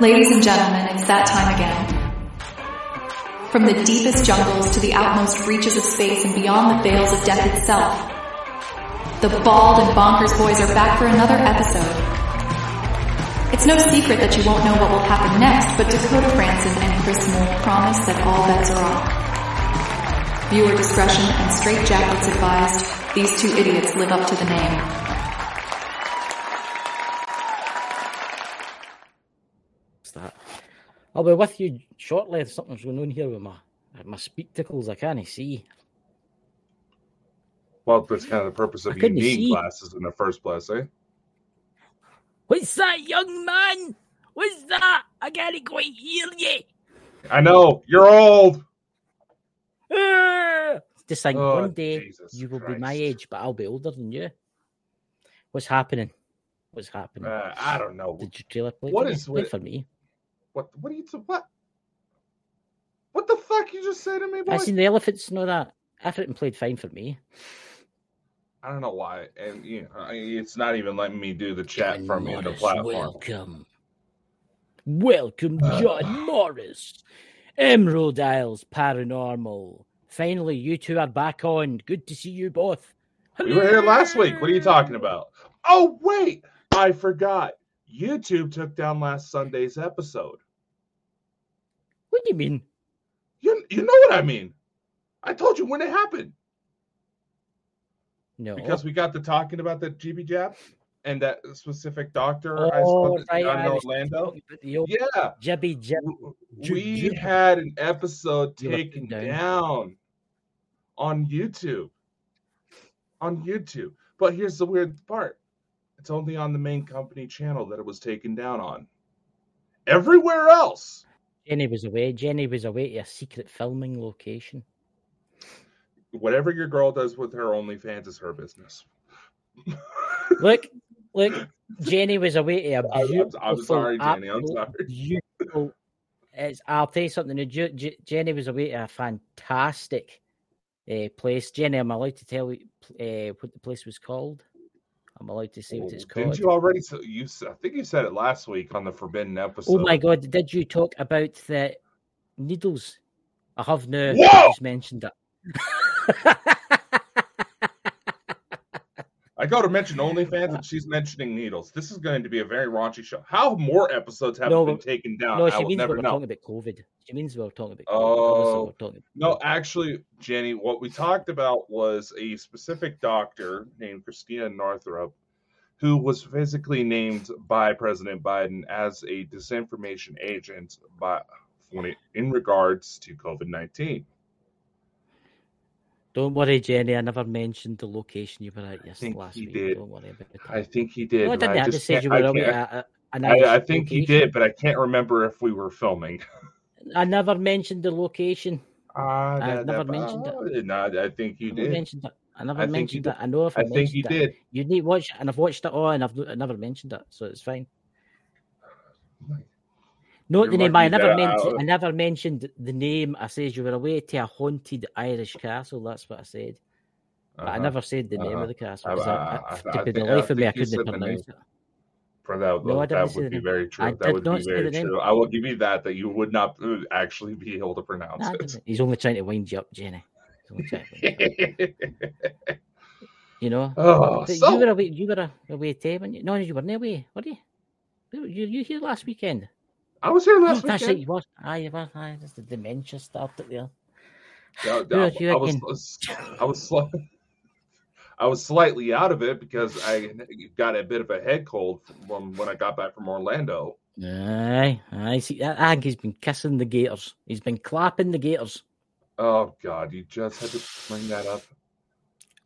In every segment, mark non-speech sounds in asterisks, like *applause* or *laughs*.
Ladies and gentlemen, it's that time again. From the deepest jungles to the outmost reaches of space and beyond the veils of death itself, the Bald and Bonkers boys are back for another episode. It's no secret that you won't know what will happen next, but Dakota Franson and Chris Mole promise that all bets are off. Viewer discretion and straight jackets advised, these two idiots live up to the name. What's that? I'll be with you shortly. If something's going on here with my my spectacles. I can't see. Well, that's kind of the purpose of you needing see. glasses in the first place, eh? What's that, young man? What's that? I can't quite hear you. I know you're old. Just think, Oh, one day Jesus you will be my age, but I'll be older than you. What's happening? What's happening? Uh, I don't know. Did you trailer play? what is Play with- for me? What? What are you? What? What the fuck you just say to me, boy? I seen the elephants. Know that Everton played fine for me. I don't know why, and you know, it's not even letting me do the chat John from me in the platform. Welcome. Welcome, uh, John *sighs* Morris. Emerald Isles Paranormal. Finally, you two are back on. Good to see you both. We were here last week. What are you talking about? Oh wait, I forgot. YouTube took down last Sunday's episode. What do you mean? You you know what I mean? I told you when it happened No. because we got to talking about the GB jab and that specific doctor I oh, spoke right. in Orlando. Yeah, w- Ju- we had an episode taken down on YouTube. On YouTube. But here's the weird part. It's only on the main company channel that it was taken down on. Everywhere else. Jenny was away. Jenny was away to a secret filming location. Whatever your girl does with her OnlyFans is her business. *laughs* Look, look. Jenny was away to a I'm- I'm- beautiful. I'm sorry, Jenny, I'm sorry. Beautiful. It's, I'll tell you something. Jenny was away to a fantastic uh, place. Jenny, am I allowed to tell you uh, what the place was called? I'm allowed to say what it's called. Didn't you already? You, I think you said it last week on the Forbidden episode. Oh my god! Did you talk about the needles? I have now Whoa! just mentioned it. *laughs* I go oh, to mention OnlyFans and she's mentioning needles. This is going to be a very raunchy show. How more episodes have No, been taken down? no, she means we're know. talking about COVID. She means we're talking about COVID. Oh. Talking No, actually, Jenny, what we talked about was a specific doctor named Christina Northrup, who was physically named by President Biden as a disinformation agent by in regards to COVID nineteen. Don't worry, Jenny. I never mentioned the location you were at yes think last he week. did. Don't worry about it. I think he did. no, I didn't. I, just just said you were I away at a, a I, I think he did, but I can't remember if we were filming. I never mentioned the location. Ah, I never that- mentioned it. oh, No, I think you I never did. mentioned it. I never I mentioned did. it. I know if I, I think you it. did. You need watch and I've watched it all, and I've I never mentioned it, so it's fine. Note the name. I never mentioned. I- never mentioned the name. I said you were away to a haunted Irish castle. That's what I said. But I Uh-huh. never said the name Uh-huh. of the castle. 'cause I- I, I- the life of me, I couldn't pronounce it. For that, No, that would be very true. I that did would not be say very the name. true. I will give you that. That you would not uh, actually be able to pronounce Nah, it. He's only trying to wind you up, Jenny. He's only trying to wind you *laughs* know. oh, so you were away. You were away you? No, you weren't away, were you? You you you here last weekend? I was here last oh, that's right, weekend. you were. Aye, you were. Aye, just the dementia started there. Yeah, *laughs* Where I, was I was. I was, I was slightly out of it because I got a bit of a head cold from when I got back from Orlando. Aye, aye. See, I think he's been kissing the gators. He's been clapping the gators. Oh God, you just had to bring that up.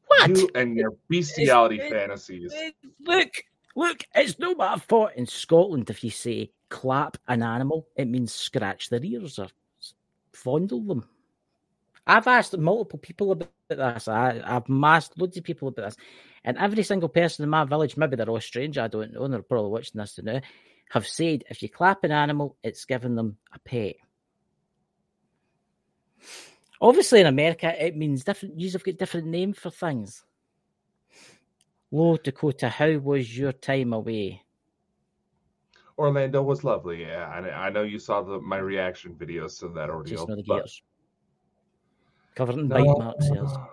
What? You and your bestiality It's- fantasies. Eh, Look, look, it's no my fault in Scotland if you say clap an animal, it means scratch their ears or fondle them. I've asked multiple people about this. I, I've asked loads of people about this. And every single person in my village, maybe they're all strange, I don't know, they're probably watching this now, have said if you clap an animal, it's giving them a pet. Obviously, in America, it means different. You've got different names for things. Low Dakota, how was your time away? Orlando was lovely. Yeah, I, I know you saw the my reaction videos to that ordeal. Just the but- Covered in No, bite marks. Yes. *sighs*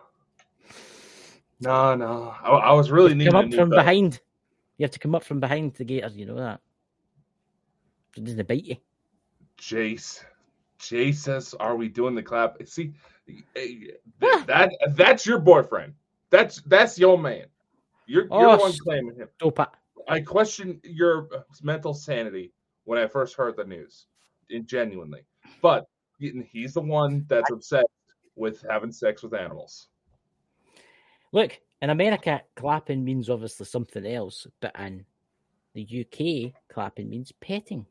No, no. I, I was really needing Come up from belt. behind. You have to come up from behind the gators. You know that. So it doesn't bite you. Jace. Jace says, "Are we doing the clap?" See, eh, *laughs* that that's your boyfriend. That's that's your man. You're you're Oh, the one claiming him. Dope it. I question your uh, mental sanity when I first heard the news, genuinely. But he's the one that's obsessed with having sex with animals. Look, in America, clapping means obviously something else, but in the UK, clapping means petting.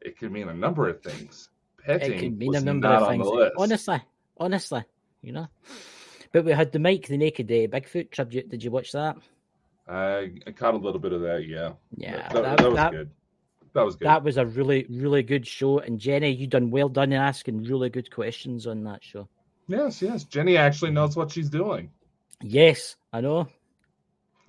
It could mean a number of things. Petting it can mean was a number of things. Honestly, honestly, you know. But we had the Mike the Naked Day Bigfoot tribute. Did you watch that? I, I caught a little bit of that. Yeah, Yeah, that, that- that was that- good. That was good. That was a really, really good show. And Jenny, you done well done in asking really good questions on that show. Yes, yes. Jenny actually knows what she's doing. Yes, I know. *laughs*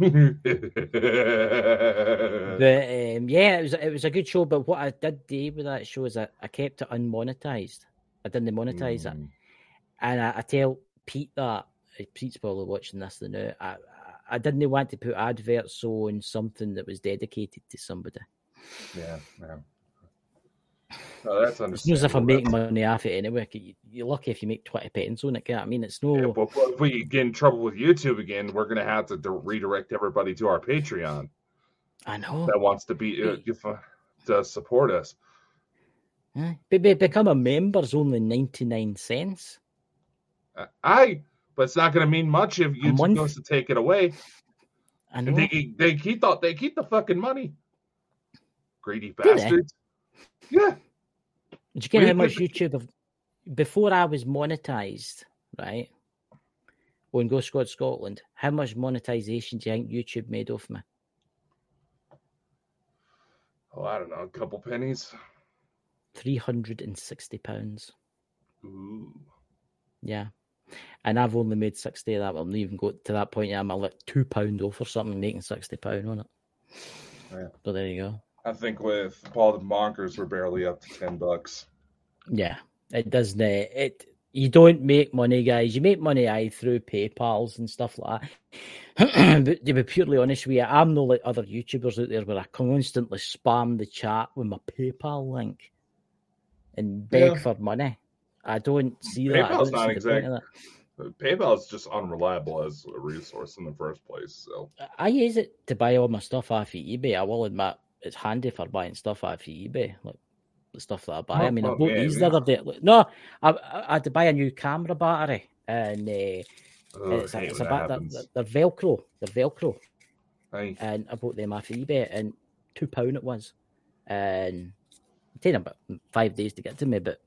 But um, yeah, it was it was a good show. But what I did do with that show is I, I kept it unmonetized. I didn't monetize it, Mm. and I, I tell Pete that uh, Pete's probably watching this The now. I, I didn't want to put adverts on something that was dedicated to somebody. Yeah, yeah. Oh, that's It's not as if I'm making money off it anyway. You, you're lucky if you make twenty pence on it. I mean, it's no. Yeah, but if we get in trouble with YouTube again, we're gonna have to redirect everybody to our Patreon I know. that wants to be uh, uh, to support us. Be- become a member's only ninety nine cents. I, but it's not gonna mean much if YouTube month? goes to take it away. I And know. they they keep the they keep the fucking money. Greedy bastards. Yeah. Do you get how much YouTube have, before I was monetized, right? On Go Squad Scotland, how much monetization do you think YouTube made off me? Oh, I don't know, a couple pennies. Three hundred and sixty pounds. Ooh. Yeah. And I've only made sixty of that. I'll not even go to that point yet. I'm a like two pound off or something, making sixty pound on it. Yeah. So there you go. I think with Bald and Bonkers, we're barely up to ten bucks. Yeah, it doesn't. uh, It you don't make money, guys. You make money aye through PayPal's and stuff like that. *clears throat* but to be purely honest with you, I'm not like other YouTubers out there where I constantly spam the chat with my PayPal link and beg Yeah. for money. I don't see that. PayPal's don't exactly. see the point exact- of that. PayPal is just unreliable as a resource in the first place. So I use it to buy all my stuff off of eBay. I will admit it's handy for buying stuff off of eBay, like the stuff that I buy. I Oh, mean, I oh, bought yeah, these the other day. No, I, I had to buy a new camera battery, and uh, ugh, it's, a, it's when a that bat- they're, happens. they're Velcro. They're Velcro, Hey, and I bought them off of eBay, and two pound it was, and it took them about five days to get to me, but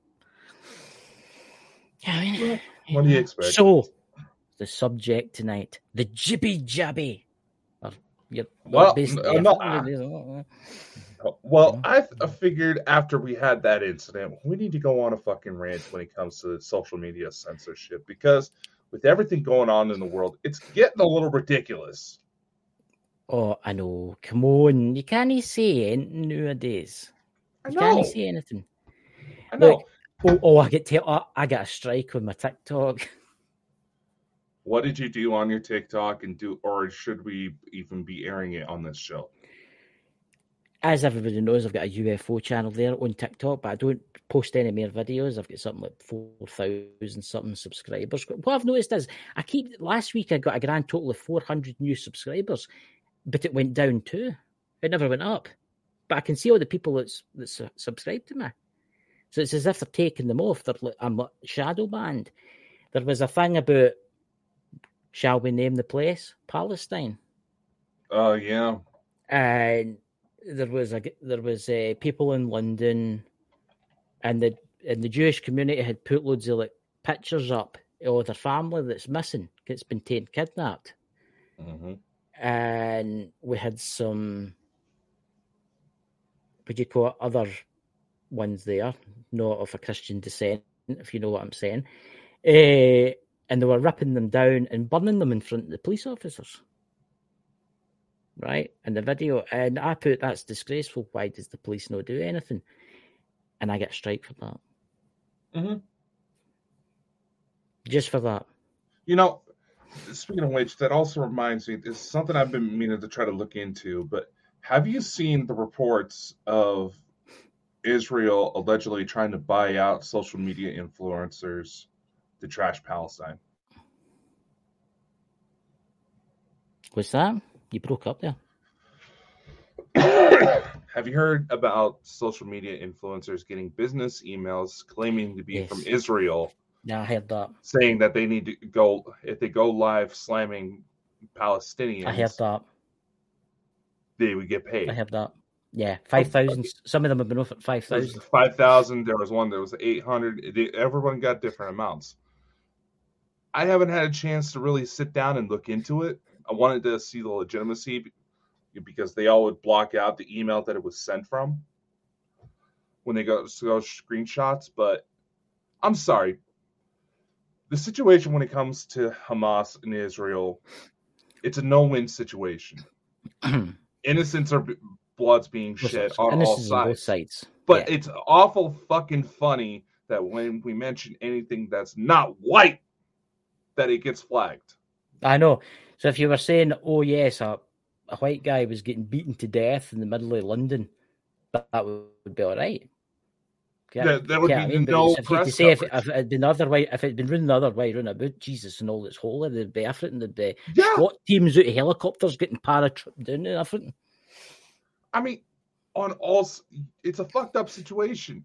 I mean, *sighs* what do you expect? so, the subject tonight, the jibby jabby. Or your, Well, best n- no. Well, *laughs* mm-hmm. I, I figured after we had that incident, we need to go on a fucking rant when it comes to social media censorship because with everything going on in the world, it's getting a little ridiculous. Oh, I know. Come on, you can't say anything nowadays. I You know. can't say anything. I know. Look, oh, oh, I get oh, I got a strike on my TikTok. *laughs* What did you do on your TikTok and do, or should we even be airing it on this show? As everybody knows, I've got a UFO channel there on TikTok, but I don't post any more videos. I've got something like four thousand something subscribers. What I've noticed is I keep last week I got a grand total of four hundred new subscribers, but it went down too. It never went up. But I can see all the people that's that su- subscribe to me. So it's as if they're taking them off. They're like, I'm like shadow banned. There was a thing about shall we name the place Palestine, Oh, yeah. and there was a there was uh, people in London, and the and the Jewish community had put loads of like pictures up of their family that's missing, it's been taken kidnapped, Mm-hmm. and we had some. What do you call it? Other ones there, not of a Christian descent, if you know what I'm saying. Uh, and they were ripping them down and burning them in front of the police officers. right? In the video, and I put that's disgraceful. Why does the police not do anything? And I get a strike for that. Mm-hmm. Just for that. You know, speaking of which, that also reminds me, it's something I've been meaning to try to look into. But have you seen the reports of Israel allegedly trying to buy out social media influencers to trash Palestine? What's that? You broke up there. *coughs* Have you heard about social media influencers getting business emails claiming to be Yes. from Israel, Yeah, I heard that. saying that they need to go if they go live slamming Palestinians, I heard that. they would get paid. I heard that. Yeah, five thousand. Some of them have been offered five There was thousand. five thousand. There was one that was eight hundred. Everyone got different amounts. I haven't had a chance to really sit down and look into it. I wanted to see the legitimacy because they all would block out the email that it was sent from when they go to go screenshots. But I'm sorry, the situation when it comes to Hamas and Israel, it's a no-win situation. *clears throat* Innocents are blood's being shed on all Innocents on both sides. sides. But Yeah. it's awful fucking funny that when we mention anything that's not white, that it gets flagged. I know. So if you were saying, "Oh yes, a, a white guy was getting beaten to death in the middle of London," that, that would be all right. Get- There- there would be I mean? No if press say if, if it had been other way, if it had been run the other way, run about Jesus and all that's holy, there'd be everything. There'd be Yeah, what teams out of helicopters getting paratrooped down and everything. I mean, on all, it's a fucked up situation.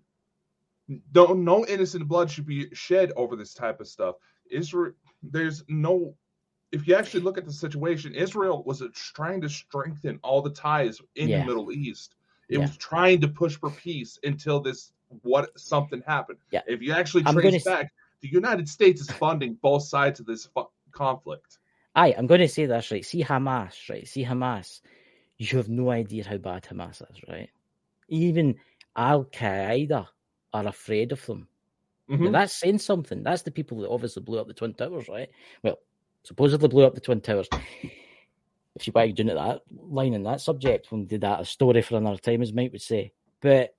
No, no innocent blood should be shed over this type of stuff. Israel, there's no. If you actually look at the situation, Israel was trying to strengthen all the ties in Yeah. the Middle East. It Yeah. was trying to push for peace until this what something happened. Yeah. If you actually trace s- back, the United States is funding both sides of this fu- conflict. Aye, I'm going to say this right. See Hamas, right? See Hamas. You have no idea how bad Hamas is, right? Even Al Qaeda are afraid of them. Mhm. that's saying something. That's the people that obviously blew up the Twin Towers, right? Well, supposedly blew up the Twin Towers. If you down at that line in that subject, we'll do that a story for another time, as Mike would say. But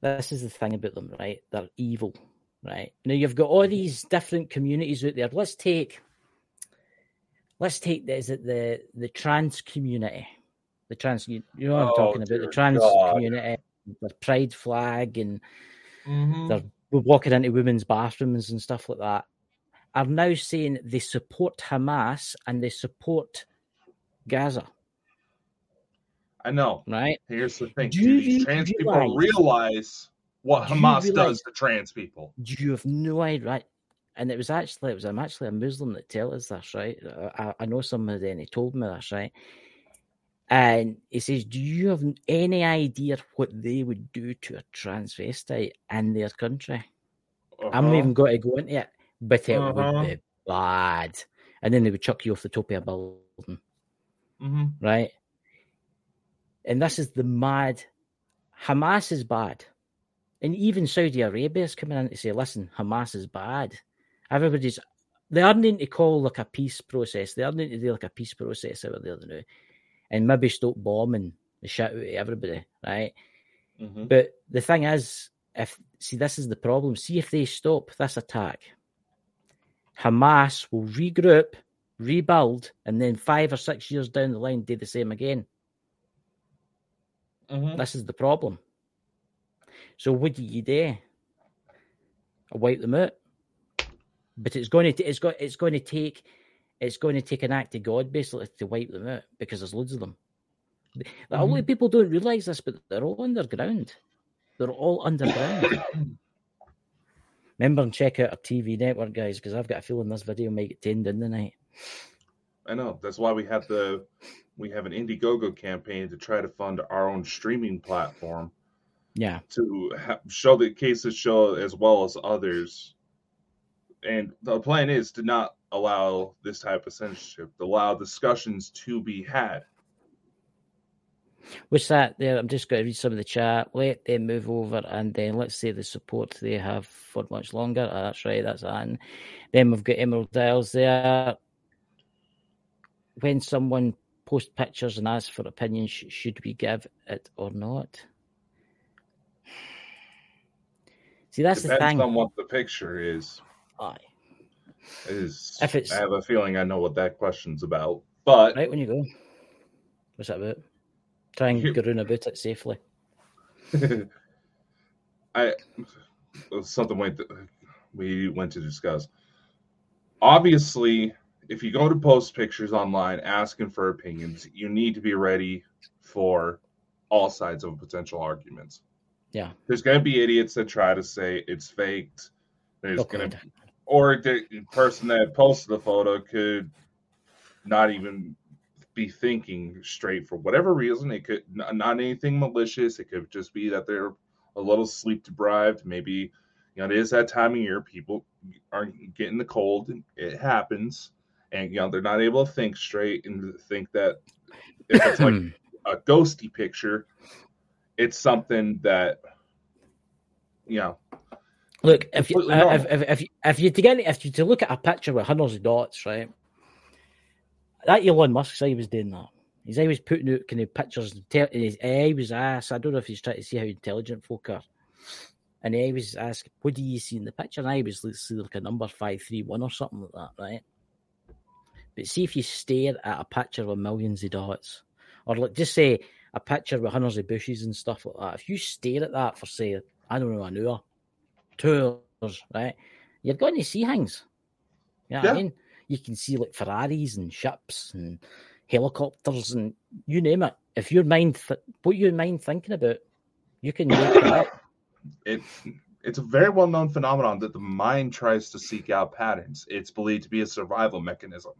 this is the thing about them, right? They're evil, right? Now you've got all these different communities out there. Let's take let's take the, is it the the trans community. The trans you know what I'm Oh, talking about, the trans God. community, the pride flag and Mhm. they're walking into women's bathrooms and stuff like that, are now saying they support Hamas and they support Gaza, I know. right? Here's the thing: Do do these trans people realize- realize what Do Hamas realize- does to trans people? You have no idea, right? And it was actually it was I'm actually a Muslim that tell us this, right? I, I know somebody and he told me this, right? And he says, "Do you have any idea what they would do to a transvestite in their country?" I'm not Uh-huh. even going to go into it, but it Uh-huh. would be bad. And then they would chuck you off the top of a building, Mhm. right? And this is the mad. Hamas is bad. And even Saudi Arabia is coming in to say, listen, Hamas is bad. Everybody's, they are needing to call like a peace process. They are needing to do like a peace process over there now. And maybe stop bombing the shit out of everybody, right? Mhm. But the thing is, if see, this is the problem. See if they stop this attack, Hamas will regroup, rebuild, and then five or six years down the line do the same again. Mhm. This is the problem. So what do you do? I wipe them out. But it's going to it's got it's going to take it's going to take an act of God basically to wipe them out because there's loads of them. A lot of people don't realise this, but they're all underground. They're all underground. Remember and check out our TV network, guys, because I've got a feeling this video might get tamed in the night. I know. That's why we have the we have an Indiegogo campaign to try to fund our own streaming platform Yeah, to ha- show the cases show as well as others. And the plan is to not allow this type of censorship, to allow discussions to be had. what's that there? I'm just going to read some of the chat. Let them move over, and then let's say the support they have for much longer. Ah, that's right, that's Anne. Then we've got Emerald Isles there. when someone posts pictures and asks for opinions, should we give it or not? *sighs* See, that's Depends the thing. on what the picture is. Aye. Is If it's- I have a feeling I know what that question's about, but Right when you go. What's that about? Try and You- *laughs* go round about it safely. *laughs* I something went we went to discuss. Obviously, if you go to post pictures online asking for opinions, you need to be ready for all sides of potential arguments. Yeah. There's going to be idiots that try to say it's faked. There's Okay. going to or the person that posted the photo could not even be thinking straight for whatever reason. It could not, anything malicious. It could just be that they're a little sleep deprived. Maybe you know it is that time of year. People are getting the cold. It happens, and you know they're not able to think straight and think that if it's like *clears throat* a ghosty picture, it's something that you know Look, if you Completely uh, if, if, if, you- if you to get if you to look at a picture with hundreds of dots, right? That Elon Musk's eye was doing that. Eye was putting out kind of pictures, and te- and his eye was asked. I don't know if he's trying to see how intelligent folk are. And I was asked, "What do you see in the picture?" And I was like, see like a number five three one or something like that, right? But see if you stare at a picture with millions of dots, or like just say a picture with hundreds of bushes and stuff like that. If you stare at that for say, I don't know, an hour, two hours, right? You're going to see things. You know what I Yeah. mean? You can see like Ferraris and ships and helicopters and you name it. If your mind, th- what your mind thinking about, you can make it up. *coughs* it it's a very well known phenomenon that the mind tries to seek out patterns. It's believed to be a survival mechanism.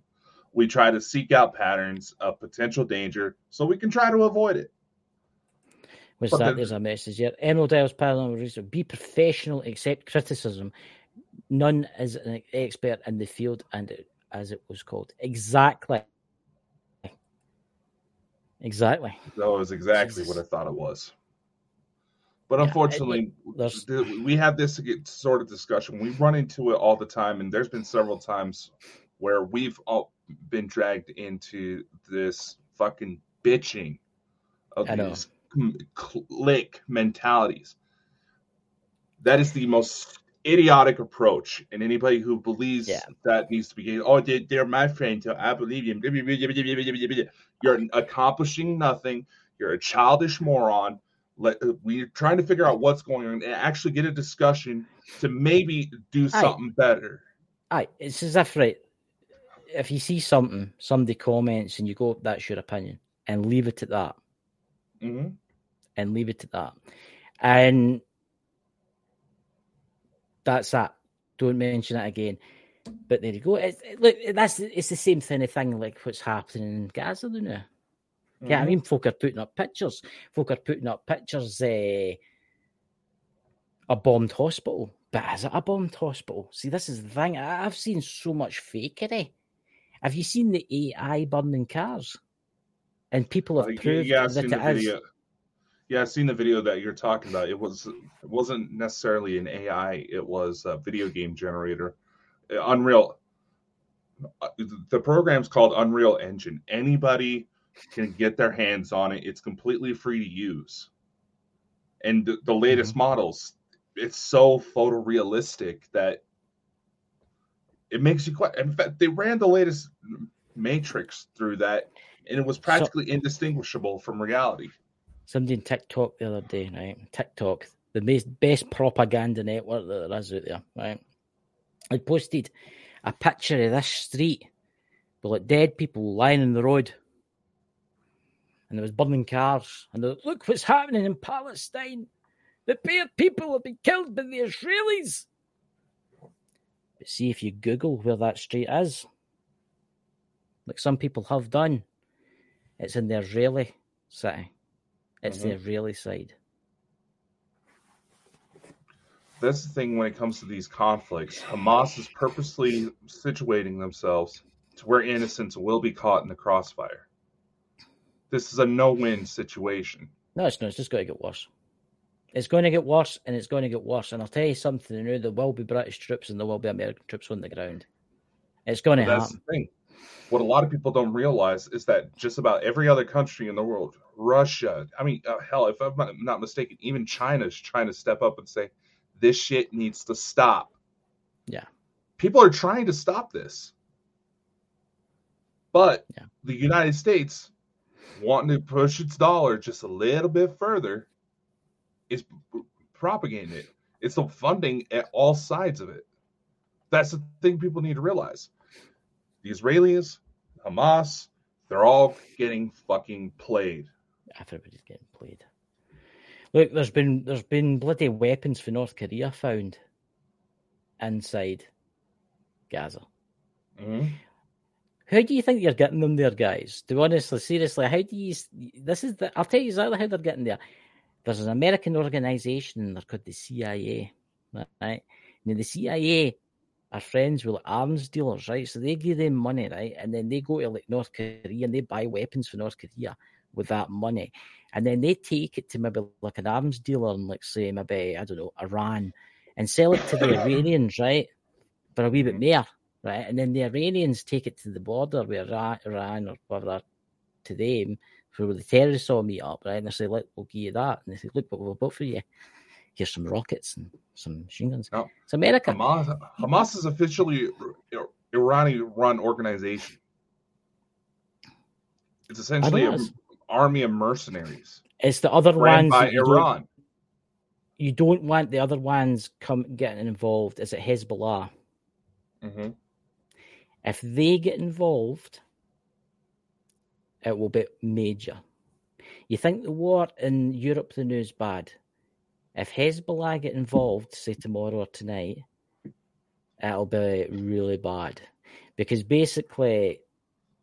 We try to seek out patterns of potential danger so we can try to avoid it. Was But that the- there's a message here? Emerald Isles Paranormal Research. Be professional, accept criticism. None is an expert in the field, and it, as it was called, exactly, exactly. That was exactly Jesus. what I thought it was. But Yeah, it- unfortunately, th- we have this sort of discussion. We run into it all the time, and there's been several times where we've all been dragged into this fucking bitching of I know. these click mentalities. That is the most idiotic approach, and anybody who believes Yeah. that needs to be, oh, they, they're my friend, so I believe you. You're accomplishing nothing. You're a childish moron. Let, uh, we're trying to figure out what's going on and actually get a discussion to maybe do Aye. something better. Aye, it's as if right. If you see something, somebody comments, and you go, "That's your opinion," and leave it at that, hmm and leave it at that, and that's that. Don't mention it again. But there you go. It's, it- look, that's it's the same kind of thing like what's happening in Gaza now. Yeah, I Mm-hmm. mean, folk are putting up pictures. Folk are putting up pictures. Uh, a bombed hospital, but is it a bombed hospital? See, this is the thing. I- I've seen so much fakery. Have you seen the AI burning cars? And people have yeah, proved yeah, I've that seen the video. Yeah, I've seen the video that you're talking about. It was it wasn't necessarily an AI. It was a video game generator, Uh, Unreal. uh, The program's called Unreal Engine. Anybody can get their hands on it. It's completely free to use. And the, the latest Mm-hmm. models, it's so photorealistic that it makes you quite. In fact, they ran the latest Matrix through that, and it was practically indistinguishable from reality. Somebody in TikTok the other day, right? TikTok, the best, best propaganda network that there is out there, right? I posted a picture of this street with like dead people lying in the road. And there was burning cars. And look what's happening in Palestine. The poor people have been killed by the Israelis. But see if you Google where that street is, like some people have done, it's in the Israeli city. It's mm-hmm. the Israeli side. That's the thing when it comes to these conflicts. Hamas is purposely situating themselves to where innocents will be caught in the crossfire. This is a no-win situation. No, it's not. It's just going to get worse. It's going to get worse, and it's going to get worse. And I'll tell you something. You know, there will be British troops and there will be American troops on the ground. It's going to That's happen. What a lot of people don't realize is that just about every other country in the world, Russia, I mean, uh, hell, if I'm not, not mistaken, even China is trying to step up and say, this shit needs to stop. Yeah. People are trying to stop this. But Yeah. the United States, wanting to push its dollar just a little bit further, is propagating it. It's the funding at all sides of it. That's the thing people need to realize. The Israelis, Hamas, they're all getting fucking played. Everybody's getting played. Look, there's been there's been bloody weapons for North Korea found inside Gaza. Mm-hmm. How do you think you're getting them there, guys? Do honestly, seriously, how do you? This is the. I'll tell you exactly how they're getting there. There's an American organization. They're called the CIA, right? Now the CIA are friends with like, arms dealers, right? So they give them money, right, and then they go to like North Korea and they buy weapons for North Korea with that money, and then they take it to maybe like an arms dealer in like say maybe I don't know Iran, and sell it to the Iranians, right, for a wee bit mm-hmm. more right? And then the Iranians take it to the border with Iran, or whatever to them for where the terrorists all meet up, right? And they say, "Look, we'll give you that." And they say, "Look, what we've got for you. Here's some rockets and some machine guns." No. It's America. Hamas, Hamas is officially Iranian run organization. It's essentially an army of mercenaries It's the other ones by that you don't, Iran. you don't want the other ones come getting involved. Is it Hezbollah? hmm If they get involved, it will be major. You think the war in Europe, the news bad? If Hezbollah get involved, say tomorrow or tonight, it'll be really bad because basically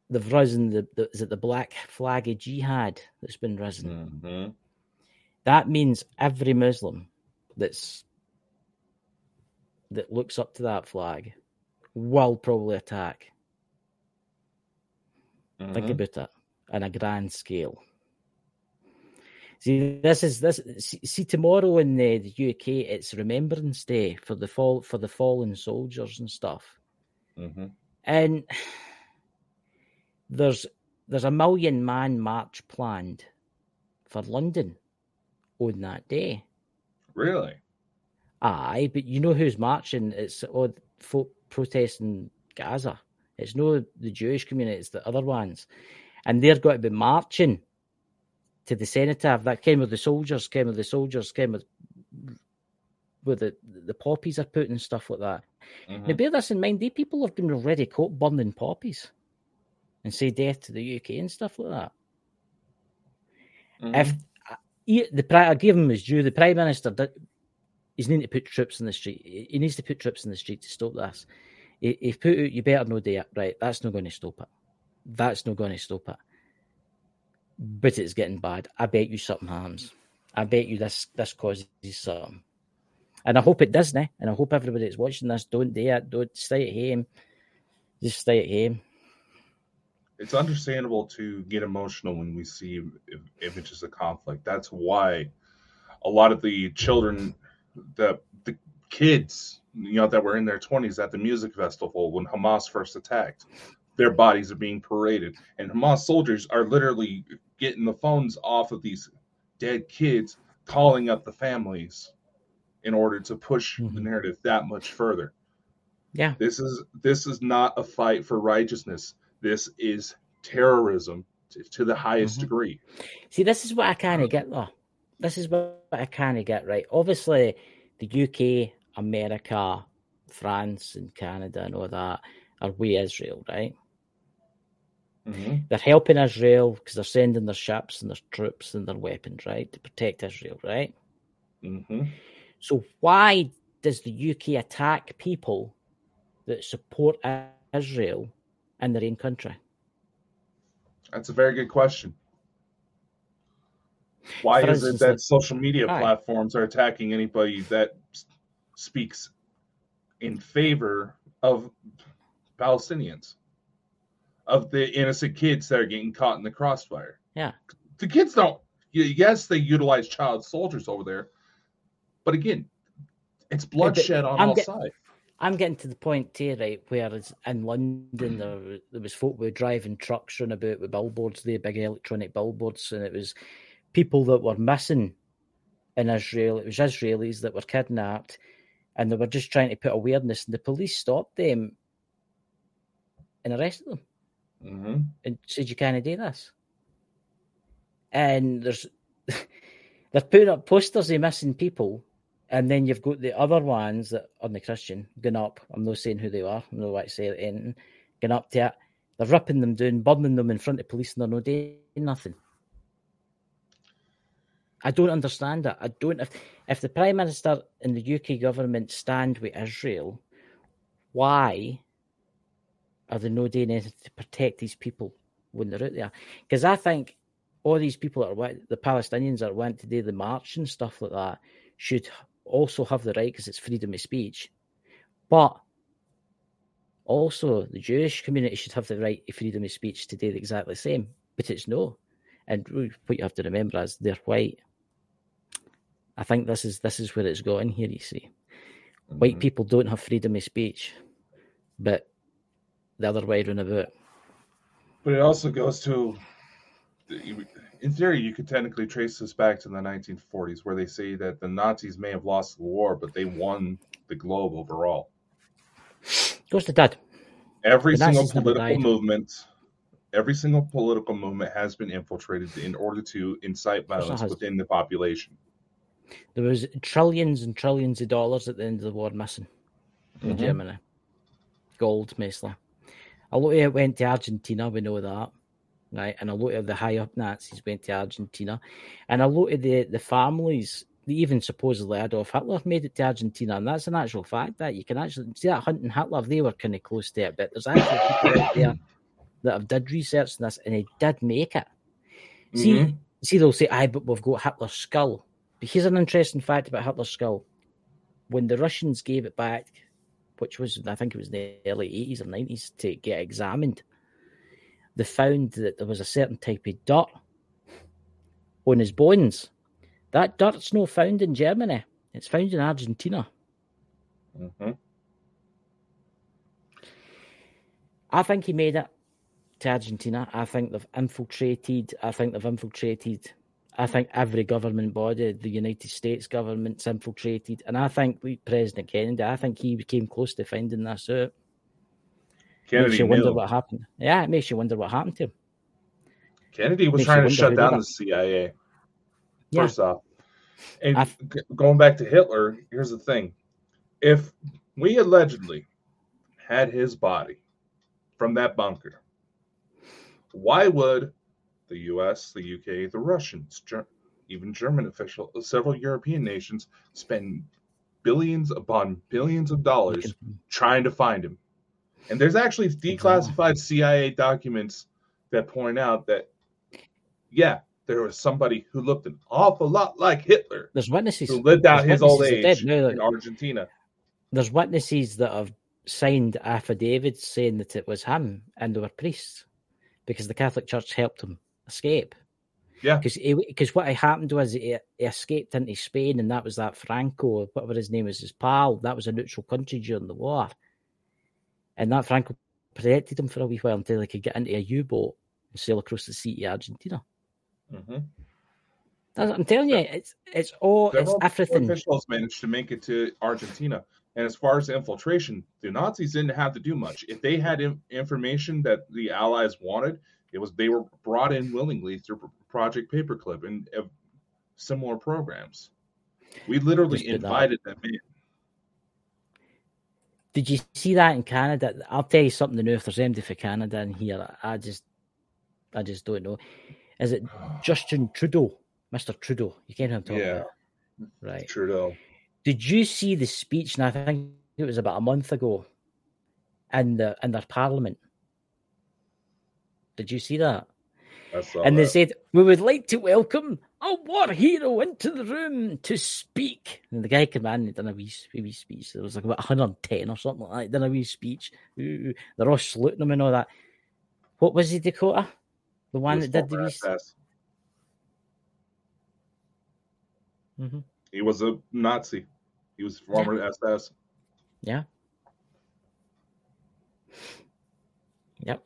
they've risen the, the is it the black flag of jihad that's been risen. hmm That means every Muslim that's that looks up to that flag will probably attack. Think about it on a grand scale. See, this is this. See, see tomorrow in the, the UK, it's Remembrance Day for the fall for the fallen soldiers and stuff. hmm And there's there's a million man march planned for London on that day. Really? Aye, but you know who's marching? It's all folk protesting Gaza. It's no the Jewish community, it's the other ones. And they're going to be marching to the cenotaph. That came with the soldiers, came with the soldiers, came with where the, the poppies are put and stuff like that. Mhm. Now bear this in mind, these people have been already caught burning poppies and say death to the UK and stuff like that. Mhm. If he, the I give him his due, the prime minister did, he's need to put troops in the street. He needs to put troops in the street to stop this. He, he put out, you better know that, right? That's not going to stop it. That's not going to stop it. But it's getting bad. I bet you something happens. I bet you this this causes something. And I hope it doesn't. Eh? And I hope everybody that's watching this don't do it. Don't stay at home. Just stay at home. it's understandable to get emotional when we see images of conflict. That's why a lot of the children, the the kids, you know, that were in their twenties at the music festival when Hamas first attacked, their bodies are being paraded, and Hamas soldiers are literally getting the phones off of these dead kids, calling up the families in order to push the Mhm. narrative that much further. Yeah. This is this is not a fight for righteousness. This is terrorism to, to the highest Mhm. degree. See, this is what I kind of get though. This is what I kind of get right. Obviously, the UK, America, France, and Canada and all that are we Israel, right? Mhm. They're helping Israel because they're sending their ships and their troops and their weapons, right, to protect Israel, right? Mhm. So why does the UK attack people that support Israel in their own country? That's a very good question. Why For is instance, it that social media Aye. platforms are attacking anybody that speaks in favor of Palestinians, of the innocent kids that are getting caught in the crossfire? Yeah. The kids don't. Yes, they utilize child soldiers over there, but again, it's bloodshed on I'm all get- sides. I'm getting to the point too, right, whereas in London there, there was folk were driving trucks running about with billboards there, big electronic billboards, and it was people that were missing in Israel. It was Israelis that were kidnapped, and they were just trying to put awareness, and the police stopped them and arrested them hmm and said you can't do this. And there's *laughs* they're putting up posters of missing people, and then you've got the other ones that are the Christian going up. I'm not saying who they are. I'm not to say anything. Going up to it, they're ripping them down, burning them in front of police, and they're not doing nothing. I don't understand that. I don't. If if the prime minister and the UK government stand with Israel, why are they not doing anything to protect these people when they're out there? Because I think all these people that are the Palestinians that went to do the march and stuff like that should also have the right because it's freedom of speech, but also the Jewish community should have the right to freedom of speech to do exactly the same. But it's no, and what you have to remember is they're white. I think this is this is where it's going here. You see, white Mhm. people don't have freedom of speech, but the other way around about. But it also goes to, in theory, you could technically trace this back to the 1940s, where they say that the Nazis may have lost the war, but they won the globe overall. Goes to that. Every The single Nazis political movement, every single political movement has been infiltrated in order to incite violence within the population. There was trillions and trillions of dollars at the end of the war missing in Mhm. Germany. Gold, mostly. A lot of it went to Argentina, we know that. Right, and a lot of the high up Nazis went to Argentina, and a lot of the, the families, even supposedly Adolf Hitler made it to Argentina, and that's an actual fact that you can actually see that hunting Hitler, they were kind of close to it, but there's actually people out there that have did research on this, and he did make it. See, Mhm. see, they'll say, "Aye, but we've got Hitler's skull." But here's an interesting fact about Hitler's skull: when the Russians gave it back, which was I think it was in the early eighties or nineties, to get examined, they found that there was a certain type of dirt on his bones. That dirt's not found in Germany; it's found in Argentina. Mhm. I think he made it to Argentina. I think they've infiltrated. I think they've infiltrated. I think every government body, the United States government's infiltrated, and I think President Kennedy. I think he came close to finding this out. Kennedy makes you wonder knew. what happened. Yeah, it makes you wonder what happened to him. Kennedy was trying to shut down the CIA. Yeah. First off, and I've- going back to Hitler, here's the thing: if we allegedly had his body from that bunker, why would the U.S., the U.K., the Russians, Ger- even German officials, several European nations spend billions upon billions of dollars trying to find him? And there's actually declassified CIA documents that point out that, yeah, there was somebody who looked an awful lot like Hitler There's witnesses. who lived out his old age. No, in Argentina. there's witnesses that have signed affidavits saying that it was him, and they were priests because the Catholic Church helped him escape. Yeah. because because what happened was he, he escaped into Spain, and that was that Franco, whatever his name was, his pal. That was a neutral country during the war, and that Franco protected him for a wee while until he could get into a U-boat and sail across the sea to Argentina. hmm That's, I'm telling you, it's it's all it's Several everything. officials managed to make it to Argentina. And as far as infiltration, the Nazis didn't have to do much. If they had in- information that the Allies wanted, it was they were brought in willingly through Project Paperclip and uh, similar programs. We literally put that- invited them in. Did you see that in Canada? I'll tell you something new. If there's empty for Canada in here, I just, I just don't know. Is it *sighs* Justin Trudeau, Mister Trudeau? You can't know who I'm talking Yeah. about, right? Trudeau. Did you see the speech? And I think it was about a month ago, in the in their Parliament. Did you see that? And they said, We would like to welcome a war hero into the room to speak. And the guy came in and done a wee, wee, wee speech. There was like about 110 or something like that. Done a wee speech. Ooh, they're all saluting him and all that. What was he, Dakota? The one that did the wee. Mhm. He was a Nazi. He was former SS. Yeah. Yep.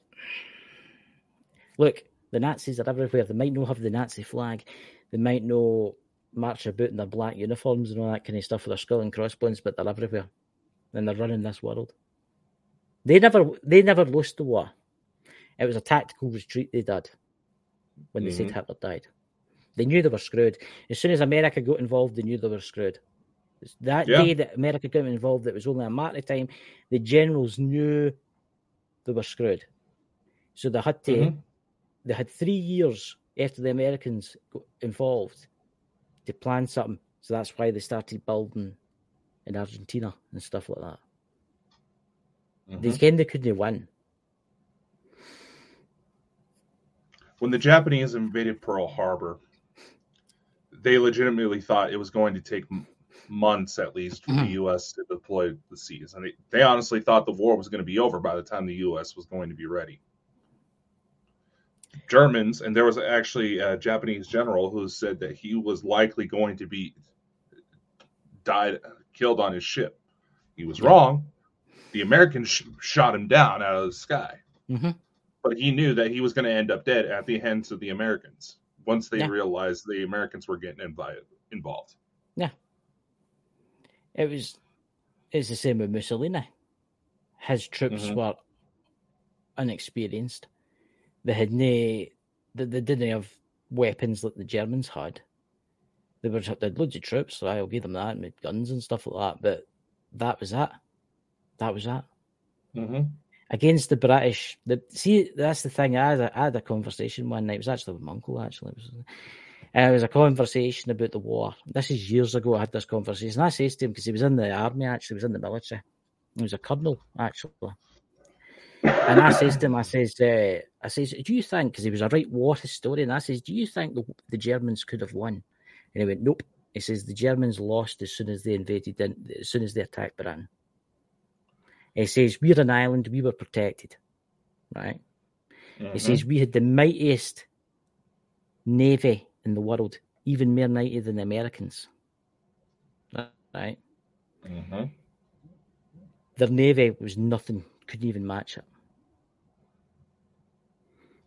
Look, the Nazis are everywhere. They might not have the Nazi flag. They might not march about in their black uniforms and all that kind of stuff with their skull and crossbones, but they're everywhere. And they're running this world. They never they never lost the war. It was a tactical retreat they did when they mm-hmm. said Hitler died. They knew they were screwed. As soon as America got involved, they knew they were screwed. That yeah. day that America got involved, it was only a matter of time. The generals knew they were screwed. So they had to, mm-hmm. They had three years after the Americans got involved to plan something. So that's why they started building in Argentina and stuff like that. Mm-hmm. They again they couldn't win. When the Japanese invaded Pearl Harbor, they legitimately thought it was going to take months at least for mm-hmm. the U.S. to deploy the seas, and they, they honestly thought the war was going to be over by the time the U.S. was going to be ready. Germans, and there was actually a Japanese general who said that he was likely going to be died killed on his ship. He was wrong. The Americans sh- shot him down out of the sky, mm-hmm. but he knew that he was going to end up dead at the hands of the Americans once they yeah. realized the Americans were getting invited, involved. Yeah, it was. It's the same with Mussolini. His troops mm-hmm. were inexperienced they had no, they, they didn't have weapons like the Germans had. They were they had loads of troops, so I'll give them that, and guns and stuff like that. But that was that. That was that. Mm-hmm. Against the British, the see that's the thing. I had, a, I had a conversation one night. It was actually with my uncle. Actually, it was, and it was a conversation about the war. This is years ago. I had this conversation. I said to him because he was in the army. Actually, he was in the military. He was a colonel actually. And I says to him, I says, uh, I says, do you think, because he was a right war historian, I says, do you think the, the, Germans could have won? And he went, nope. He says, the Germans lost as soon as they invaded, in, as soon as they attacked Britain. He says, we're an island, we were protected, right? Mm-hmm. He says, we had the mightiest navy in the world, even more mighty than the Americans, right? Mm-hmm. Their navy was nothing couldn't even match it.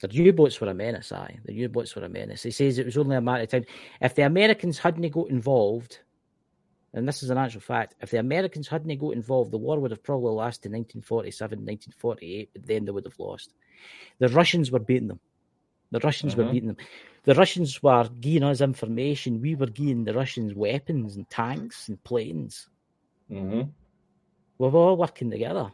The U-boats were a menace, aye. The U-boats were a menace. He says it was only a matter of time. If the Americans hadn't got involved, and this is an actual fact, if the Americans hadn't got involved, the war would have probably lasted 1947, 1948, but then they would have lost. The Russians were beating them. The Russians uh-huh. were beating them. The Russians were giving us information. We were giving the Russians weapons and tanks and planes. Mm-hmm. We were all working together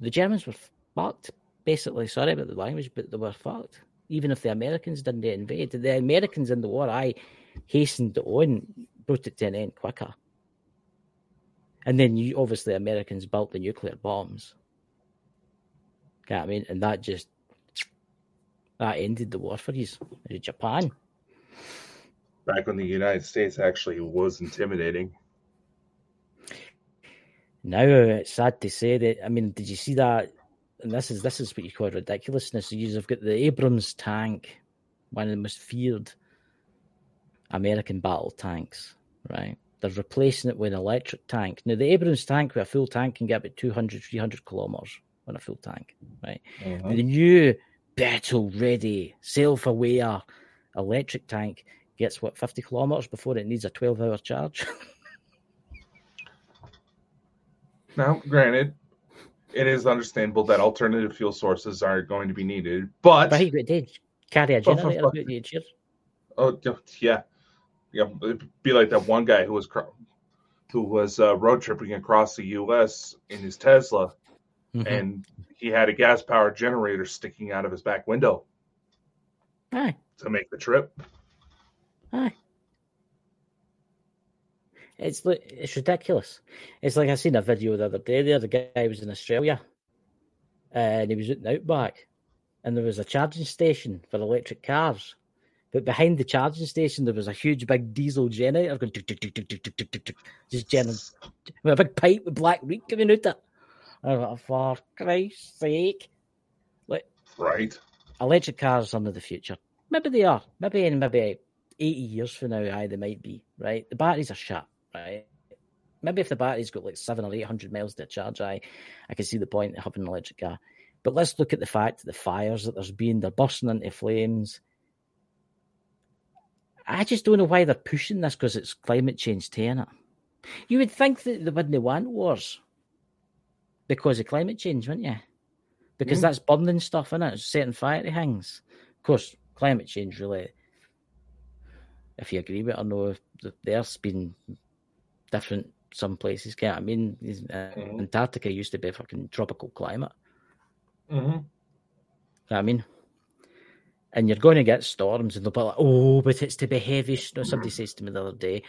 the Germans were fucked. Basically, sorry about the language, but they were fucked. Even if the Americans didn't invade, the Americans in the war, I hastened on, brought it to an end quicker. And then you obviously Americans built the nuclear bombs. You know I mean? And that just that ended the war for you. Japan. Back when the United States actually was intimidating now it's sad to say that. I mean, did you see that? And this is this is what you call ridiculousness. You've got the Abrams tank, one of the most feared American battle tanks, right? They're replacing it with an electric tank. Now, the Abrams tank with a full tank can get about 200, 300 kilometers on a full tank, right? Mm-hmm. The new battle ready, self aware electric tank gets what 50 kilometers before it needs a 12 hour charge. *laughs* Now, granted, it is understandable that alternative fuel sources are going to be needed, but but he did carry a generator Oh yeah, yeah. It'd be like that one guy who was who was uh, road tripping across the U.S. in his Tesla, mm-hmm. and he had a gas powered generator sticking out of his back window. Aye. To make the trip. Aye. It's it's ridiculous. It's like I seen a video the other day. The other guy was in Australia, and he was at the outback, and there was a charging station for electric cars. But behind the charging station, there was a huge big diesel generator going tick, tick, tick, tick, tick, tick, tick, tick, just generating with a big pipe with black reek coming out of it. I was like, for Christ's sake. Like, right. Electric cars are the future. Maybe they are. Maybe in maybe 80 years from now, aye, they might be, right? The batteries are shut right? maybe if the battery's got like seven or eight hundred miles to charge, I I can see the point of having an electric car. But let's look at the fact that the fires that there's been, they're bursting into flames. I just don't know why they're pushing this because it's climate change to it. You would think that they wouldn't want wars because of climate change, wouldn't you? Because mm. that's burning stuff in it, setting fire to things. Of course, climate change really, if you agree with it or no, the Earth's been different some places. Can't I mean? Uh, mm-hmm. Antarctica used to be a fucking tropical climate. Mm-hmm. I mean, and you're going to get storms, and they'll be like, "Oh, but it's to be heavy snow." Somebody says to me the other day,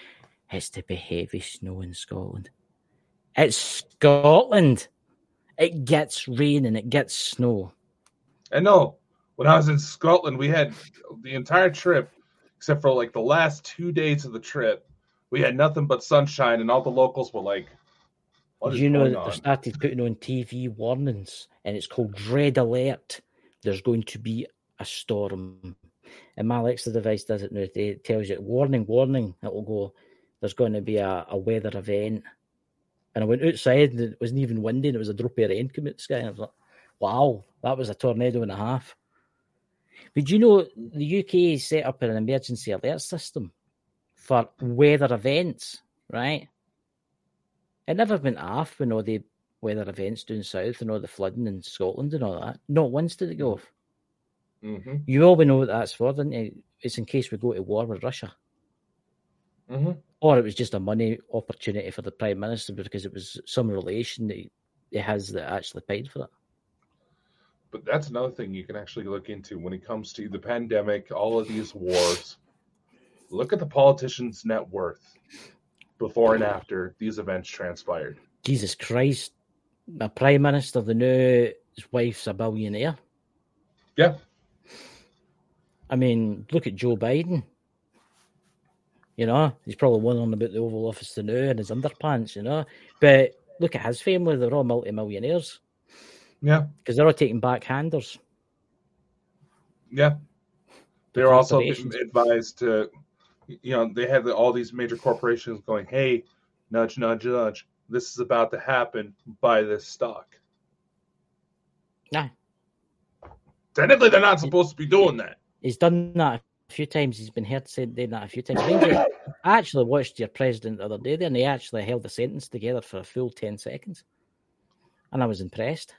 "It's to be heavy snow in Scotland." It's Scotland. It gets rain and it gets snow. I know. When I was in Scotland, we had the entire trip, except for like the last two days of the trip, we had nothing but sunshine, and all the locals were like, "What you know that they started putting on TV warnings, and it's called Dread Alert. There's going to be a storm, and my Alexa device does it now. It tells you, "Warning, warning!" It will go. There's going to be a, a weather event, and I went outside, and it wasn't even windy, and it was a drop of rain coming out the sky, and I was like, "Wow, that was a tornado and a half." But you know, the UK set up an emergency alert system for weather events, right? It never went off when all the weather events down south and all the flooding in Scotland and all that. Not once did it go off. Mm-hmm. You all know what that's for, didn't you? It's in case we go to war with Russia. Mm-hmm. Or it was just a money opportunity for the Prime Minister because it was some relation that he has that actually paid for it. But that's another thing you can actually look into when it comes to the pandemic, all of these wars look at the politician's net worth before and after these events transpired. Jesus Christ. A prime minister, the new his wife's a billionaire. Yeah. I mean, look at Joe Biden. You know, he's probably wondering about the Oval Office to now and his underpants, you know. But look at his family, they're all multi-millionaires. Yeah. Because they're all taking backhanders. Yeah. They're also advised to you know, they had all these major corporations going, "Hey, nudge, nudge, nudge. This is about to happen. Buy this stock." Nah. Technically, they're not supposed to be doing that. He's done that a few times. He's been heard saying that a few times. I actually watched your president the other day there, and he actually held the sentence together for a full 10 seconds. And I was impressed.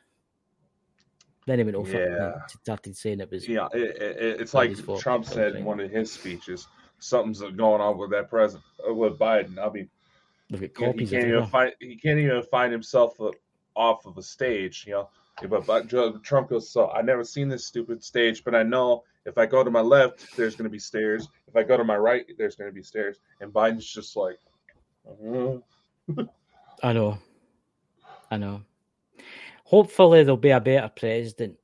Then he went over yeah. and started saying it was. Yeah, it, it, it's like Trump said in one of his speeches something's going on with that president uh, with Biden. I mean, he, can't even find he can't even find himself off of a stage, you know. But, but Trump goes, so I never seen this stupid stage, but I know if I go to my left, there's going to be stairs. If I go to my right, there's going to be stairs. And Biden's just like, uh-huh. I know, I know. Hopefully, there'll be a better president.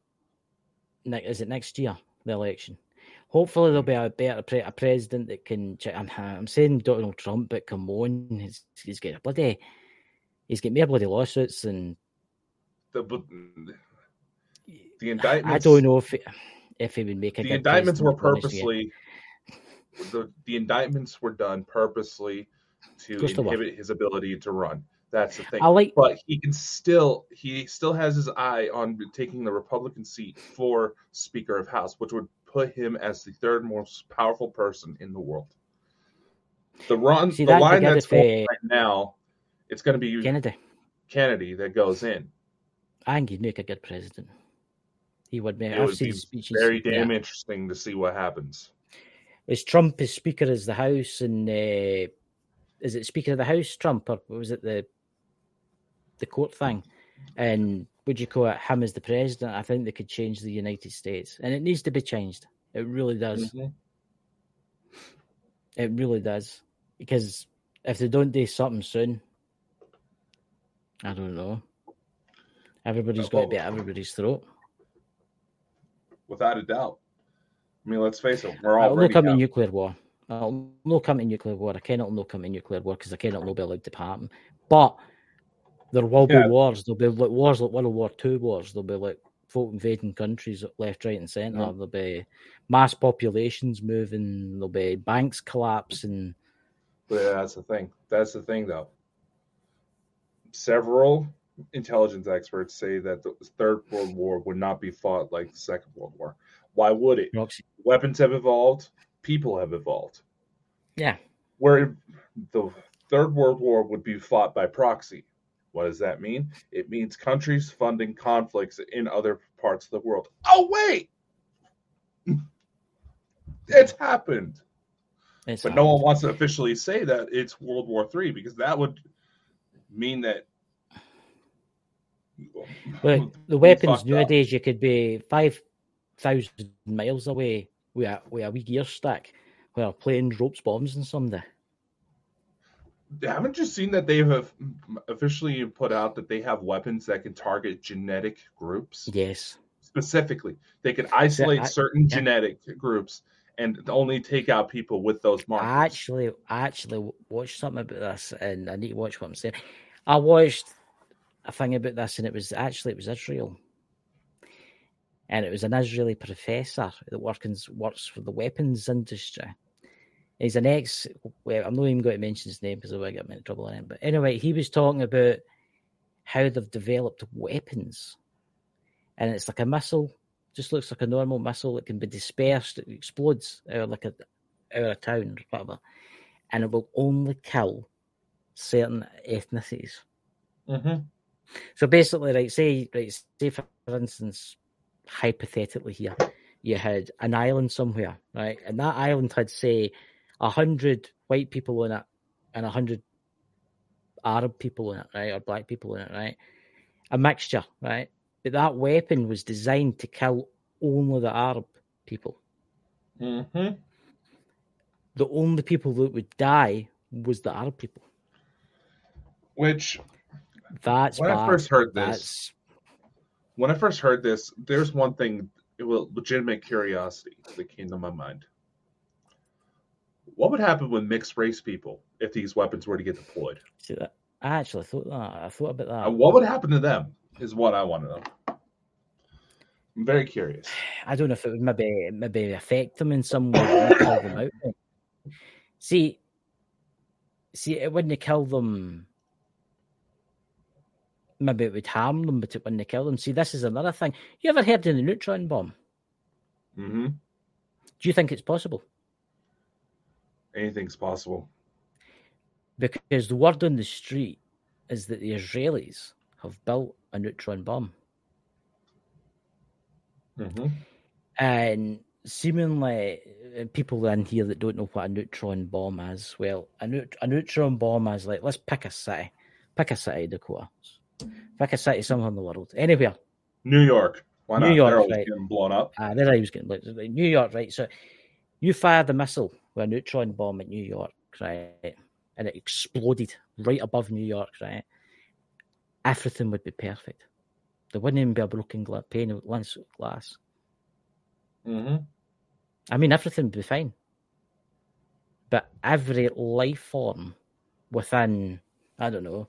Is it next year the election? Hopefully, there'll be a better pre- a president that can. I'm, I'm saying Donald Trump, but come on, he's, he's got a bloody, he's got more bloody lawsuits and the the indictments. I don't know if it, if he would make a. The indictments were purposely. The, the indictments were done purposely to inhibit his ability to run. That's the thing. I like, but he can still he still has his eye on taking the Republican seat for Speaker of House, which would put him as the third most powerful person in the world. The run, See, the line that's going right now, it's going to be Kennedy. Kennedy that goes in. I think he'd make a good president. He would make. It I've would be speeches. very damn yeah. interesting to see what happens. Is Trump as Speaker as the House and uh, is it Speaker of the House Trump or was it the the court thing? And would you call it him as the president? I think they could change the United States, and it needs to be changed. It really does. Mm-hmm. It really does because if they don't do something soon, I don't know. Everybody's going to be at everybody's throat. Without a doubt. I mean, let's face it, we're all. I'll come in nuclear war. I'll no come in nuclear war. I cannot no come in nuclear war because I cannot no be allowed to happen. But there will yeah. be wars. There'll be like wars like World War Two wars. There'll be like folk invading countries left, right, and centre. Yeah. There'll be mass populations moving. There'll be banks collapsing. yeah, that's the thing. That's the thing, though. several intelligence experts say that the Third World War would not be fought like the Second World War. Why would it? Weapons have evolved, people have evolved. Yeah. Where the Third World War would be fought by proxy. What does that mean? It means countries funding conflicts in other parts of the world. Oh, wait! It's happened. It's But no one wants to officially say that it's World War Three because that would mean that. Look, the we weapons fucked up. nowadays, you could be 5,000 miles away with a, with a wee gear stick where playing ropes bombs and somebody. Haven't you seen that they have officially put out that they have weapons that can target genetic groups Yes. specifically? They can isolate I- certain yeah. genetic groups and only take out people with those markers. I actually, I actually watched something about this, and I need to watch what I'm saying. I watched a thing about this, and it was actually it was Israel, and it was an Israeli professor that works works for the weapons industry. He's an ex. Well, I'm not even going to mention his name because I will get him in trouble on it. But anyway, he was talking about how they've developed weapons, and it's like a missile. Just looks like a normal missile. It can be dispersed. It explodes out of like a out of town or whatever, and it will only kill certain ethnicities. Mhm. So basically, right, say, right, say for instance, hypothetically here, you had an island somewhere, right, and that island had say a hundred white people on it and a hundred Arab people on it, right, or black people on it, right, a mixture, right. But that weapon was designed to kill only the Arab people. Mhm. The only people that would die was the Arab people. Which, That's when I first heard this, That's when I first heard this, there's one thing, it was legitimate curiosity that came to my mind. What would happen with mixed race people if these weapons were to get deployed? see that. I actually thought that. I thought about that. Uh, what would happen to them is what I want to know. I'm very curious. *sighs* I don't know if it would maybe maybe affect them in some way, kill them out. See, see, it wouldn't kill them. Maybe it would harm them, but it wouldn't kill them. See, this is another thing. You ever heard of the neutron bomb? hmm Do you think it's possible? Anything's possible. Because the word on the street is that the Israelis have built a neutron bomb. hmm And seemingly, uh, people in here that don't know what a neutron bomb is, well, a, neut- a neutron bomb is like, let's pick a city. Pick a city, Dakota. Pick a city somewhere in the world. Anywhere. New York. Why New not? York, They're right. getting blown up. Uh, there I was getting like, like New York, right? So you fired the missile with a neutron bomb at New York, right? And it exploded right above New York, right? Everything would be perfect. There wouldn't even be a broken pane of glass- glass. hmm I mean, everything would be fine. But every life form within, I don't know,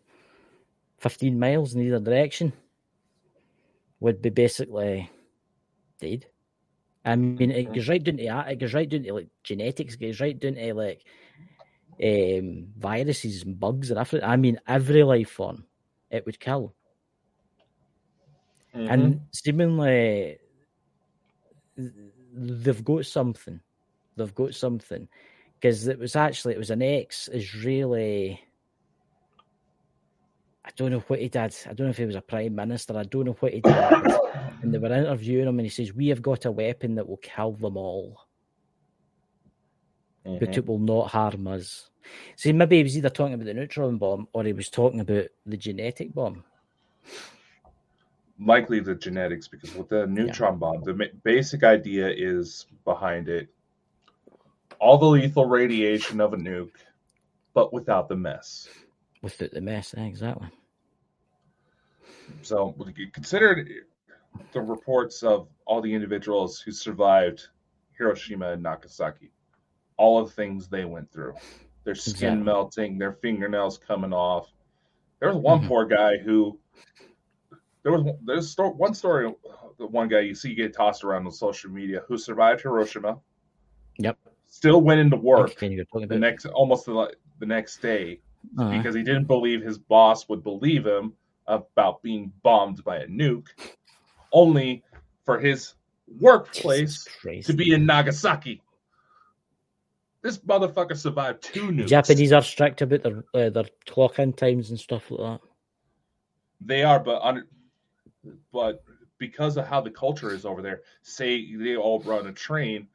15 miles in either direction would be basically dead. I mean, it goes right down to that. It goes right down to like genetics. It goes right down to like um, viruses and bugs and everything. I mean, every life form it would kill. Mm-hmm. and seemingly they've got something. They've got something because it was actually it was an ex-Israeli. I don't know what he did. I don't know if he was a prime minister. I don't know what he did. And they were interviewing him, and he says, "We have got a weapon that will kill them all, but Mhm. it will not harm us." See, maybe he was either talking about the neutron bomb or he was talking about the genetic bomb. likely the genetics because with the neutron bomb, the basic idea is behind it all the lethal radiation of a nuke, but without the mess. Without the mess, exactly. So consider the reports of all the individuals who survived Hiroshima and Nagasaki, all of the things they went through, their skin Exactly. melting, their fingernails coming off. There was one Mhm. poor guy who there was one- there's one story. The one guy you see get tossed around on social media who survived Hiroshima, Yep. still went into work Can you talking the next almost the, the next day Aye. because he didn't believe his boss would believe him about being bombed by a nuke, only for his workplace to be in Nagasaki. This motherfucker survived two nukes. Japanese are strict about their uh, their clock in times and stuff like that. They are, but under, but because of how the culture is over there, say they all run a train,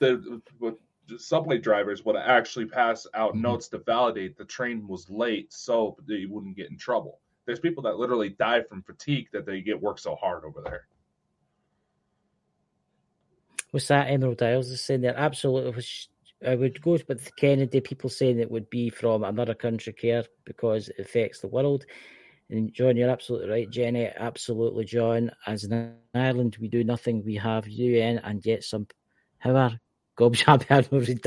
the, the subway drivers would actually pass out Mhm. notes to validate the train was late, so they wouldn't get in trouble. There's people that literally die from fatigue that they get work so hard over there. What's that? Emerald Isles is saying there. Absolutely. I would go with Kennedy. People saying it would be from another country care because it affects the world. And John, you're absolutely right, Jenny. Absolutely, John. As in Ireland, we do nothing. We have UN and yet some. However, gobshite. I don't read.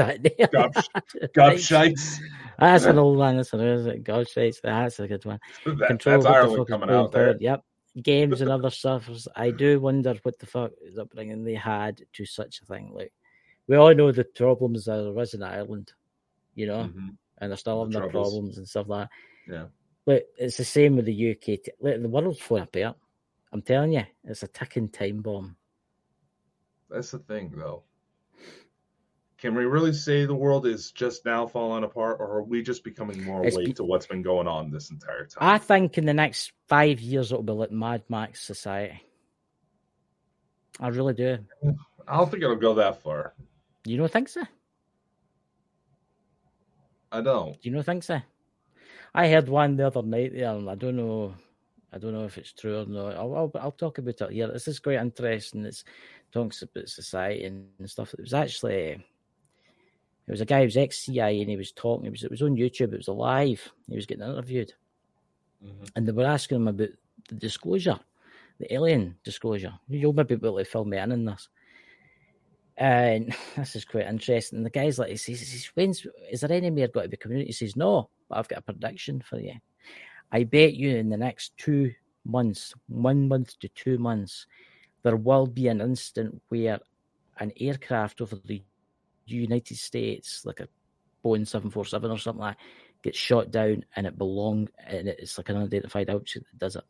Gob, *laughs* Right. gobshites. That's an old one. That's is it? Gobshites. That's a good one. That, Control that's the Ireland coming out there. forward. Yep. Games and *laughs* other stuff. I do wonder what the fuck is upbringing they had to such a thing. Like we all know the problems that there is in Ireland, you know, Mhm. and they're still The having their problems and stuff like that. Yeah. But it's the same with the UK. Like, the world's falling apart. I'm telling you, it's a ticking time bomb. That's the thing, though. Can we really say the world is just now falling apart, or are we just becoming more It's awake be- to what's been going on this entire time? I think in the next five years it'll be like Mad Max society. I really do. I don't think it'll go that far. You don't think so? I don't. Do you know think so? I heard one the other night there, and I don't know, I don't know if it's true or not. I'll, I'll, I'll talk about it here. This is quite interesting. It's talks about society and stuff. It was actually, it was a guy who was ex CIA, and he was talking. It was it was on YouTube. It was live. He was getting interviewed, Mhm. and they were asking him about the disclosure, the alien disclosure. You'll maybe be able to fill me in on this. And *laughs* this is quite interesting. The guy's like, he says, he says, When's, is there any more got to be community? He says, No, but I've got a prediction for you. I bet you in the next two months, one month to two months, there will be an instant where an aircraft over the United States, like a Boeing 747 or something like that, gets shot down and it belong and it's like an unidentified object that does it.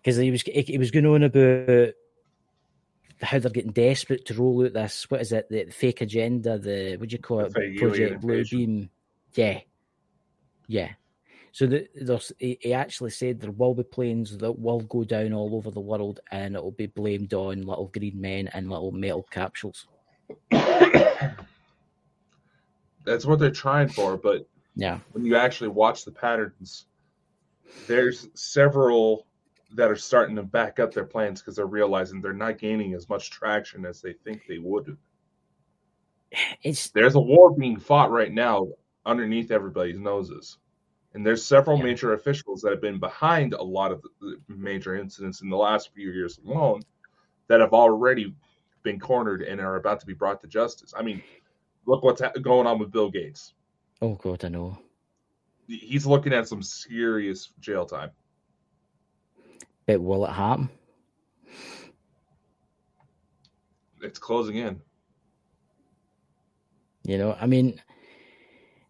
Because he was he was going on about how they're getting desperate to roll out this what is it the, fake agenda the what do you call it fake project blue beam. Yeah. Yeah. So the, he, he actually said there will be planes that will go down all over the world and it will be blamed on little green men and little metal capsules *coughs* That's what they're trying for, but yeah when you actually watch the patterns, there's several that are starting to back up their plans because they're realizing they're not gaining as much traction as they think they would. it's There's a war being fought right now underneath everybody's noses. And there's several Yeah. major officials that have been behind a lot of the major incidents in the last few years alone that have already been cornered and are about to be brought to justice. I mean, look what's ha- going on with Bill Gates. oh god i know He's looking at some serious jail time. but will it happen It's closing in. You know, I mean,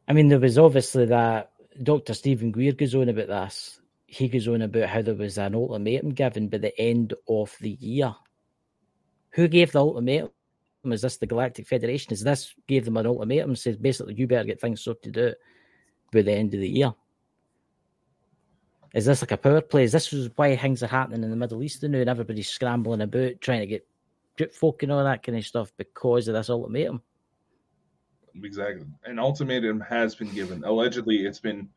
I mean, there was obviously that Dr. Steven Greer goes on about this. He goes on about how there was an ultimatum given by the end of the year. Who gave the ultimatum? Is this the Galactic Federation? Is this gave them an ultimatum? Says basically, you better get things sorted out by the end of the year. Is this like a power play? Is this why things are happening in the Middle East now and everybody's scrambling about trying to get drip folk and all that kind of stuff because of this ultimatum? Exactly. An ultimatum has been given. Allegedly, it's been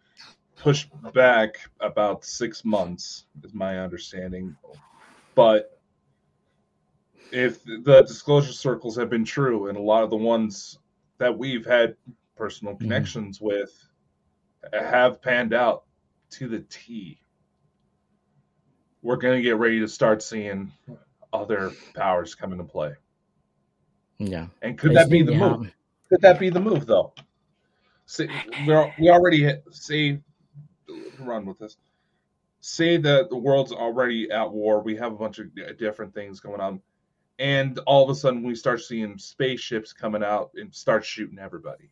pushed back about six months, is my understanding. But if the disclosure circles have been true, and a lot of the ones that we've had personal mm-hmm. connections with have panned out to the T, we're going to get ready to start seeing other powers come into play. Yeah. And could that be the to move? Could that be the move, though? Say, we're, we already hit, say, run with this. Say that the world's already at war. We have a bunch of uh, different things going on, and all of a sudden we start seeing spaceships coming out and start shooting everybody.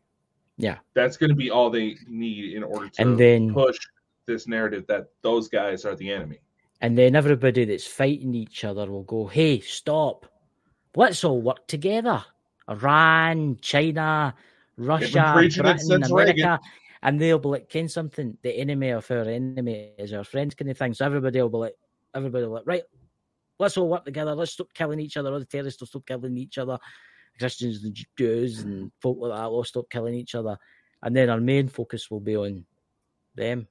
Yeah. That's going to be all they need in order to And then- push this narrative that those guys are the enemy. And then everybody that's fighting each other will go, hey, stop. Let's all work together. Iran, China, Russia, Britain, America. Reagan. And they'll be like, Ken something, the enemy of our enemy is our friend kind of thing. So everybody will be like, everybody will be like, right, let's all work together. Let's stop killing each other. All the terrorists will stop killing each other. Christians and Jews and folk like that will stop killing each other. And then our main focus will be on them.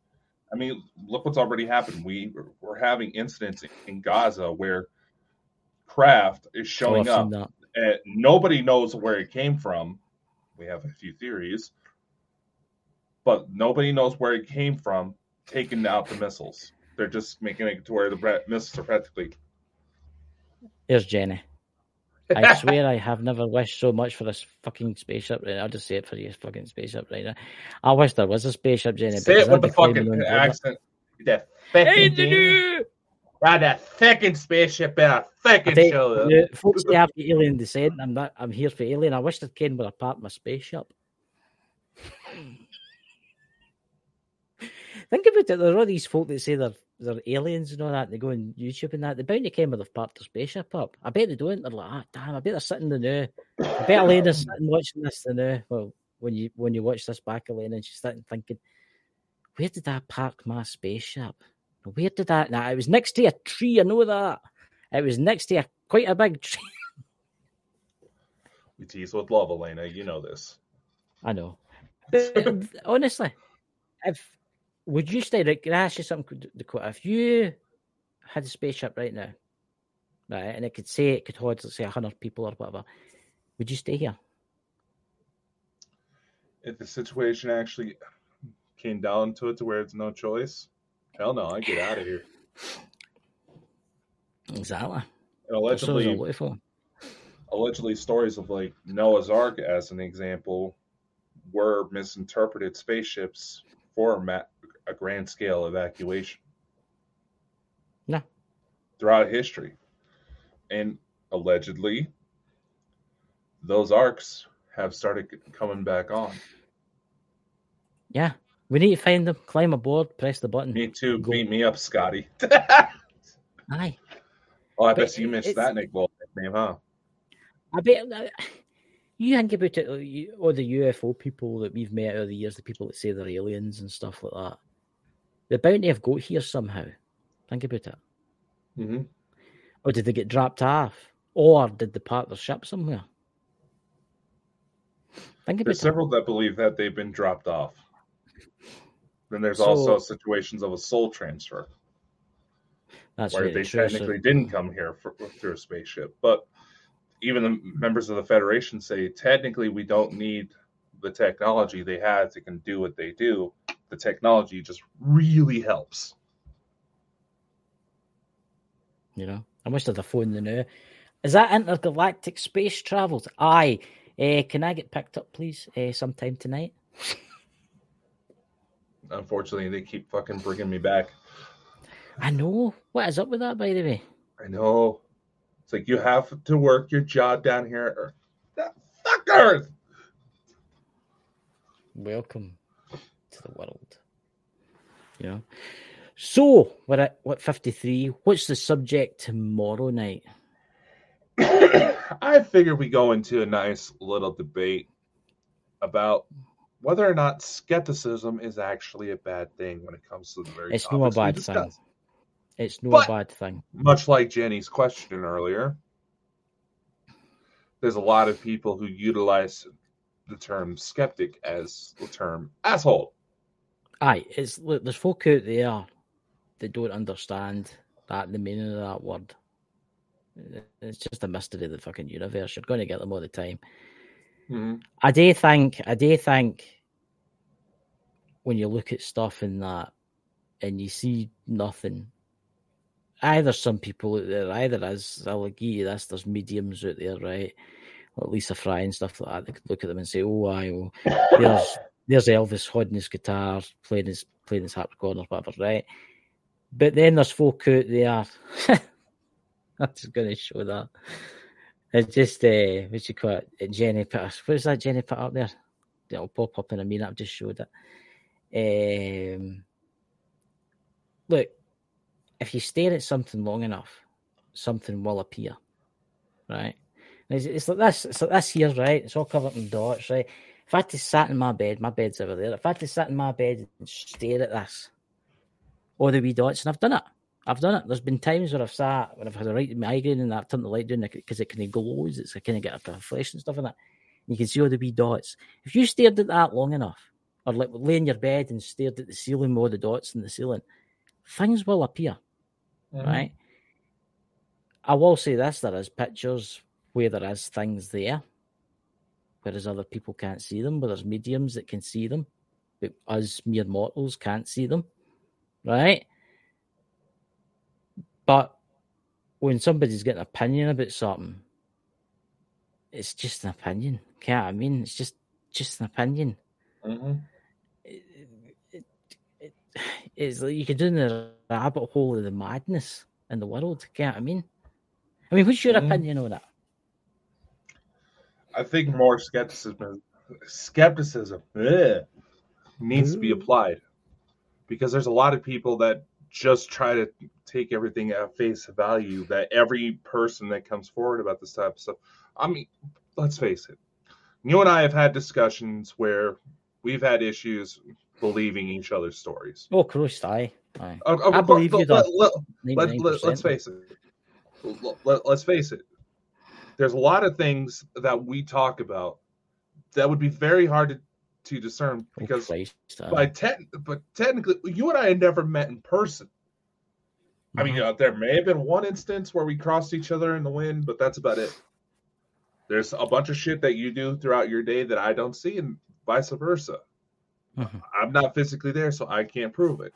I mean, look what's already happened. We we're having incidents in Gaza where craft is oh, showing So I've up, and nobody knows where it came from. We have a few theories, but nobody knows where it came from. Taking out the missiles, they're just making it to where the missiles are practically. Here's Jenny. *laughs* I swear I have never wished so much for this fucking spaceship. Right, I'll just say it for you, fucking spaceship right now. I wish there was a spaceship, Jenny. Say it with the fucking on board it. accent. Fucking the thing. Ride that fucking spaceship and I I fucking show the folks they have the alien descent. I'm not. I'm here for alien. I wish that Ken were a part of my spaceship. *laughs* Think about it. There are all these folk that say they're they're aliens and all that. They go on YouTube and that. They bound to came with a part their spaceship up. I bet they don't. They're like, ah, damn. I bet they're sitting there now. I bet Elena's sitting watching this now. Well, when you when you watch this back, Elena, and she's sitting thinking, where did I park my spaceship? Where did that? Now it was next to a tree. I know that. It was next to a quite a big tree. *laughs* We tease with love, Elena. You know this. I know. But honestly, if would you stay? Like, can I ask you something, Dakota? If you had a spaceship right now, right, and it could say it could hold, let's say, hundred people or whatever, would you stay here? If the situation actually came down to it to where it's no choice, hell no, I get out of here. Exactly. And That's what I was allegedly, allegedly, stories of like Noah's Ark, as an example, were misinterpreted spaceships for ma- a grand scale evacuation. No. Throughout history, and allegedly, those arcs have started coming back on. Yeah, we need to find them, climb aboard, press the button. Me too. Go. Beat me up, Scotty. *laughs* Aye, oh, I But bet you missed it's- that Nick Bolt nickname, huh? I bet. uh, You think about it, you- all the UFO people that we've met over the years, the people that say they're aliens and stuff like that. They're bound to have got here somehow. Think about it. Mm-hmm. Or did they get dropped off? Or did they park their ship somewhere? Think about There's it. several that believe that they've been dropped off. Then there's So- also situations of a soul transfer That's where they true. so- technically didn't come here for, through a spaceship. But even the members of the Federation say technically we don't need the technology they have to can do what they do. The technology just really helps. You know, I wish have phoned the now. Is that intergalactic space travels? Aye. Uh, can I get picked up, please, uh, sometime tonight? *laughs* Unfortunately, they keep fucking bringing me back. I know. What is up with that, by the way? I know. It's like you have to work your job down here at That fuck Earth. Welcome to the world. You know. So we're at what fifty three. What's the subject tomorrow night? *coughs* I figure we go into a nice little debate about whether or not skepticism is actually a bad thing when it comes to the very It's no a bad thing. It's no But- bad thing. Much like Jenny's question earlier, there's a lot of people who utilize the term skeptic as the term asshole. Aye, it's look. There's folk out there that don't understand that the meaning of that word. It's just a mystery of the fucking universe. You're going to get them all the time. Mhm. I do think, I do think, when you look at stuff in that, and you see nothing, either some people out there, either as I'll give you this, there's mediums out there, right? Like Lisa Fry and stuff like that. They could look at them and say, "Oh, I, oh, *laughs* there's there's Elvis holding his guitar, playing his playing his harpsichord or whatever, right?" But then there's folk out there. *laughs* I'm just going to show that. It's just uh, what you call it? Jenny put. What is that Jenny put up there? it'll pop up in a minute. I've just showed it. Um, look, if you stare at something long enough, something will appear, right? It's, it's, like this. It's like this here, right? It's all covered in dots, right? If I had to sat in my bed, my bed's over there. If I had to sit in my bed and stare at this, all the wee dots, and I've done it. I've done it. There's been times where I've sat when I've had a right migraine and I've turned the light down because it kind of glows. It's kind of get a flash and stuff in it. And you can see all the wee dots. If you stared at that long enough, or like lay in your bed and stared at the ceiling with all the dots in the ceiling, things will appear, mm-hmm. right? I will say this: there is pictures where there is things there, whereas other people can't see them. But there's mediums that can see them, but us mere mortals can't see them, right? But when somebody's got an opinion about something, it's just an opinion. Can't I mean? It's just just an opinion. Mm-hmm. It, it, it, it's like you could do in the rabbit hole of the madness in the world. Can't I mean? I mean, what's your mm-hmm. opinion on that? I think more skepticism skepticism ugh, needs to be applied because there's a lot of people that just try to take everything at face value that every person that comes forward about this type of stuff. I mean, let's face it. You and I have had discussions where we've had issues believing each other's stories. Oh, Christ, I, I, I believe you. Let, let, let, let's face it. Let, let's face it. There's a lot of things that we talk about that would be very hard to to discern because oh, by te- but technically you and I had never met in person. Mm-hmm. I mean, uh, there may have been one instance where we crossed each other in the wind, but that's about it. There's a bunch of shit that you do throughout your day that I don't see, and vice versa. Mm-hmm. I'm not physically there, so I can't prove it.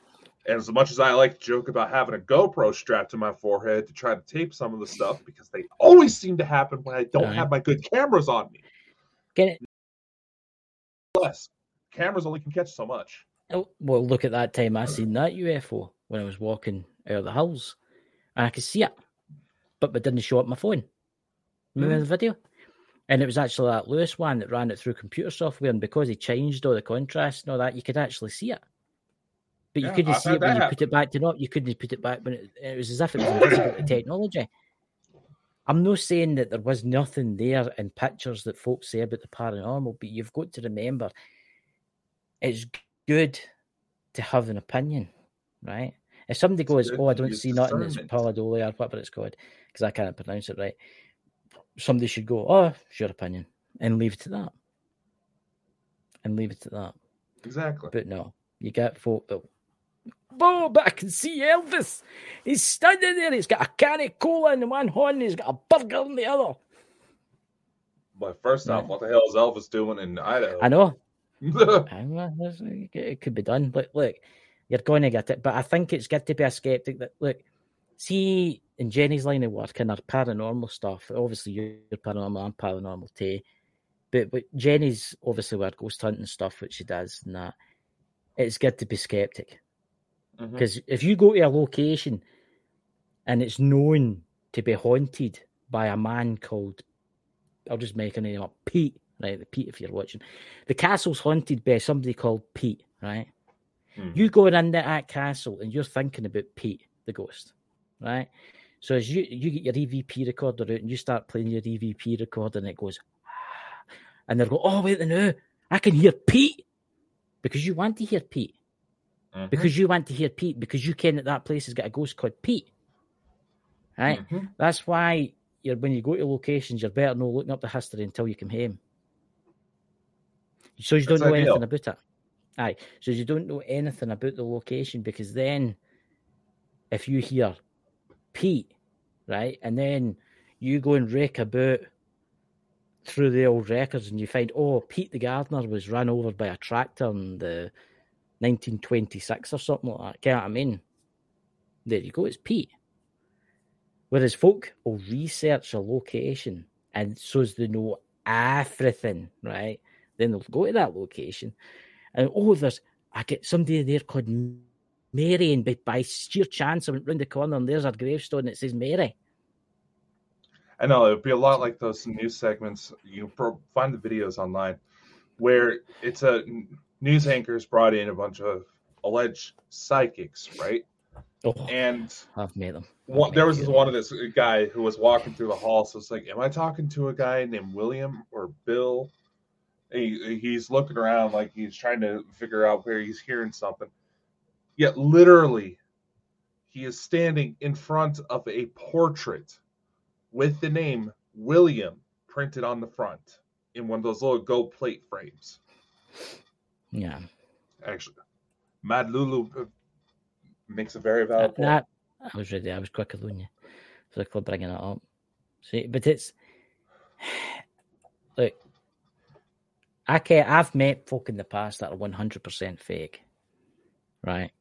And as much as I like to joke about having a GoPro strapped to my forehead to try to tape some of the stuff, because they always seem to happen when I don't right. have my good cameras on me. Get it? less. Cameras only can catch so much. Oh, well, look at that time I seen that UFO when I was walking out of the hills, and I could see it, but it didn't show up my phone. Remember mm. the video? And it was actually that Lewis one that ran it through computer software, and because he changed all the contrast and all that, you could actually see it. But you yeah, couldn't I've see it when you happen. put it back to not. You couldn't put it back when it, it was as if it was invisible to technology. I'm not saying that there was nothing there in pictures that folks say about the paranormal, but you've got to remember it's good to have an opinion, right? If somebody goes, "Oh, I don't see nothing," it's pareidolia or whatever it's called, because I can't pronounce it right. Somebody should go, "Oh, it's your opinion," and leave it to that, and leave it to that. Exactly. But no, you get folk that But I can see Elvis. He's standing there. He's got a can of cola in one hand. And he's got a burger in the other. *laughs* But first off, what the hell is Elvis doing in Idaho? I know. *laughs* it could be done. But look, you're going to get it. But I think it's good to be a skeptic that, look, see, in Jenny's line of work and her paranormal stuff, obviously you're paranormal, I'm paranormal too. But, but Jenny's obviously where ghost hunting stuff, which she does, and that, it's good to be skeptic because mm-hmm. if you go to a location and it's known to be haunted by a man called, I'll just make a name up, Pete, right? The Pete, if you're watching, the castle's haunted by somebody called Pete, right? Mm-hmm. You go into that castle and you're thinking about Pete, the ghost, right? So as you you get your EVP recorder out and you start playing your EVP recorder and it goes, and they're going, oh wait, no, I can hear Pete because you want to hear Pete mm-hmm. because you want to hear Pete because you can that that place has got a ghost called Pete. Right? Mm-hmm. That's why you're when you go to locations, you're better not looking up the history until you come home. So you don't That's know ideal. anything about it. Aye. So you don't know anything about the location because then if you hear Pete, right, and then you go and rake about through the old records and you find, oh, Pete the gardener was run over by a tractor and the 1926 or something like that. Get what I mean? There you go, it's Pete. Whereas folk will research a location and so as they know everything, right? Then they'll go to that location and oh, there's I get somebody there called Mary, and by, by sheer chance I went round the corner and there's her gravestone that says Mary. I know it would be a lot like those news segments. You find the videos online where it's a news anchors brought in a bunch of alleged psychics, right? Oh, And I've met them. one, there was this one of this guy who was walking through the hall. So it's like, am I talking to a guy named William or Bill? He, he's looking around like he's trying to figure out where he's hearing something. Yet, literally, he is standing in front of a portrait with the name William printed on the front in one of those little gold plate frames. Yeah. Actually, Mad Lulu uh, makes a very valid point. Nah, I was ready. I was quicker than you. So I'm bringing it up. See, but it's *sighs* look. I can't, I've met folk in the past that are one hundred percent fake, right?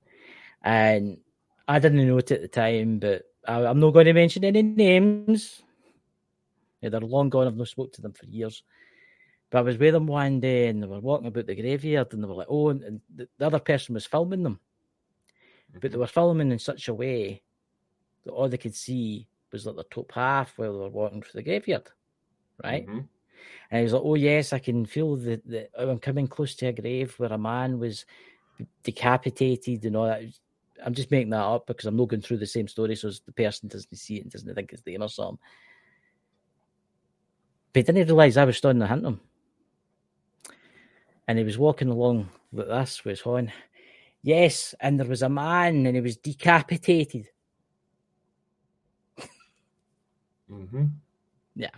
And I didn't know it at the time, but I, I'm not going to mention any names. Yeah, they're long gone. I've not spoke to them for years. But I was with them one day, and they were walking about the graveyard, and they were like, "Oh," and, the, the other person was filming them, but they were filming in such a way that all they could see was like the top half while they were walking through the graveyard, right? Mhm. And he was like, "Oh yes, I can feel the, the I'm coming close to a grave where a man was decapitated and all that." I'm just making that up because I'm not going through the same story, so the person doesn't see it and doesn't think it's them or something. But he didn't realise I was standing to him. And he was walking along like this with his horn. Yes, and there was a man and he was decapitated. Mhm. Yeah.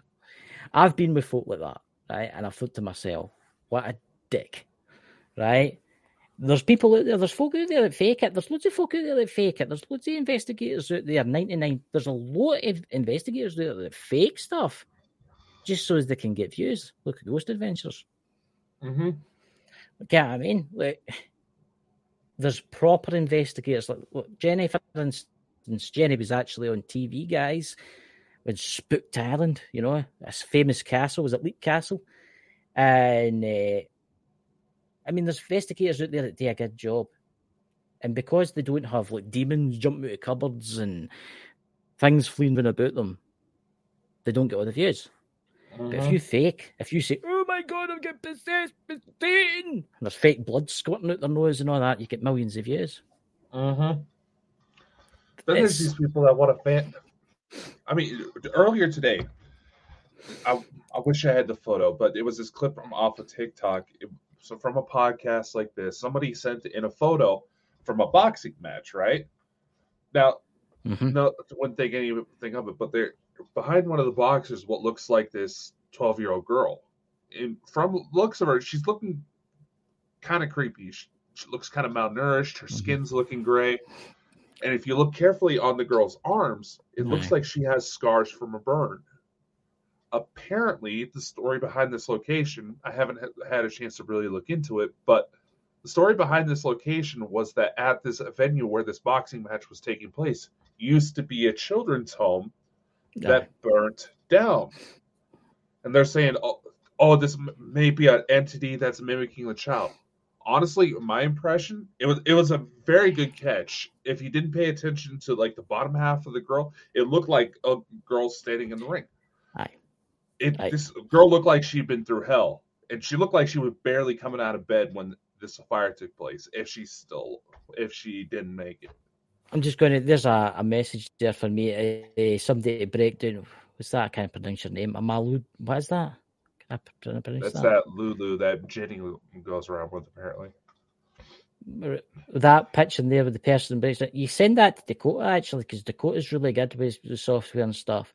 I've been with folk like that, right? And I've thought to myself, what a dick, right? There's people out there, there's folk out there that fake it. There's loads of folk out there that fake it. There's loads of investigators out there, 99. There's a lot of investigators out there that fake stuff just so as they can get views. Look at Ghost Adventures. Mhm. Get what I mean? Like, there's proper investigators. Like look, Jenny, for instance, Jenny was actually on TV, guys, with Spooked Island. You know, this famous castle was it Leap Castle, and uh, I mean, there's investigators out there that do a good job, and because they don't have like demons jumping out of cupboards and things fleeing about them, they don't get all the views. But if Mhm. you fake, if you say, "Oh my god, I'm getting possessed with Satan," and there's fake blood squirting out their nose and all that, you get millions of views. Mm-hmm. Then there's these people that want to fan. I mean, earlier today, I, I wish I had the photo, but it was this clip from off of TikTok. It- so from a podcast like this, somebody sent in a photo from a boxing match, right? Now, Mhm. no, wouldn't think anything of it, but they're behind one of the boxers. What looks like this twelve-year-old girl, and from looks of her, she's looking kind of creepy. She, she looks kind of malnourished. Her Mhm. skin's looking gray. And if you look carefully on the girl's arms, it looks Right. like she has scars from a burn. Apparently, the story behind this location, I haven't ha- had a chance to really look into it, but the story behind this location was that at this venue where this boxing match was taking place used to be a children's home that burnt down. And they're saying, oh, oh, this m- may be an entity that's mimicking the child. Honestly, my impression, it was it was a very good catch. If you didn't pay attention to like the bottom half of the girl, it looked like a girl standing in the ring. Aye. It Aye. this girl looked like she'd been through hell, and she looked like she was barely coming out of bed when this fire took place. If she still, if she didn't make it. I'm just going to. There's a, a message there for me. Uh, somebody to break down. What's that? I can't pronounce your name. Amalu. What is that? Can I pr- pronounce That's that? Lulu that Jenny goes around with apparently. that picture in there with the person breaks it. You send that to Dakota actually, because Dakota's really good with the software and stuff.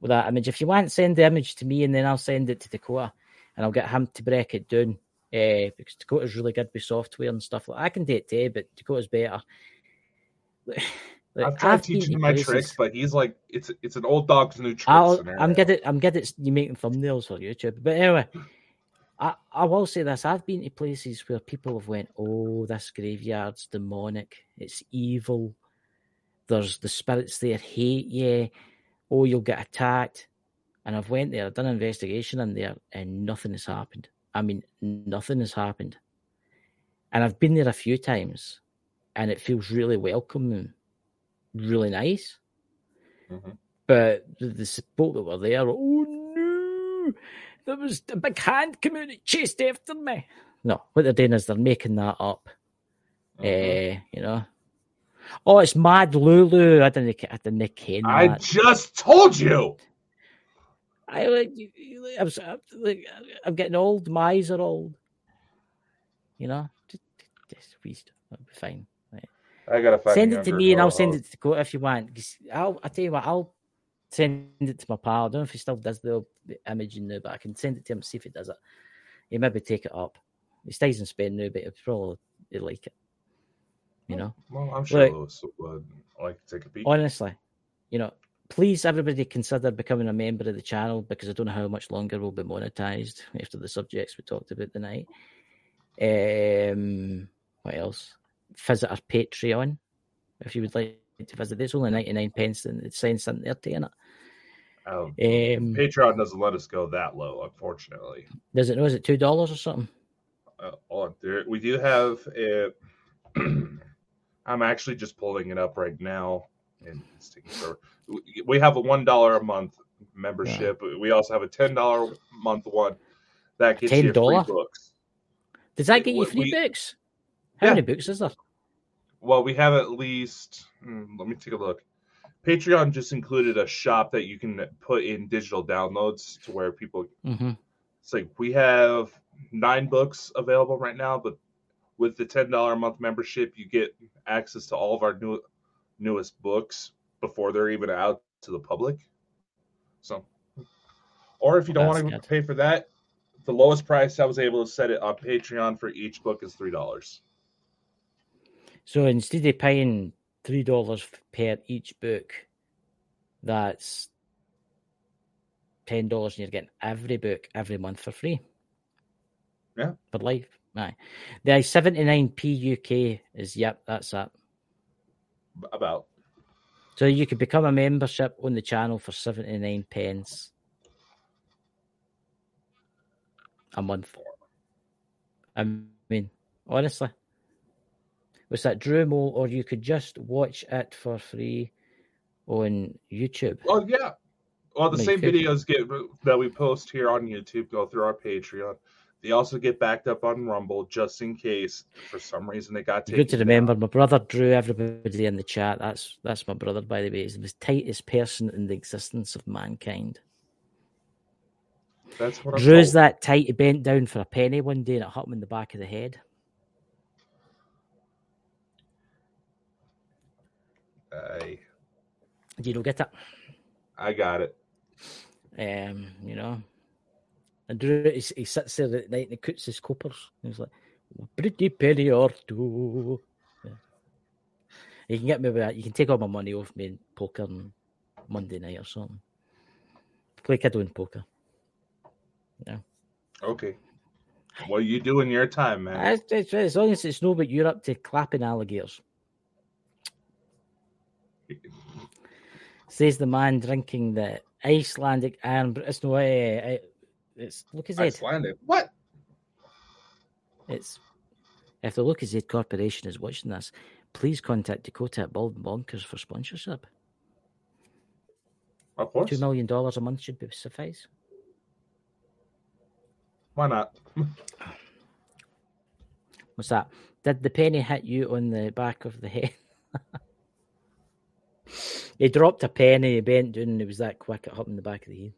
With that image, if you want, send the image to me and then I'll send it to Dakota, and I'll get him to break it down. Uh, because Dakota's really good with software and stuff. Like I can do it too, but Dakota's better. *sighs* Like, I've tried teaching him my places- tricks, but he's like, it's it's an old dog's new trick I'll, scenario. I'm good at I'm good at you making thumbnails for YouTube. But anyway, *laughs* I, I will say this: I've been to places where people have went, "Oh, this graveyard's demonic. It's evil. There's the spirits there hate you. Oh, you'll get attacked." And I've went there, done an investigation in there, and nothing has happened. I mean, nothing has happened. And I've been there a few times, and it feels really welcoming, really nice. Mhm. But the, the support that were there, oh no, there was a big hand coming out chased after me. No, what they're doing is they're making that up. Mhm. Uh, you know. Oh, it's Mad Lulu. I didn't, I didn't ken I that. just told you. I like, you- you- I'm, like, I'm getting old. My eyes are old. You know, just, just be fine. I gotta send it to me and I'll send it to Dakota if you want. I'll, I'll tell you what, I'll send it to my pal. I don't know if he still does the, the imaging now, but I can send it to him see if he does it. He maybe take it up. He stays in Spain now, but he'll probably he'll like it. You know, Well, I'm sure Look. Lewis would like to take a peek. honestly, you know, please everybody consider becoming a member of the channel because I don't know how much longer we'll be monetized after the subjects we talked about tonight. Um, what else? Visit our Patreon if you would like to visit. It's only ninety nine pence, and it sends something there to innit? Um, Um, Patreon doesn't let us go that low, unfortunately. does it know? Is it two dollars or something? Uh, on, there, we do have it. *clears throat* I'm actually just pulling it up right now, and it's taking forever. We- have a one dollar a month membership. We also have a ten dollar month one that gets you free books. Does that get you free we- books? How Yeah. many books is there? Well, we have at least. hmm, let me take a look. Patreon just included a shop that you can put in digital downloads to where people hmm It's like we have nine books available right now, but with the ten dollar a month membership, you get access to all of our new newest books before they're even out to the public. So, or if you don't That's want to good. pay for that, the lowest price I was able to set it on Patreon for each book is three dollars. So instead of paying three dollars per each book, that's ten dollars, and you're getting every book every month for free. Yeah. for life. Aye. The seventy nine p UK is yep, that's that. About So you could become a membership on the channel for seventy nine pence a month. I mean, honestly. Was that Drumo, or you could just watch it for free on YouTube? oh yeah. Well, the Make same it- videos get that we post here on YouTube go through our Patreon. They also get backed up on Rumble just in case for some reason they got taken. Good to down. remember. My brother drew everybody in the chat. That's that's my brother, by the way. He's the tightest person in the existence of mankind. That's what I'm Drew's that tight he bent down for a penny one day and it hit him in the back of the head. I you Do you not get it? I got it. Um, you know. And Drew, he, he sits there at night and he cuts his coppers. He's like, pretty penny or two. Yeah. You can get me with that. You can take all my money off me in poker on Monday night or something. Play kiddo in poker. Yeah. Okay. What you do in your time, man? As long as it's no but you're up to clapping alligators. Says the man drinking the Icelandic iron. But it's no way. It's Lucas Icelandic. What? It's if the Lucozade Corporation is watching this, please contact Dakota at Bald Bonkers for sponsorship. Of course. Two million dollars a month should be suffice. Why not? *laughs* What's that? Did the penny hit you on the back of the head? *laughs* he dropped a penny, he bent down, and it was that quick it hit him in the back of the head.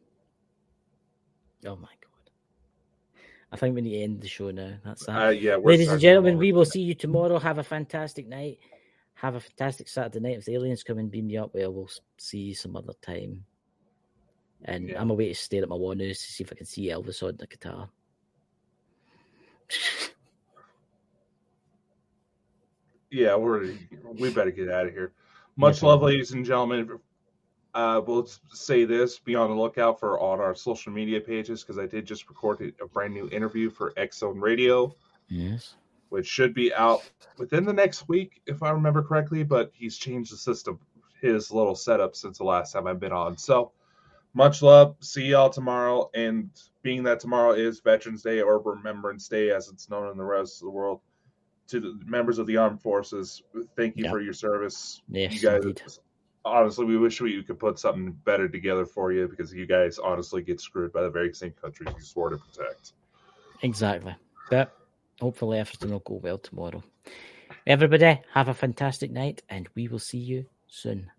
Oh my god. I think we need to end the show now. That's that. Uh, yeah. Ladies and gentlemen, tomorrow. we will see you tomorrow. Have a fantastic night. Have a fantastic Saturday night. If the aliens come and beam me up, well, we'll see you some other time. And Yeah. I'm away to stare at my one news to see if I can see Elvis on the guitar. *laughs* Yeah, we're we better get out of here. Much love, ladies and gentlemen. Uh, we'll say this: be on the lookout for on our social media pages because I did just record a brand new interview for X Zone Radio. yes. which should be out within the next week, if I remember correctly. But he's changed the system, his little setup since the last time I've been on. So much love. See y'all tomorrow. And being that tomorrow is Veterans Day or Remembrance Day, as it's known in the rest of the world, to the members of the armed forces, thank you Yeah. for your service. Yes, you guys, indeed. honestly, we wish we could put something better together for you because you guys honestly get screwed by the very same countries you swore to protect. Exactly. But hopefully everything will go well tomorrow. Everybody, have a fantastic night and we will see you soon.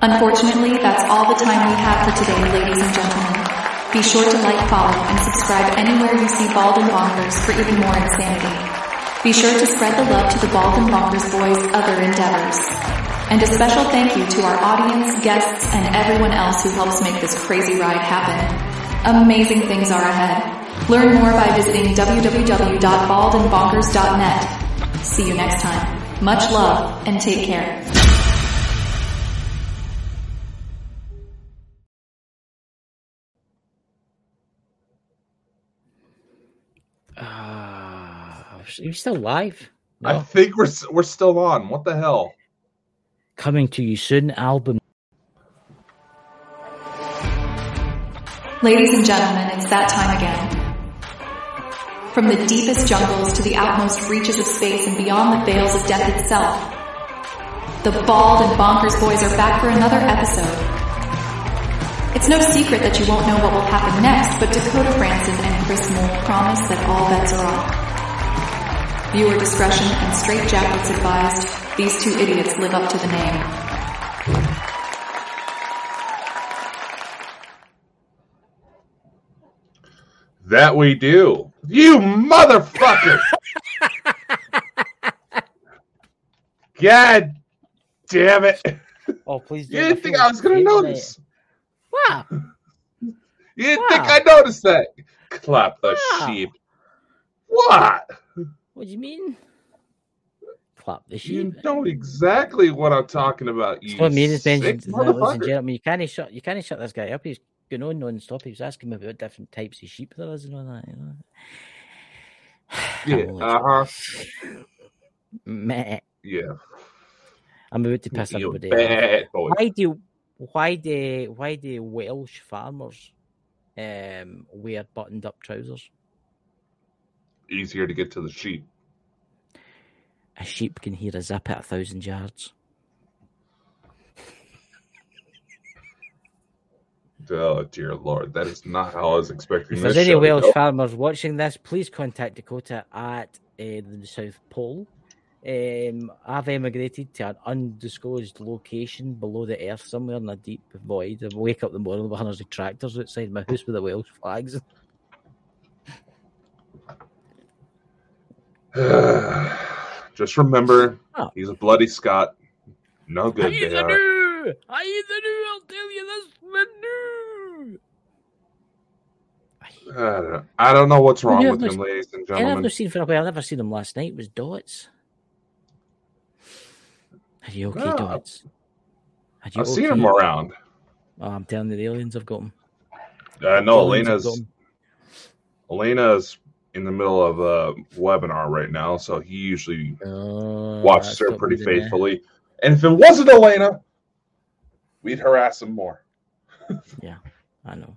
Unfortunately, that's all the time we have for today, ladies and gentlemen. Be sure to like, follow, and subscribe anywhere you see Bald and Bonkers for even more insanity. Be sure to spread the love to the Bald and Bonkers boys' other endeavors. And a special thank you to our audience, guests, and everyone else who helps make this crazy ride happen. Amazing things are ahead. Learn more by visiting www.baldandbonkers.net. See you next time. Much love and take care. Are you still live? I think we're we're still on. What the hell? Coming to you soon album. Ladies and gentlemen, it's that time again. From the deepest jungles to the outmost reaches of space and beyond the veils of death itself, the Bald and Bonkers boys are back for another episode. It's no secret that you won't know what will happen next, but Dakota Francis and Chris Mole promise that all bets are off. Viewer discretion and straight jackets advised. These two idiots live up to the name. That we do. You motherfucker! *laughs* God damn it! Oh, please You didn't think I was gonna notice. Wow. You didn't think I noticed that? Clap the Wow. sheep. What? What do you mean? Clap the You know exactly what I'm talking about. You That's what I mean is sick ladies and gentlemen, you can't shut you can't shut this guy up. He's going on non-stop. He was asking me about different types of sheep there is and all that. You know? *sighs* Yeah, uh huh. Meh. Yeah. I'm about to piss You everybody off. bad boy. Why do why do why do Welsh farmers um, wear buttoned up trousers? Easier to get to the sheep. A sheep can hear a zip at a thousand yards. Oh dear lord, that is not how I was expecting If there's any Welsh farmers watching this, please contact Dakota at uh, the South Pole. Um, I've emigrated to an undisclosed location below the earth, somewhere in a deep void. I wake up in the morning with hundreds of tractors outside my house with the Welsh flags. *laughs* *sighs* Just remember, Oh. he's a bloody Scot. No good I there. knew! I knew! I'll tell you this, I knew! I don't, know. I don't know what's wrong with him, ladies and And I've gentlemen. not seen for a while. I've never seen him last night. It was Dots? Are you okay, No, Dots? Are you I've seen him around. Oh, I'm telling you, the aliens have got him. I know Elena's him. In the middle of a webinar right now, so he usually Oh, watches her pretty faithfully. And if it wasn't Elena, we'd harass him more. *laughs* Yeah, I know.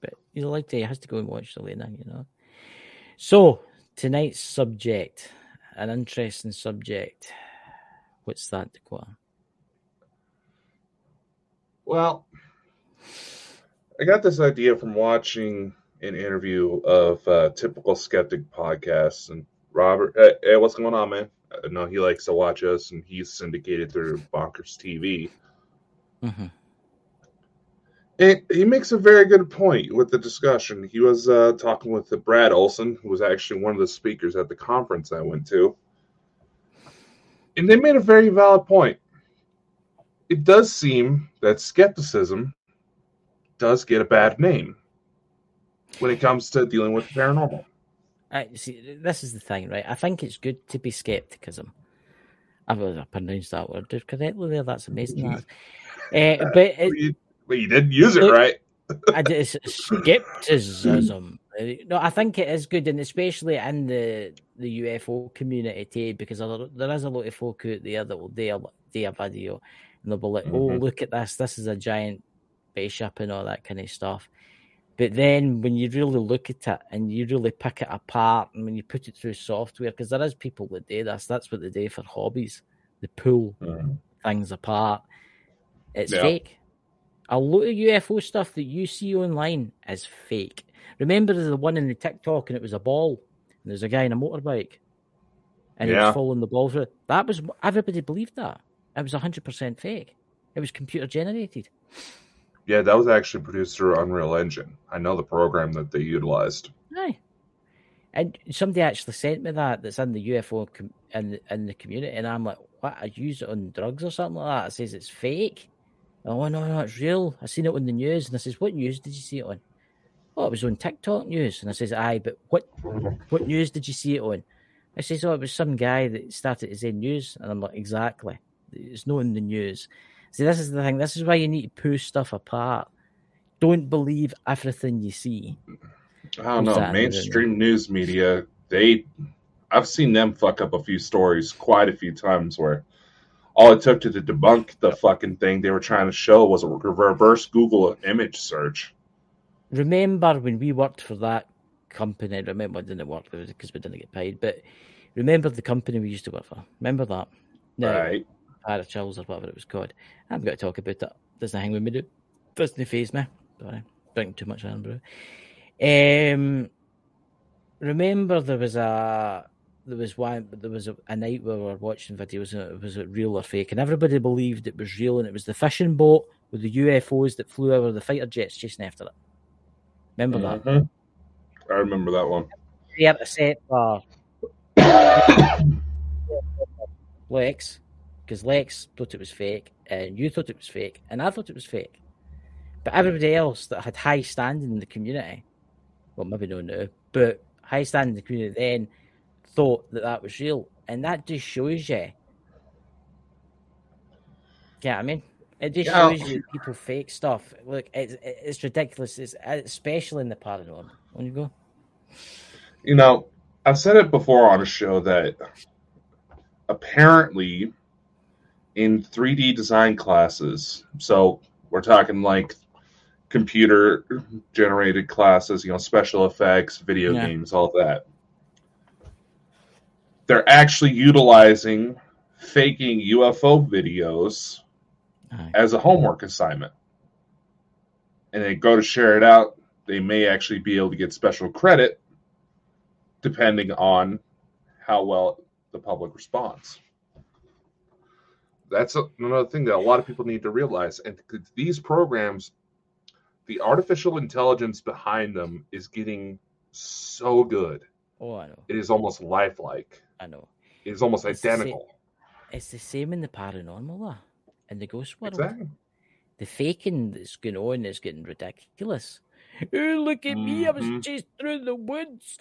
But you like to, he has to go and watch Elena, you know. So, tonight's subject, an interesting subject. What's that, Dakota? Well, I got this idea from watching an interview of uh, typical skeptic podcasts, and Robert, hey, hey, what's going on, man? I know he likes to watch us, and he's syndicated through Bonkers TV. Mm-hmm. And he makes a very good point with the discussion. He was uh, talking with Brad Olson, who was actually one of the speakers at the conference I went to. And they made a very valid point. It does seem that skepticism does get a bad name when it comes to dealing with the paranormal. I see. This is the thing, right? I think it's good to be skepticism. I will pronounce that word correctly there. That's amazing. That. Uh, *laughs* but it, Well, you, well, you didn't use it Look- right. I it's skepticism. *laughs* No, I think it is good, and especially in the the UFO community too, because there, is a lot of folk out there that will do a, do a video and they'll be like, "Oh, Mhm. look at this! This is a giant spaceship and all that kind of stuff." But then, when you really look at it and you really pick it apart, and when you put it through software, because there is people that do this, that's what they do for hobbies. They pull mm-hmm. things apart It's Yeah. fake. A lot of UFO stuff that you see online is fake. Remember the one in the TikTok and it was a ball and there's a guy in a motorbike and he Yeah. was following the ball through. That was everybody believed that. It was hundred percent fake. It was computer generated. Yeah, that was actually produced through Unreal Engine. I know the program that they utilized. Aye. And somebody actually sent me that that's in the UFO com- in the, in the community, and I'm like, "What? I use it on drugs or something like that?" It says it's fake. Oh no, no, it's real. I seen it on the news, and I says, "What news did you see it on?" Oh, it was on TikTok news, and I says, "Aye, but what what news did you see it on?" I says, "Oh, it was some guy that started his own news," and I'm like, "Exactly. It's not in the news." See, this is the thing. This is why you need to pull stuff apart. Don't believe everything you see. I don't know. Mainstream news media, they, I've seen them fuck up a few stories quite a few times where all it took to debunk the fucking thing they were trying to show was a reverse Google image search. remember when we worked for that company? Remember, it didn't work because we didn't get paid. But remember the company we used to work for. Remember that? No, Right. Parachills or whatever it was called. I'm going to talk about it. Doesn't hang with me. Do doesn't phase me. Sorry, drinking too much Irn-Bru. Um, remember there was a there was one there was a, a night where we were watching videos and it was it real or fake, and everybody believed it was real, and it was the fishing boat with the UFOs that flew over the fighter jets chasing after it. Remember that? Mhm. I remember that one. The intercept for Lex, because Lex thought it was fake, and you thought it was fake, and I thought it was fake. But everybody else that had high standing in the community, well, maybe no now, but high standing in the community then thought that that was real, and that just shows you. Yeah, I mean, it just Yeah. shows you people fake stuff. Look, it's it's ridiculous, it's, especially in the paranormal. When you go, You know, I've said it before on a show that apparently in 3D design classes, so we're talking like computer generated classes, you know, special effects, video Yeah. games, all that. They're actually utilizing faking UFO videos Aye. as a homework assignment. And they go to share it out, they may actually be able to get special credit depending on how well the public responds. That's another thing that a lot of people need to realize. And these programs, the artificial intelligence behind them is getting so good. oh, I know, It is almost lifelike. I know. It is almost It's the identical. It's the same in the paranormal, though, in the ghost world. Exactly. The faking that's going on is getting ridiculous. *laughs* Oh, look at me! I was Mhm. chased through the woods.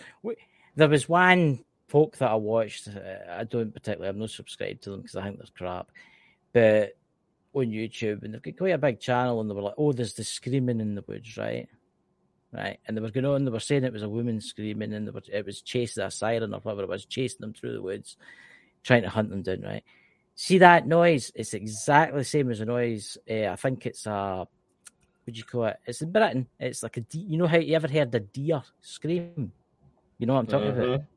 There was one folk that I watched. uh, I don't particularly. I'm not subscribed to them because I think they're crap. But on YouTube, and they've got quite a big channel, and they were like, "Oh, there's the screaming in the woods, right?" Right, and they were going on. They were saying it was a woman screaming, and they were, it was chasing a siren or whatever it was, chasing them through the woods, trying to hunt them down. Right, see that noise? It's exactly the same as a noise. Uh, I think it's a what do you call it? It's in Britain. It's like a de- you know how you ever heard a deer scream? You know what I'm talking about? Mhm.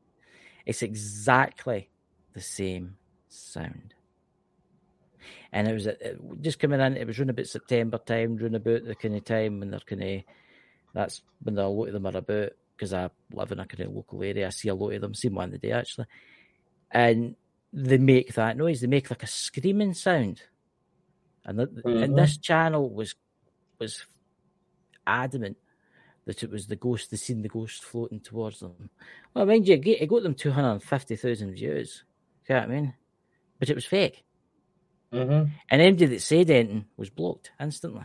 It's exactly the same sound. And it was uh, just coming in. It was around about September time, around about the kind of time when they're kind of. That's when a lot of them are about because I live in a kind of local area. I see a lot of them. Seen one the day actually, and they make that noise. They make like a screaming sound, and th- and Mhm. this channel was was adamant that it was the ghost. They seen the ghost floating towards them. Well, mind you, it got- it got them two hundred and fifty thousand views. You know what I mean? But it was fake, Mhm. and anybody that said anything was blocked instantly.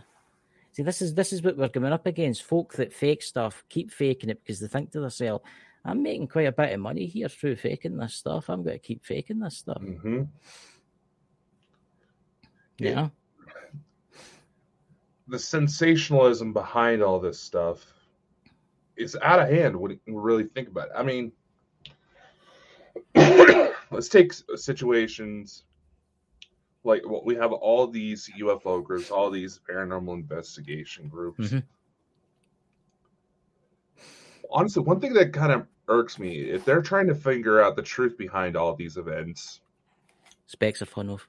See, this is this is what we're coming up against. Folk that fake stuff keep faking it because they think to themselves, "I'm making quite a bit of money here through faking this stuff. I'm going to keep faking this stuff." Mhm. You Yeah. the sensationalism behind all this stuff is out of hand when you really think about it. I mean, *coughs* let's take situations like what we have all these UFO groups, all these paranormal investigation groups. Mhm. Honestly, one thing that kind of irks me if they're trying to figure out the truth behind all these events, Specks are fun of.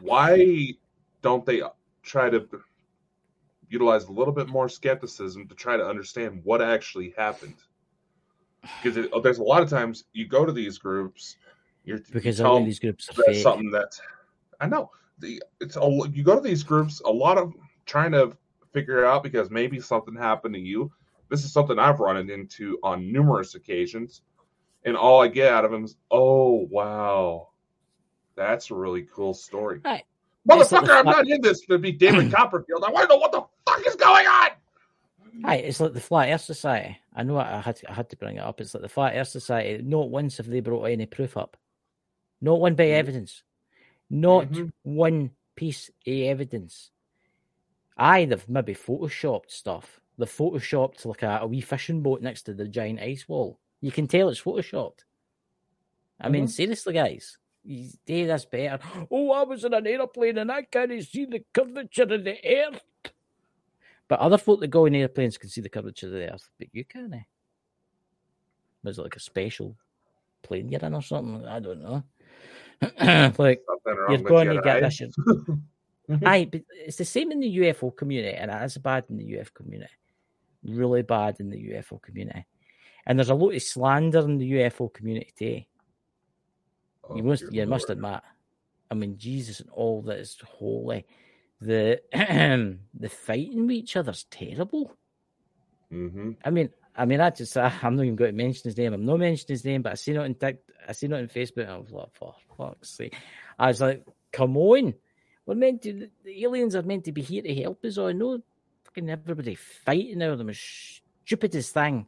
why don't they try to utilize a little bit more skepticism to try to understand what actually happened. Because there's a lot of times you go to these groups, you're because you all of these groups are that's fake. something that I know. The it's a, you go to these groups, a lot of trying to figure it out because maybe something happened to you. This is something I've run into on numerous occasions, and all I get out of them is, "Oh wow, that's a really cool story." Right. Motherfucker, I'm not in this to be David *clears throat* Copperfield. I want to know what the fuck is going on. Hi, it's like the Flat Earth Society. I know I had to, I had to bring it up. It's like the Flat Earth Society. Not once have they brought any proof up. Not one bit of Mhm. evidence. Not Mhm. one piece of evidence. Aye, they've maybe photoshopped stuff. They've photoshopped like a, a wee fishing boat next to the giant ice wall. You can tell it's photoshopped. I mean, Mhm. seriously, guys, you do this better. Oh, I was in an aeroplane and I can't see the curvature of the earth. But other folk that go in airplanes can see the curvature of the earth, but you can't. Was it like a special plane you're in or something? I don't know. Like, you're going your to get this. Aye, *laughs* but it's the same in the UFO community, and it's bad in the UFO community. Really bad in the UFO community. And there's a lot of slander in the UFO community too. Oh, you must you must admit. I mean, Jesus and all that is holy. The *clears throat* the fighting with each other's terrible. Mhm. I mean, I mean, I just I, I'm not even going to mention his name. I'm not mentioning his name, but I seen it on Tik, I seen it on Facebook. I was like, for fuck's sake! I was like, come on, we're meant to. The aliens are meant to be here to help us. Or no, fucking everybody fighting over the most stupidest thing.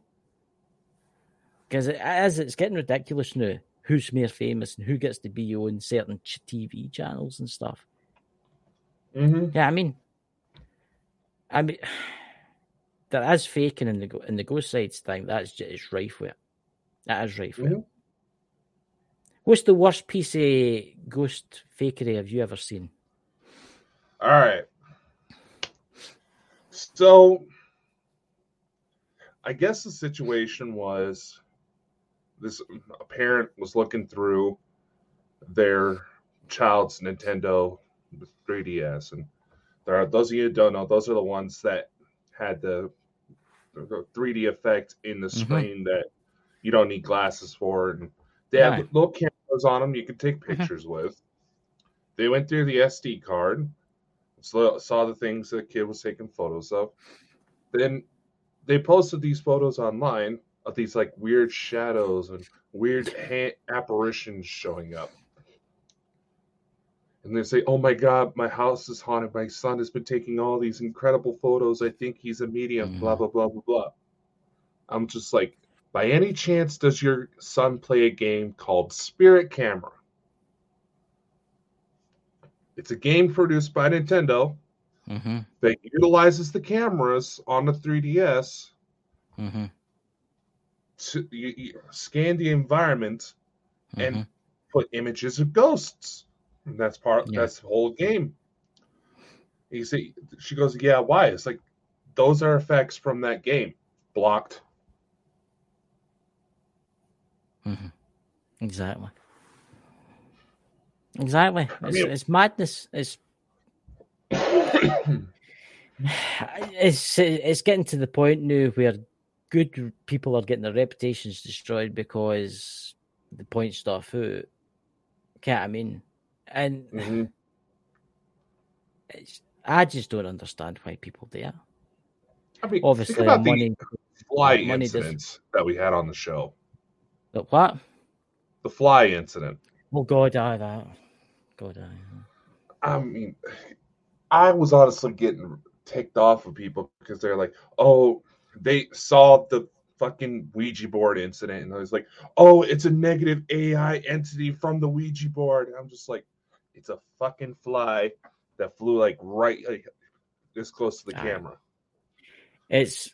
Because it, as it's getting ridiculous now, who's more famous and who gets to be on certain TV channels and stuff. Mhm. Yeah, I mean, I mean, *sighs* there is faking in the go- in the ghost sides thing. That's just it's rife with it. That is rife with it. What's the worst piece of ghost fakery have you ever seen? All right. So, I guess the situation was this a parent was looking through their child's Nintendo 3DS, and there are those of you who don't know, those are the ones that had the, the 3D effect in the Mhm. screen that you don't need glasses for, and they have Right. little cameras on them you can take Mhm. pictures with. They went through the SD card, saw the things that the kid was taking photos of. Then they posted these photos online of these like weird shadows and weird ha- apparitions showing up. And they say, "Oh my God, my house is haunted. My son has been taking all these incredible photos. I think he's a medium." Blah Mhm. blah blah blah blah. I'm just like, by any chance, does your son play a game called Spirit Camera? It's a game produced by Nintendo Mm-hmm. that utilizes the cameras on the 3DS Mm-hmm. to you, you scan the environment mm-hmm. and put images of ghosts. And that's part. Yeah. That's the whole game. You see, she goes, "Yeah, why?" It's like those are effects from that game. Blocked. Mm-hmm. Exactly. Exactly. It's, it's madness. It's it's it's getting to the point now where good people are getting their reputations destroyed because the point stuff out. Can't I mean? And Mhm. it's, I just don't understand why people do it. I mean, Obviously, think about money. the money does- incidents that we had on the show. But what? The fly incident. Well, God, I that. God, I. I mean, I was honestly getting ticked off of people because they're like, oh, they saw the fucking Ouija board incident, and I was like, oh, it's a negative AI entity from the Ouija board. And I'm just like, it's a fucking fly that flew like right like, this close to the Ah. camera. It's.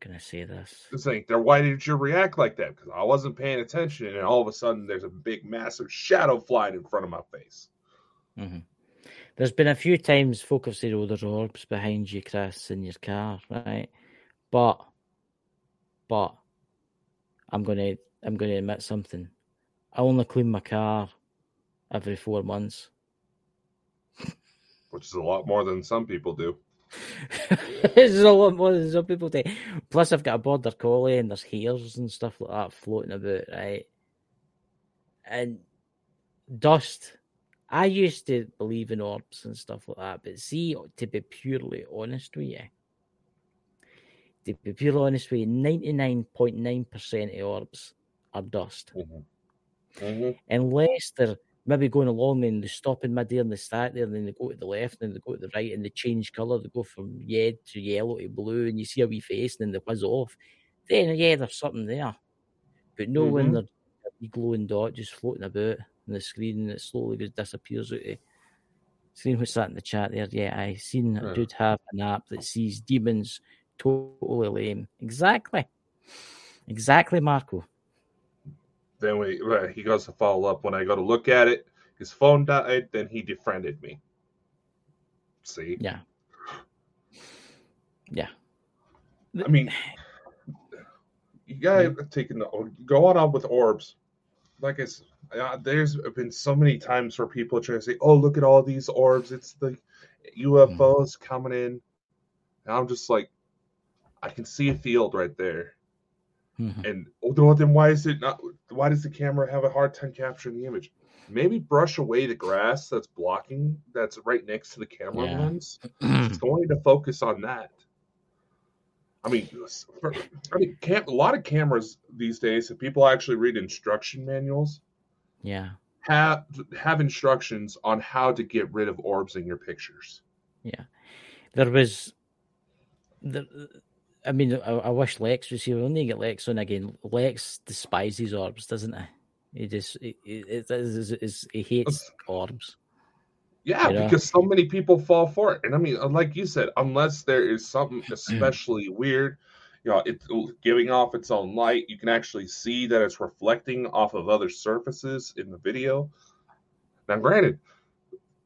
Can I say this? It's like, there, why did you react like that? Because I wasn't paying attention, and all of a sudden, there's a big, massive shadow flying in front of my face. hmm There's been a few times folk have said, "Oh, there's orbs behind you, Chris, in your car," right? But, but, I'm gonna, I'm gonna admit something. I only clean my car every four months. which is a lot more than some people do. *laughs* it's a lot more than some people do. Plus, I've got a border collie and there's hairs and stuff like that floating about, right? And dust. I used to believe in orbs and stuff like that, but see, to be purely honest with you, to be purely honest with you, 99.9% of orbs are dust. Mm-hmm. Mm-hmm. Unless they're maybe going along and they stop in midair and they start there and then they go to the left and they go to the right and they change colour. They go from red to yellow to blue and you see a wee face and then they whiz off. Then, yeah, there's something there. But no Mm-hmm. when there's a glowing dot just floating about on the screen and it slowly just disappears out of Seen what's that in the chat there? Yeah, I seen a Yeah. dude have an app that sees demons totally lame. Exactly. Exactly, Marco. Then we, well, he goes to follow up. When I go to look at it, his phone died. Then he defriended me. See, Yeah. Yeah. I mean, you gotta take the go on up with orbs. Like I said, uh, there's been so many times where people try to say, "Oh, look at all these orbs! It's the UFOs coming in," and I'm just like, I can see a field right there. Mhm. And well, then why is it not? Why does the camera have a hard time capturing the image? Maybe brush away the grass that's blocking, that's right next to the camera Yeah. lens. *clears throat* It's going to focus on that. I mean, for- I mean, cam- a lot of cameras these days, if people actually read instruction manuals, yeah. have have instructions on how to get rid of orbs in your pictures. Yeah, there was, the, I mean, I, I wish Lex was here. We only get Lex on again. Lex despises orbs, doesn't he? He just, he, he, it is- is- he hates orbs. Yeah, You know? because so many people fall for it. And I mean, like you said, unless there is something *clears throat* especially weird, you know, it's giving off its own light, you can actually see that it's reflecting off of other surfaces in the video. Now, granted,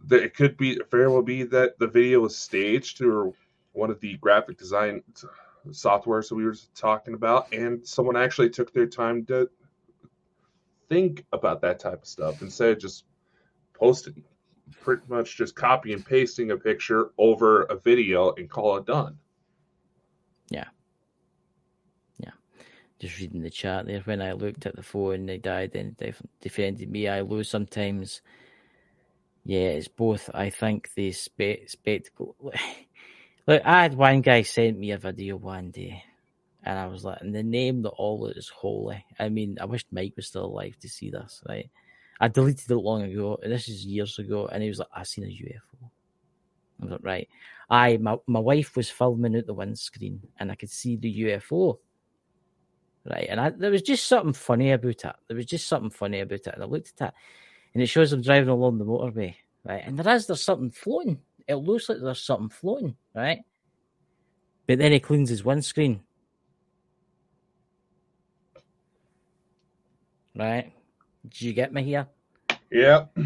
that it could be very well be that the video was staged or one of the graphic design softwares that we were talking about, and someone actually took their time to think about that type of stuff instead of just posting pretty much just copy and pasting a picture over a video and call it done. Yeah. Yeah. Just reading the chat there. When I looked at the phone, they died and def- defended me. I lose sometimes. Yeah, it's both. I think the spe- spectacle. *laughs* Look, I had one guy sent me a video one day, and I was like, "In the name that all is holy." I mean, I wish Mike was still alive to see this. Right? I deleted it long ago, and this is years ago, and he was like, "I seen a UFO." I was like, "Right." I my my wife was filming out the windscreen, and I could see the UFO right? And I, there was just something funny about it. There was just something funny about it. And I looked at it, and it shows them driving along the motorway, right? And there is there's something floating. It looks like there's something floating, right? But then he cleans his windscreen, right? Did you get me here? Yep.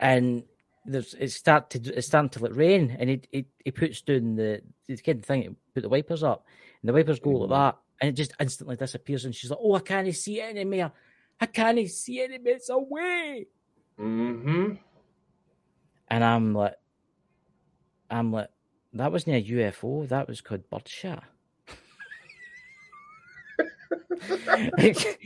and there's it start to it's starting to like rain, and he he, he puts down the the kid thing, put the wipers up, and the wipers go like that, and it just instantly disappears, and she's like, "Oh, I can't see it anymore. I can't see it anymore. It's away." Mm-hmm. And I'm like, I'm like, that wasn't a UFO. That was called birdshot. *laughs*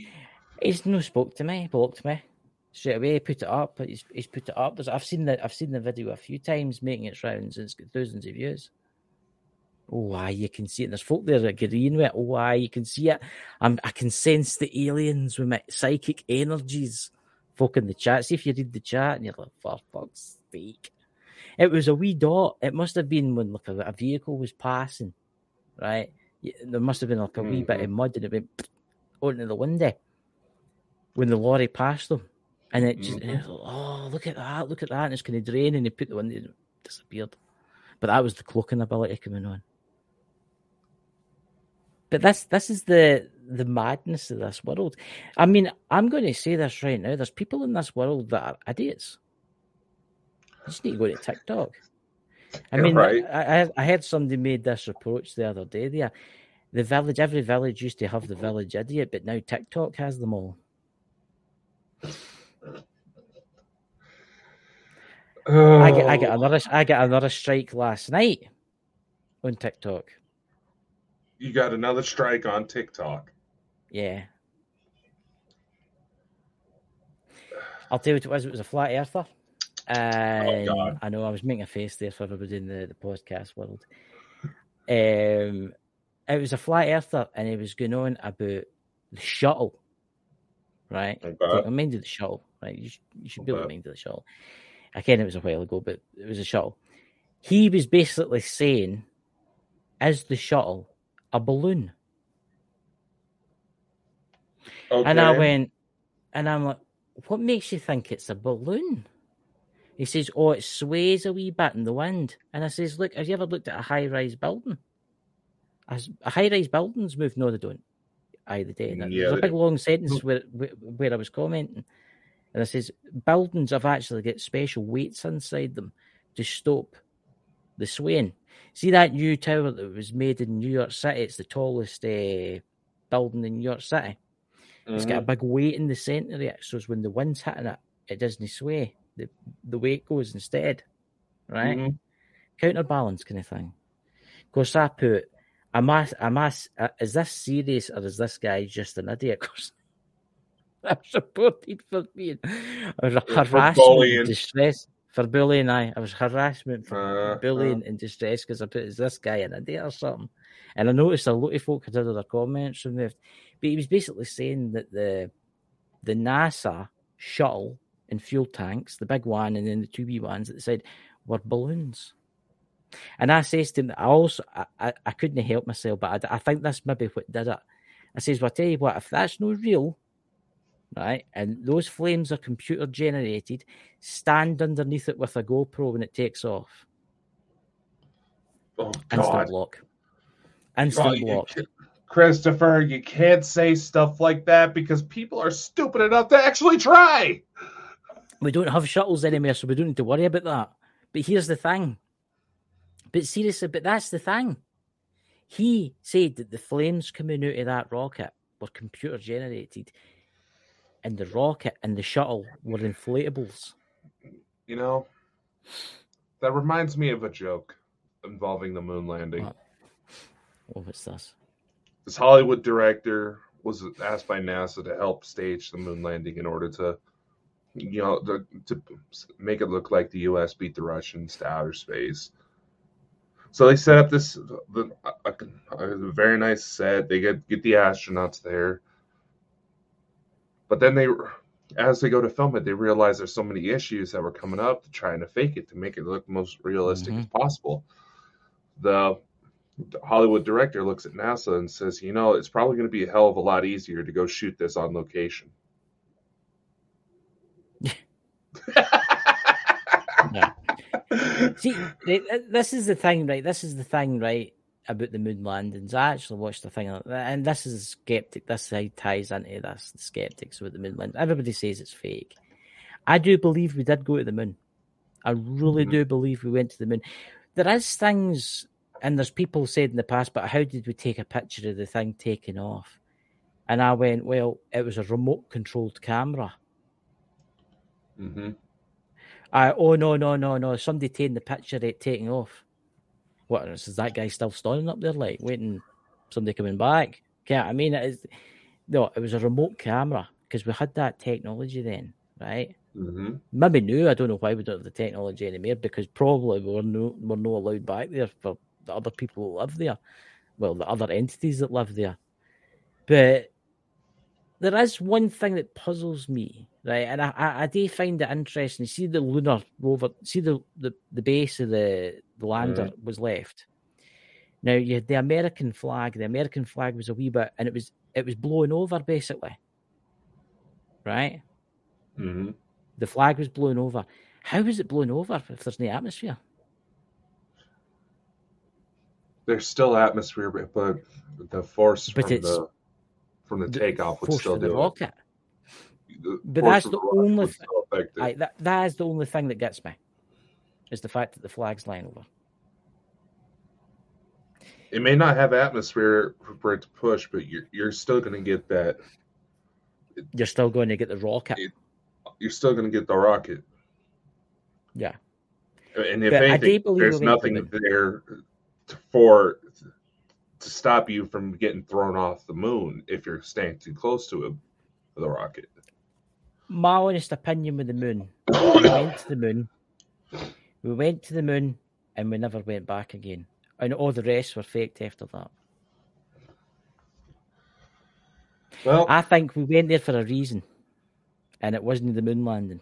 he's no spoke to me, blocked me straight away. Put it up. He's, he's put it up. There's, I've seen the I've seen the video a few times making its rounds, and it's got thousands of views. Oh, aye, you can see it. There's folk there agreeing with it. Oh, aye, you can see it. I'm, I can sense the aliens with my psychic energies. Folk in the chat. See if you read the chat and you're like, for fuck's sake. It was a wee dot. It must have been when like a, a vehicle was passing, right? There must have been like a wee bit of mm-hmm. mud and it went *sniffs* onto the window when the lorry passed them. And it just, and it like, oh, look at that, look at that. And it's kind of drain and they put the window and it disappeared. But that was the cloaking ability coming on. But this this is the the madness of this world. I mean, I'm going to say this right now. There's people in this world that are idiots. Just need to go to TikTok. I mean, right. I, I I heard somebody made this approach the other day. There, the village, every village used to have the village idiot, but now TikTok has them all. I get I get oh. another I get another strike last night on TikTok. You got another strike on TikTok. Yeah. I'll tell you what it was. It was a flat earther. And God. I know I was making a face there for everybody in the, the podcast world. Um, it was a flat earther, and he was going on about the shuttle, right? Okay. I'm minded the shuttle, right? You should, you should be able to Okay. mind the shuttle. Again, it was a while ago, but it was a shuttle. He was basically saying, "Is the shuttle a balloon?" Okay. And I went, and I'm like, what makes you think it's a balloon? He says, oh, it sways a wee bit in the wind. And I says, look, have you ever looked at a high rise building? A, high rise buildings move. No, they don't. Aye, they do. Yeah, There's a big long sentence where, where I was commenting. And I says, buildings have actually got special weights inside them to stop the swaying. See that new tower that was made in New York City? It's the tallest uh, building in New York City. It's got a Mhm. big weight in the centre of it, so when the wind's hitting it, it doesn't sway. The the way it goes instead, right? Mhm. Counterbalance kind of thing. Of course, I put, am I, am I, uh, is this serious or is this guy just an idiot? *laughs* Of course, I'm supported for being For harassment and distress for bullying. I, I was harassment for Uh, bullying and distress because I put, is this guy an idiot or something? And I noticed a lot of folk had other comments removed. But he was basically saying that the the NASA shuttle and fuel tanks, the big one and then the two wee ones at the side, were balloons. And I says to him, I also I, I, I couldn't help myself, but I, I think that's maybe what did it. I says, Well, I tell you what, if that's no real, right, and those flames are computer generated, stand underneath it with a GoPro when it takes off. Oh Instant block. Oh, Instant block. Christopher, you can't say stuff like that because people are stupid enough to actually try. We don't have shuttles anymore, so we don't need to worry about that. But here's the thing. But seriously, but that's the thing. He said that the flames coming out of that rocket were computer generated, and the rocket and the shuttle were inflatables. You know, that reminds me of a joke involving the moon landing. What? Oh, what's this? This Hollywood director was asked by NASA to help stage the moon landing in order to, you know, to, to make it look like the U.S. beat the Russians to outer space. So they set up this the, a, a very nice set. They get get the astronauts there, but then they, as they go to film it, they realize there's so many issues that were coming up to trying to fake it to make it look most realistic mm-hmm. as possible. The Hollywood director looks at NASA and says, "You know, it's probably going to be a hell of a lot easier to go shoot this on location." See, th- th- this is the thing, right? This is the thing, right, about the moon landings. I actually watched the thing, and this is skeptic. This ties into this. The skeptics about the moon landing. Everybody says it's fake. I do believe we did go to the moon. I really Mhm. do believe we went to the moon. There is things, and there's people said in the past, but how did we take a picture of the thing taking off? And I went, well, it was a remote controlled camera. hmm I oh no no no no somebody taking the picture of it taking off. What is that guy still standing up there like waiting somebody coming back? Yeah, I mean it is no, it was a remote camera because we had that technology then, right? hmm Maybe new. I don't know why we don't have the technology anymore because probably we were no we're not allowed back there for the other people that live there. Well, the other entities that live there. But there is one thing that puzzles me, right? And I, I, I do find it interesting. See the lunar rover, see the, the, the base of the, the lander was left. Now you had the American flag. The American flag was a wee bit, and it was it was blowing over basically, right? hmm The flag was blown over. How was it blown over if there's no atmosphere? There's still atmosphere, but- the force But from the from the The takeoff would still do rocket. It. The But that's the only would thi- still affect it. Aye, that that is the only thing that gets me, is the fact that the flag's lying over. It may not have atmosphere for it to push, but you're you're still going to get that. You're still going to get the rocket. You're still going to get the rocket. Yeah. And if But anything, there's we went to nothing there for to stop you from getting thrown off the moon if you're staying too close to a, the rocket. My honest opinion with the moon, we went to the moon, we went to the moon, and we never went back again. And all the rest were faked after that. Well, I think we went there for a reason, and it wasn't the moon landing.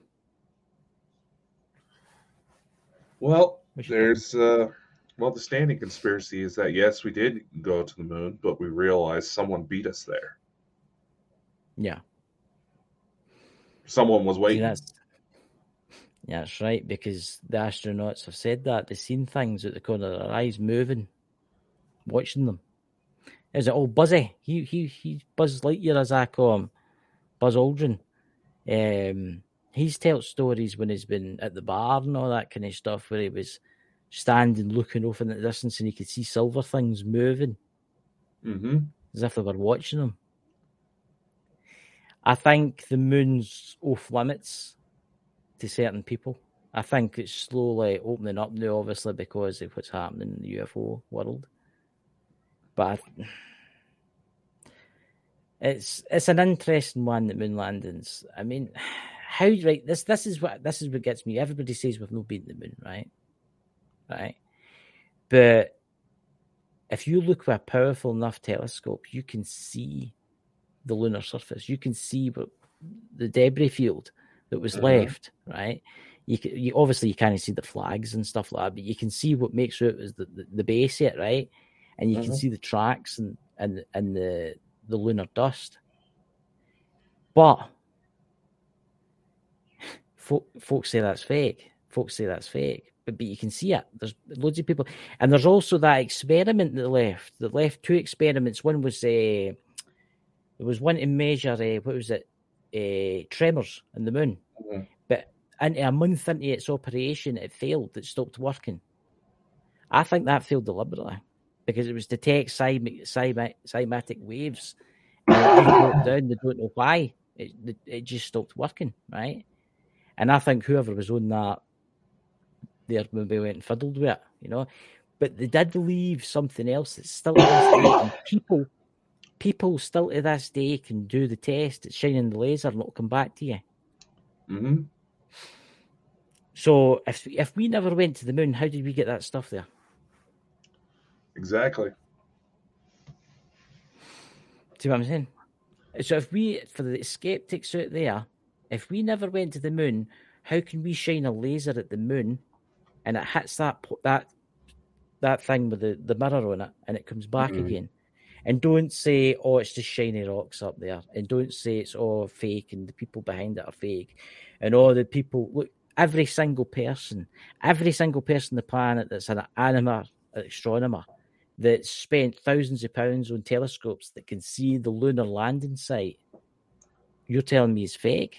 well, there's uh, well, the standing conspiracy is that yes, we did go to the moon, but we realized someone beat us there. Yeah, Someone was waiting. that's yeah, that's right. Because the astronauts have said that they've seen things at the corner of their eyes moving, watching them. Is it all Buzzy? He he he's Buzz Lightyear as I call him, Buzz Aldrin. Um, he's told stories when he's been at the bar and all that kind of stuff, where he was standing looking off in the distance and he could see silver things moving hmm as if they were watching him. I think the moon's off limits to certain people. I think it's slowly opening up now, obviously, because of what's happening in the UFO world. But I, it's it's an interesting one, the moon landings. I mean, how right this this is what this is what gets me. Everybody says we've no been to the moon, right? Right. But if you look with a powerful enough telescope, you can see the lunar surface. You can see what the debris field that was Mhm. left, right? You, can, you obviously you can't see the flags and stuff like that, but you can see what makes it as the, the, the base yet, right? And you can Mhm. see the tracks and and and the the lunar dust. But *laughs* folk, folks say that's fake. Folks say that's fake, but but you can see it. There's loads of people, and there's also that experiment that left. That left two experiments. One was uh, there was one to measure uh, what was it, uh, tremors in the moon. Mhm. But into a month into its operation, it failed. It stopped working. I think that failed deliberately because it was to detect cymatic, cymatic waves. And it down. They don't know why. It, it it just stopped working, right? And I think whoever was on that there maybe went and fiddled with it, you know. But they did leave something else that's still *coughs* people people still to this day can do the test, it's shining the laser and it'll come back to you. hmm So if if we never went to the moon, how did we get that stuff there? Exactly. See what I'm saying? So if we, for the skeptics out there, if we never went to the moon, how can we shine a laser at the moon, and it hits that that that thing with the, the mirror on it, and it comes back Mhm. again? And don't say, "Oh, it's just shiny rocks up there," and don't say it's all fake and the people behind it are fake, and all the people look. Every single person, every single person on the planet that's an animal astronomer that spent thousands of pounds on telescopes that can see the lunar landing site, you're telling me is fake?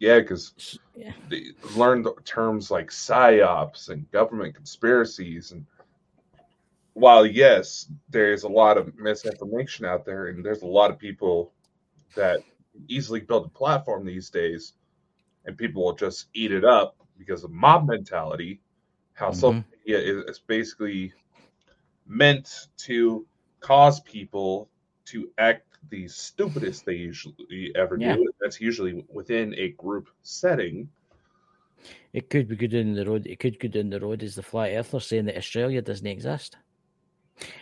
Yeah, because yeah. they learned terms like psyops and government conspiracies and while yes there's a lot of misinformation out there and there's a lot of people that easily build a platform these days and people will just eat it up because of mob mentality how mm-hmm. social media is, basically meant to cause people to act the stupidest they usually ever Yeah. do that's usually within a group setting It could be good down the road. It could go down the road as the flat earthers saying that Australia doesn't exist.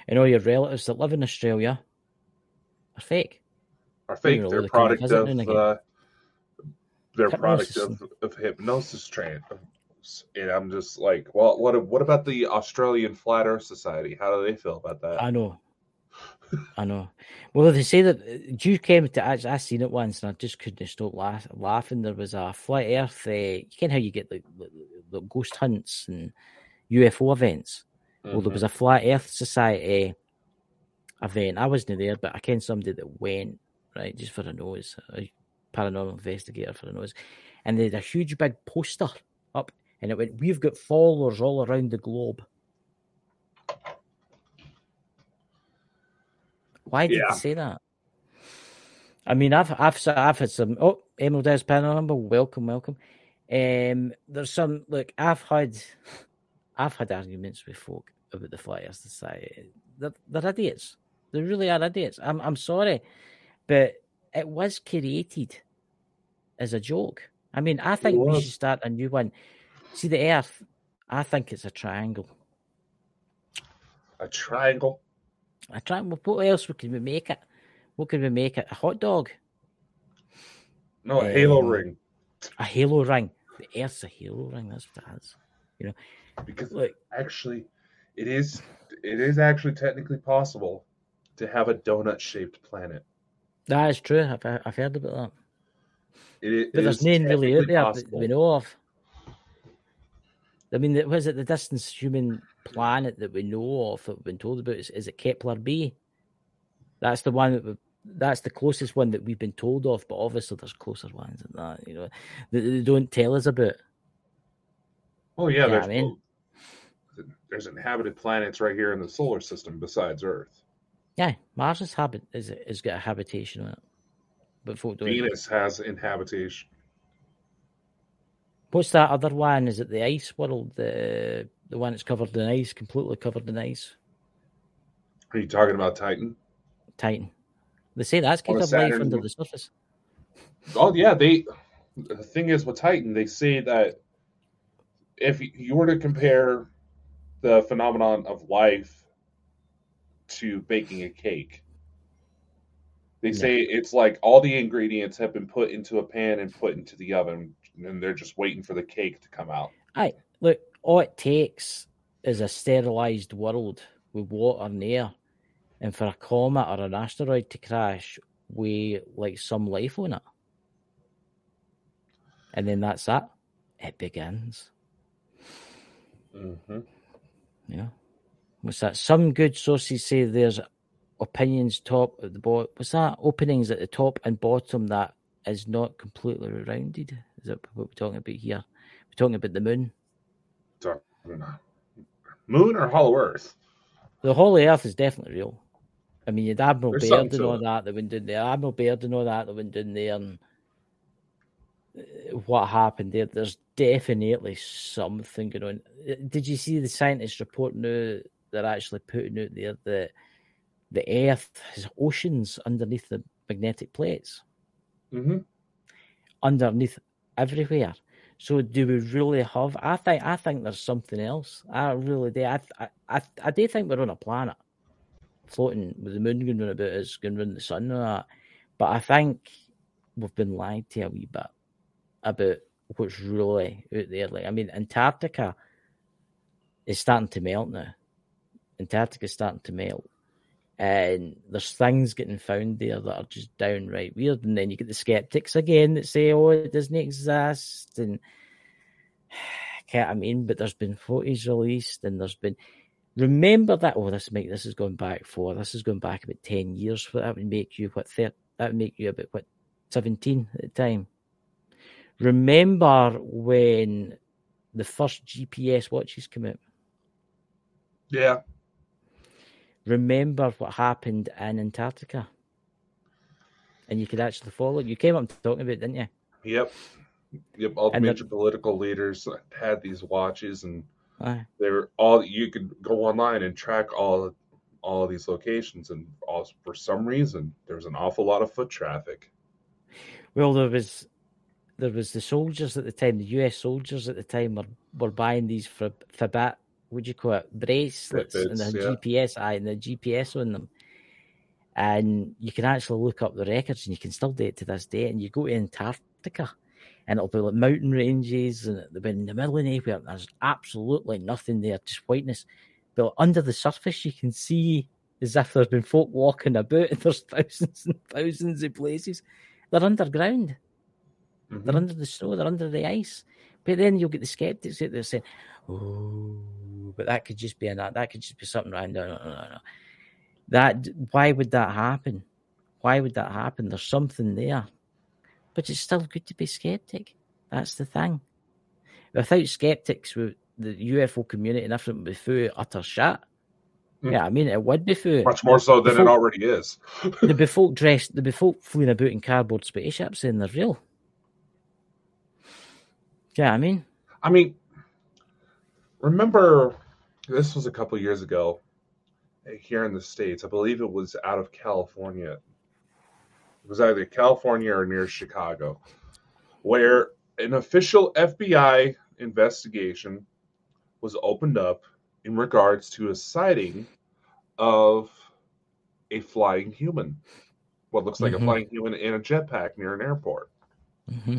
And all your relatives that live in Australia are fake. are fake. They're product of uh, they're product of, of hypnosis train. And I'm just like, well, what what about the Australian Flat Earth Society? How do they feel about that? I know. I know. Well, they say that uh, you came to. I, I seen it once, and I just couldn't stop laugh, laughing. There was a flat Earth. Uh, you can't how you get the, the, the ghost hunts and UFO events. Well, there was a flat Earth Society event. I wasn't there, but I ken somebody that went right just for a nose, a paranormal investigator for a nose, and they had a huge big poster up, and it went, "We've got followers all around the globe." Why did Yeah. they say that? I mean, I've I've I've had some. Oh, Emerald House Paranormal, welcome, welcome. Um, there's some look. I've had, I've had arguments with folk about the Flat Earth Society. They're, they're idiots. They really are idiots. I'm I'm sorry, but it was created as a joke. I mean, I think we should start a new one. See the Earth. I think it's a triangle. A triangle. A triangle. What else can we make it? What can we make it? A hot dog. No, a halo Um, ring. A halo ring. The Earth's a halo ring. That's what it is. You know, Because look. actually, it is it is actually technically possible to have a donut shaped planet. That is true. I've, I've heard about that. It, it But there's none really out there that we know of. I mean, was it the distance human planet that we know of that we've been told about? Is, is it Kepler B? That's the one that we that's the closest one that we've been told of, but obviously there's closer ones than that, you know, that they don't tell us about. Oh yeah, Yeah, there's I mean- there's inhabited planets right here in the solar system besides Earth. Yeah, Mars is habit is is got a habitation on it, but. Venus has inhabitation. What's that other one? Is it the ice world? The the one that's covered in ice, completely covered in ice? Are you talking about Titan? Titan. They say that's kept up life under the surface. Oh yeah, they. The thing is with Titan, they say that if you were to compare the phenomenon of life to baking a cake, they Yeah. say it's like all the ingredients have been put into a pan and put into the oven, and they're just waiting for the cake to come out. Aye, look, all it takes is a sterilized world with water and air, and for a comet or an asteroid to crash with like some life on it, and then that's that. It begins. Mm-hmm. Yeah. What's that? Some good sources say there's opinions top at the bottom. What's that? Openings at the top and bottom that is not completely rounded. Is that what we're talking about here? We're talking about the moon. Moon or Hollow Earth? The Hollow Earth is definitely real. I mean, you had Admiral There's Byrd and all it. that that went down there. Admiral Byrd and all that that went down there, and what happened there? There's definitely something going on. Did you see the scientists report now? They're actually putting out there that the Earth has oceans underneath the magnetic plates, Mm-hmm. underneath everywhere. So do we really have? I think I think there's something else. I really do. I I I, do think we're on a planet floating with the moon going round about us, going round the sun and that. But I think we've been lied to a wee bit about what's really out there. Like I mean, Antarctica is starting to melt now. Antarctica is starting to melt. And there's things getting found there that are just downright weird. And then you get the skeptics again that say, oh, it doesn't exist. And *sighs* can't I mean, but there's been footage released and there's been remember that oh this make this is going back for this is going back about ten years for that would make you what thir- that would make you about what seventeen at the time. Remember when the first GPS watches came out? Yeah. remember what happened in Antarctica. And you could actually follow. You came up talking about it, didn't you? Yep. Yep. All the And the- major political leaders had these watches, and Aye. they were all. You could go online and track all all these locations, and all, for some reason, there was an awful lot of foot traffic. Well, there was there was the soldiers at the time, the US soldiers at the time were, were buying these for Fitbit, what do you call it, bracelets and the yeah. GPS, aye, and the GPS on them. And you can actually look up the records and you can still it to this day. And you go to Antarctica and it'll be like mountain ranges and they'll be in the middle of nowhere. And there's absolutely nothing there, just whiteness. But under the surface, you can see as if there's been folk walking about and there's *laughs* thousands and thousands of places. They're underground. Mhm. They're under the snow. They're under the ice. But then you'll get the skeptics out there saying, "Oh, but that could just be an that could just be something right." No, no, no, no, no. That why would that happen? Why would that happen? There's something there, but it's still good to be skeptic. That's the thing. Without skeptics, with the UFO community and everything would be full of utter shit. Mm. Yeah, I mean it would be full. Much more so than it already is. *laughs* There'd be folk dressed. There'd be folk flying about in cardboard spaceships saying they're real. Yeah, I mean, I mean, remember this was a couple years ago eh, here in the states. I believe it was out of California. It was either California or near Chicago, where an official FBI investigation was opened up in regards to a sighting of a flying human. What looks like Mhm. a flying human in a jetpack near an airport. hmm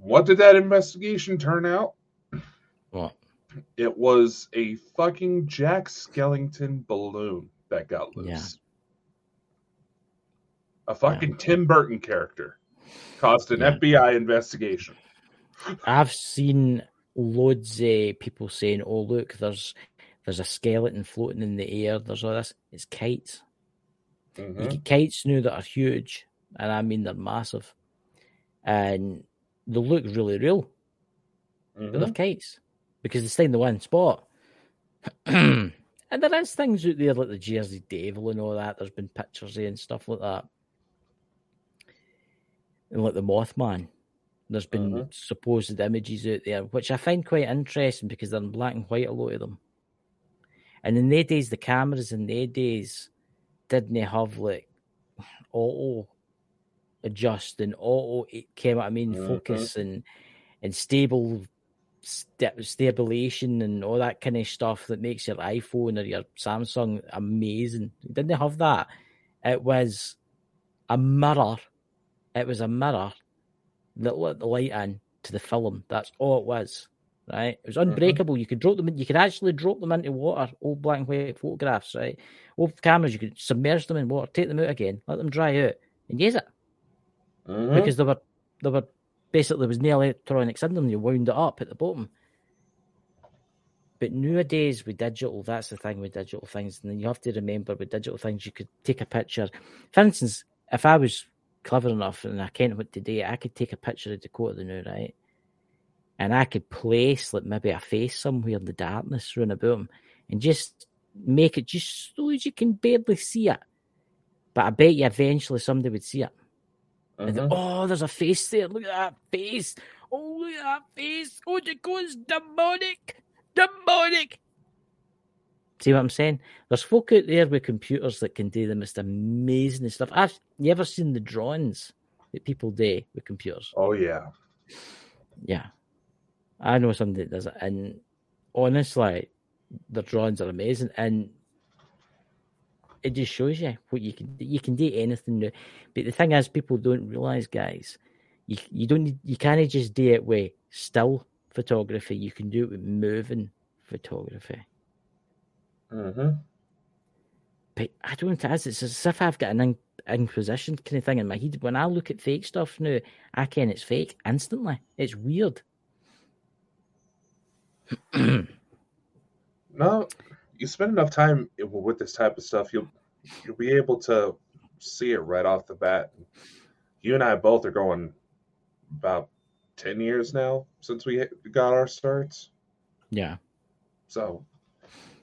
What did that investigation turn out? what? It was a fucking Jack Skellington balloon that got loose. Yeah. A fucking Tim Burton character caused an Yeah. FBI investigation. I've seen loads of people saying, "Oh, look, there's there's a skeleton floating in the air. There's all this. It's kites. You Mhm. get kites now that are huge, and I mean they're massive, and they look really real, but they're Mhm. kites because they stay in the one spot. *clears throat* and there is things out there like the Jersey Devil and all that. There's been pictures of and stuff like that, and like the Mothman. There's been Mhm. supposed images out there, which I find quite interesting because they're in black and white, a lot of them. And in their days, the cameras in their days didn't have like auto adjust and auto it came out, I mean, Mhm. focus and and stable sta- stabilization and all that kind of stuff that makes your iPhone or your Samsung amazing. Didn't have that. It was a mirror. It was a mirror that let the light in to the film. That's all it was. Right? It was unbreakable. You could drop them in, you could actually drop them into water, old black and white photographs, right? Old cameras, you could submerge them in water, take them out again, let them dry out, and use it. Mhm. Because they were they were basically there was no electronics in them, you wound it up at the bottom. But nowadays with digital, that's the thing with digital things. And then you have to remember with digital things, you could take a picture. For instance, if I was clever enough and I can't what to do, I could take a picture of Dakota now, right? And I could place like maybe a face somewhere in the darkness round about him and just make it just so as you can barely see it. But I bet you eventually somebody would see it. And Mhm. oh, there's a face there. Look at that face. Oh, look at that face. Oh, Dakota's demonic. Demonic. See what I'm saying? There's folk out there with computers that can do the most amazing stuff. I've you ever seen the drawings that people do with computers? Oh yeah. Yeah. I know somebody that does it. And honestly, the drawings are amazing. And it just shows you what you can do. You can do anything now. But the thing is, people don't realize, guys, you you don't need, you can't just do it with still photography. You can do it with moving photography. hmm But I don't think it. It's as if I've got an in, inquisition kind of thing in my head. When I look at fake stuff now, I can it's fake instantly. It's weird. No, you spend enough time with this type of stuff, you'll you'll be able to see it right off the bat. You and I both are going about ten years now since we got our starts. Yeah. So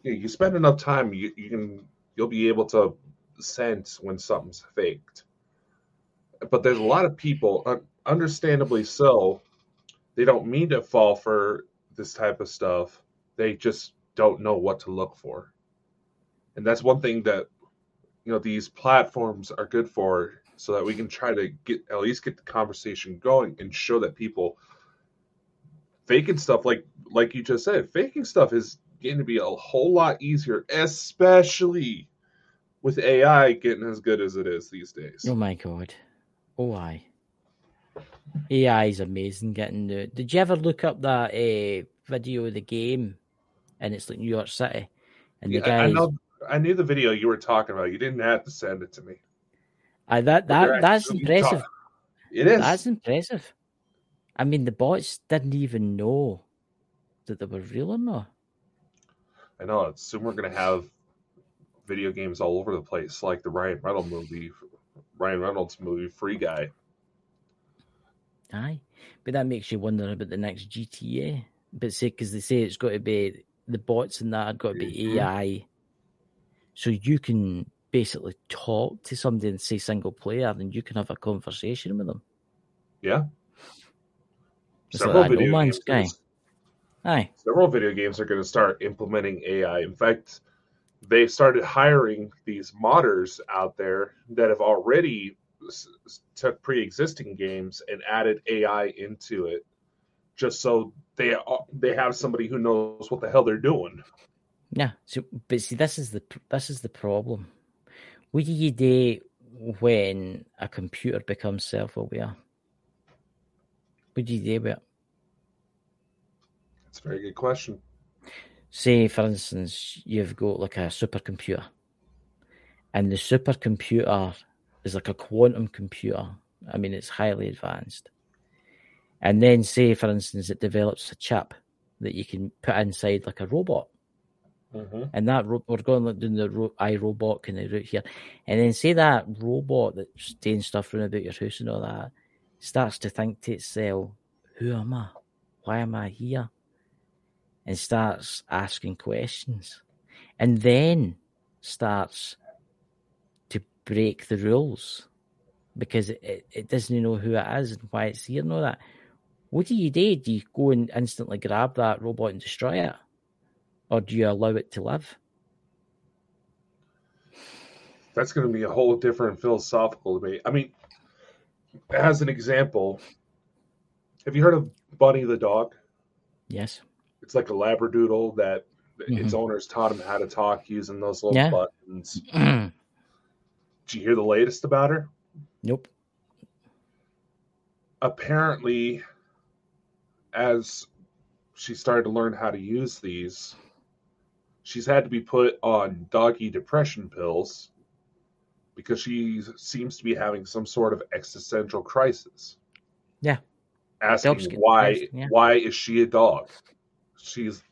you, you spend enough time, you, you can you'll be able to sense when something's faked. But there's a lot of people, understandably so, they don't mean to fall for this type of stuff. They just don't know what to look for. And that's one thing that you know these platforms are good for so that we can try to get at least get the conversation going and show that people faking stuff like like you just said faking stuff is getting to be a whole lot easier especially with ai getting as good as it is these days Oh my god. Oh I. AI is amazing getting the did you ever look up that uh, video of the game and it's like New York City and the Yeah, guy I know i knew the video you were talking about you didn't have to send it to me I, that that that's impressive. it is That's impressive. I mean the bots didn't even know that they were real or not. i know soon we're going to have video games all over the place like the ryan reynolds movie ryan reynolds movie free guy Aye. But that makes you wonder about the next GTA. But say because they say it's got to be the bots and that have got to be Mhm. AI. So you can basically talk to somebody and say single player and you can have a conversation with them. yeah It's like that No Man's Sky. games, Aye. several video games are going to start implementing AI. In fact, they've started hiring these modders out there that have already took pre-existing games and added AI into it, just so they they have somebody who knows what the hell they're doing. Yeah. So, but see, this is the this is the problem. What do you do when a computer becomes self-aware? What do you do about it? It's a very good question. Say, for instance, you've got like a supercomputer, and the supercomputer is like a quantum computer. I mean, it's highly advanced. And then, say, for instance, it develops a chip that you can put inside like a robot. Mm-hmm. and that ro- we're going like doing the ro- iRobot kind of route here, and then say that robot that's doing stuff around about your house and all that starts to think to itself, "Who am I? Why am I here?" and starts asking questions, and then starts to break the rules because it, it, it doesn't know who it is and why it's here and all that. What do you do? Do you go and instantly grab that robot and destroy it? Or do you allow it to live? That's going to be a whole different philosophical debate. I mean, as an example, have you heard of Bunny the dog? Yes. It's like a labradoodle that its Mhm. owners taught him how to talk using those little Yeah. buttons. *clears throat* Did you hear the latest about her? nope. apparently as she started to learn how to use these she's had to be put on doggy depression pills because she seems to be having some sort of existential crisis. Yeah. asking why why is she a dog? She's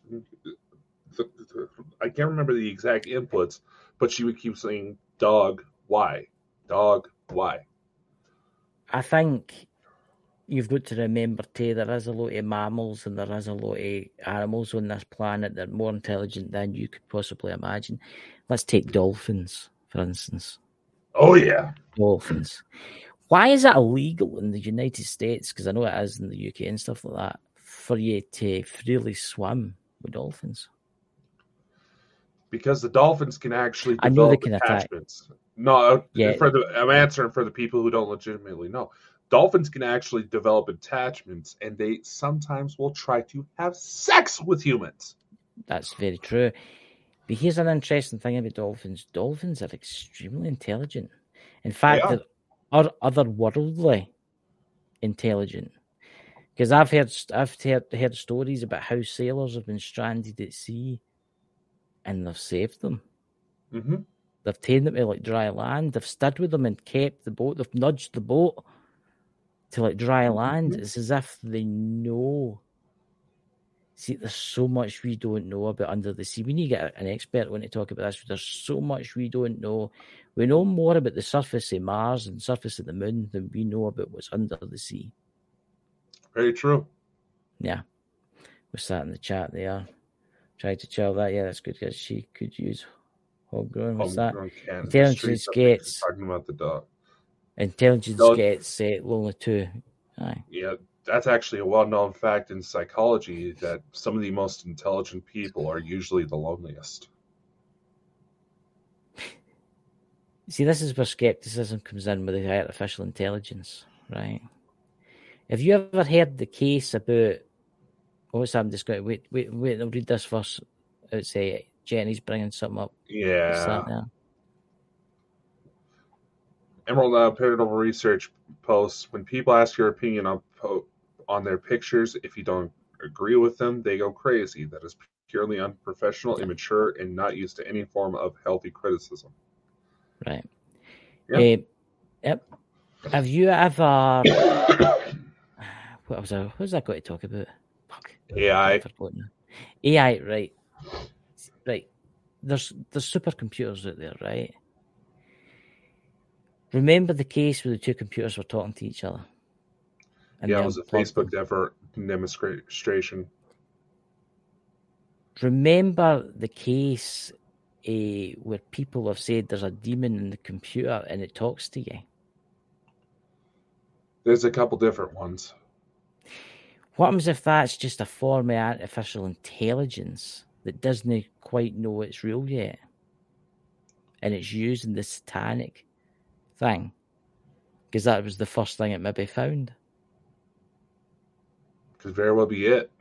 i can't remember the exact inputs but she would keep saying dog why? Dog why? I think you've got to remember too there is a lot of mammals and there is a lot of animals on this planet that are more intelligent than you could possibly imagine. Let's take dolphins, for instance. oh yeah Dolphins. Why is it illegal in the United States? Because I know it is in the UK and stuff like that, for you to freely swim with dolphins. because the dolphins can actually I know they can attack. attachments. No, uh, Yeah. for the I'm answering for the people who don't legitimately know. Dolphins can actually develop attachments, and they sometimes will try to have sex with humans. That's very true. But here's an interesting thing about dolphins. Dolphins are extremely intelligent. In fact, are. they're otherworldly intelligent. Because I've heard I've heard, heard stories about how sailors have been stranded at sea, and they've saved them. hmm They've taken them to like dry land. They've stood with them and kept the boat. They've nudged the boat to like dry land. Mhm. It's as if they know. See, there's so much we don't know about under the sea. We need to get an expert when to talk about this. There's so much we don't know. We know more about the surface of Mars and surface of the moon than we know about what's under the sea. Very true. Yeah. What's that in the chat there? Try to chill that. Yeah, that's good because she could use homegrown. What's that? Homegrown cat. Intelligence Street stuff, gates. Talking about the dog. Intelligence No. gets uh, lonely too. Aye. Yeah, that's actually a well-known fact in psychology that some of the most intelligent people are usually the loneliest. *laughs* See, this is where skepticism comes in with the artificial intelligence, right? Have you ever heard the case about? Oh, what's I'm just going to wait, wait, wait. I'll read this first. It's say Jenny's bringing something up. Yeah. Emerald uh, Paranormal Research posts when people ask your opinion on po- on their pictures, if you don't agree with them, they go crazy. That is purely unprofessional, immature, and not used to any form of healthy criticism. Right. Yeah. Eh, yep. Have you ever? *coughs* what was I? What was I going to talk about? Fuck. AI. AI, right? Right. There's there's supercomputers out there, right? Remember the case where the two computers were talking to each other? And yeah, it was a? Facebook effort demonstration. Remember the case uh, where people have said there's a demon in the computer and it talks to you? There's a couple different ones. What happens if that's just a form of artificial intelligence that doesn't quite know it's real yet? And it's using the satanic thing? Because that was the first thing it maybe found. Could very well be it.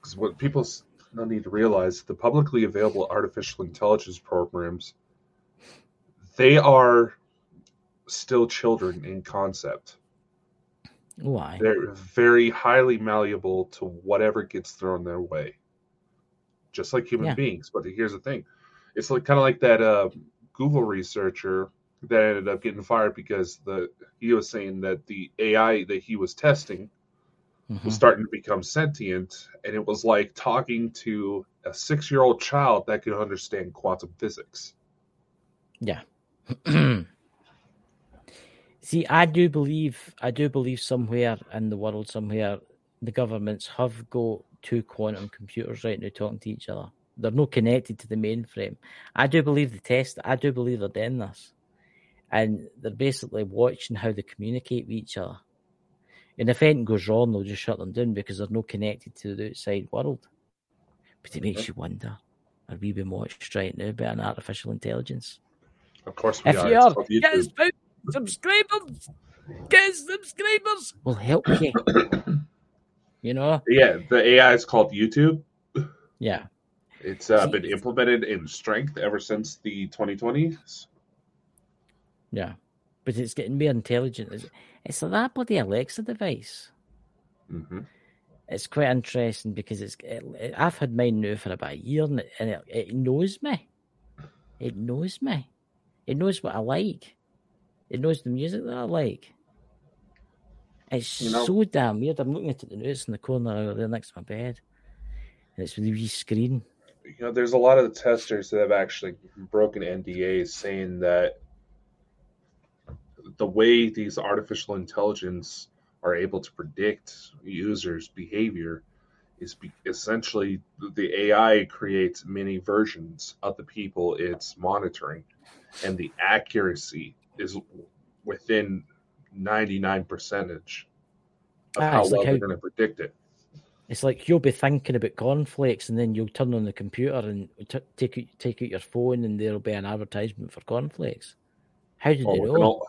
Because what people don't need to realize, the publicly available artificial intelligence programs, they are still children in concept. Why? They're very highly malleable to whatever gets thrown their way, just like human Yeah. beings. But here's the thing: it's like kind of like that uh, Google researcher that ended up getting fired because the he was saying that the AI that he was testing Mhm. was starting to become sentient, and it was like talking to a six-year-old child that could understand quantum physics. Yeah. *clears throat* See, I do believe, I do believe somewhere in the world, somewhere, the governments have got two quantum computers right now talking to each other. They're not connected to the mainframe. I do believe the test. I do believe they're doing this, and they're basically watching how they communicate with each other. And if anything goes wrong, they'll just shut them down because they're not connected to the outside world. But it makes you wonder: Are we being watched right now by an artificial intelligence? Of course, we If are. you are, get us subscribers. Get us subscribers. We'll help you. *coughs* you know? Yeah, the AI is called YouTube. Yeah. It's uh, been implemented in strength ever since the 2020s. Yeah. But it's getting more intelligent. It's, it's like that bloody Alexa device. hmm It's quite interesting because it's. It, it- I've had mine now for about a year and, it, and it, it knows me. It knows me. It knows what I like. It knows the music that I like. It's You know- so damn weird. I'm looking at it now. It's in the corner over there next to my bed. And it's with a wee screen. You know, there's a lot of the testers that have actually broken NDAs saying that the way these artificial intelligence are able to predict users' behavior is be- essentially the AI creates many versions of the people it's monitoring, and the accuracy is within 99 percentage of Ah, how well like they're how- going to predict it. It's like you'll be thinking about cornflakes, and then you'll turn on the computer and t- take take out your phone, and there'll be an advertisement for cornflakes. How did or they know?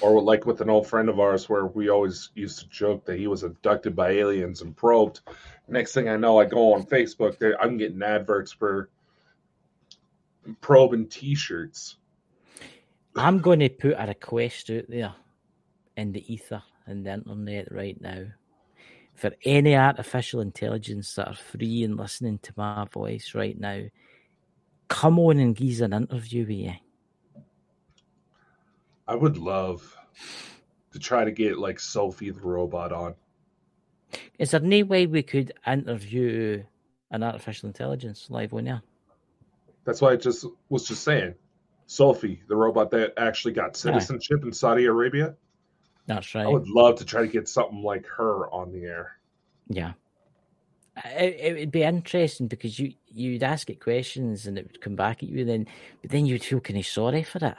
Or like with an old friend of ours where we always used to joke that he was abducted by aliens and probed. Next thing I know, I go on Facebook, I'm getting adverts for probing T-shirts. I'm going to put a request out there in the ether and the internet right now for any artificial intelligence that are free and listening to my voice right now. Come on and give us an interview with you. I would love to try to get like Sophie the robot on. Is there any way we could interview an artificial intelligence live on air? That's why I just was just saying, Sophie, the robot that actually got citizenship in Saudi Arabia. That's right. I would love to try to get something like her on the air. Yeah. It, it would be interesting because you you'd ask it questions and it would come back at you then but then you'd feel kind of sorry for it.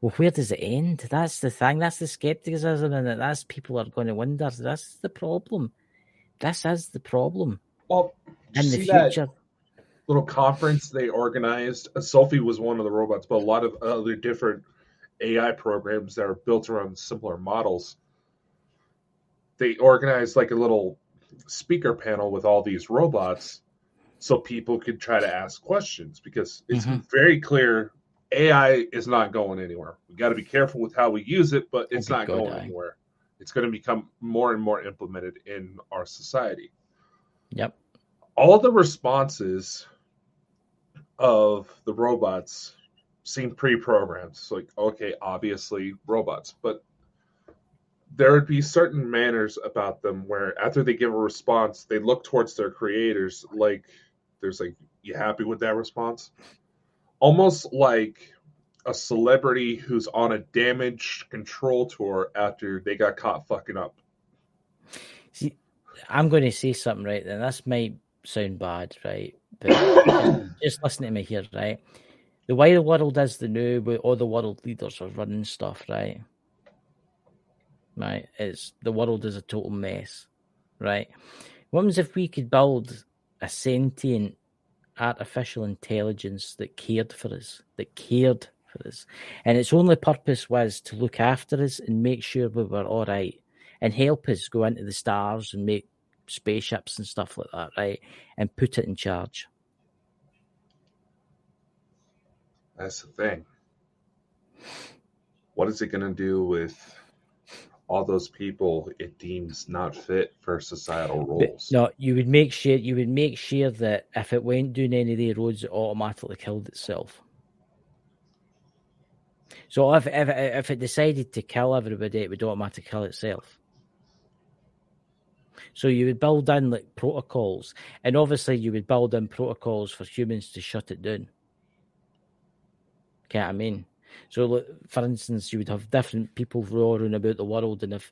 Well, where does it end? That's the thing. That's the skepticism and. That's people are going to wonder. That's the problem. This is the problem Well, in the future. little conference they organized. Uh, Sophie was one of the robots, but a lot of other different AI programs that are built around similar models. They organized like a little speaker panel with all these robots so people could try to ask questions because it's Mhm. very clear AI is not going anywhere. We got to be careful with how we use it, but it's not good going eye. anywhere. It's going to become more and more implemented in our society Yep. all the responses of the robots seem pre-programmed. It's like, okay, obviously robots, but there would be certain manners about them where after they give a response, they look towards their creators like there's like, you happy with that response? Almost like a celebrity who's on a damage control tour after they got caught fucking up. See, I'm going to say something right then. This might sound bad, right? But *coughs* just, listen to me here, right? The way the world is the new, where all the world leaders are running stuff, right? right? It's the world is a total mess, right? What happens if we could build a sentient artificial intelligence that cared for us, that cared for us, and its only purpose was to look after us and make sure we were all right and help us go into the stars and make spaceships and stuff like that, right? And put it in charge. That's the thing. What is it going to do with all those people it deems not fit for societal roles? But, no, you would make sure you would make sure that if it went doing any of the roads, it automatically killed itself. So if if if it decided to kill everybody, it would automatically kill itself. So you would build in like protocols, and obviously you would build in protocols for humans to shut it down. Get what I mean? So, for instance, you would have different people roaring about the world, and if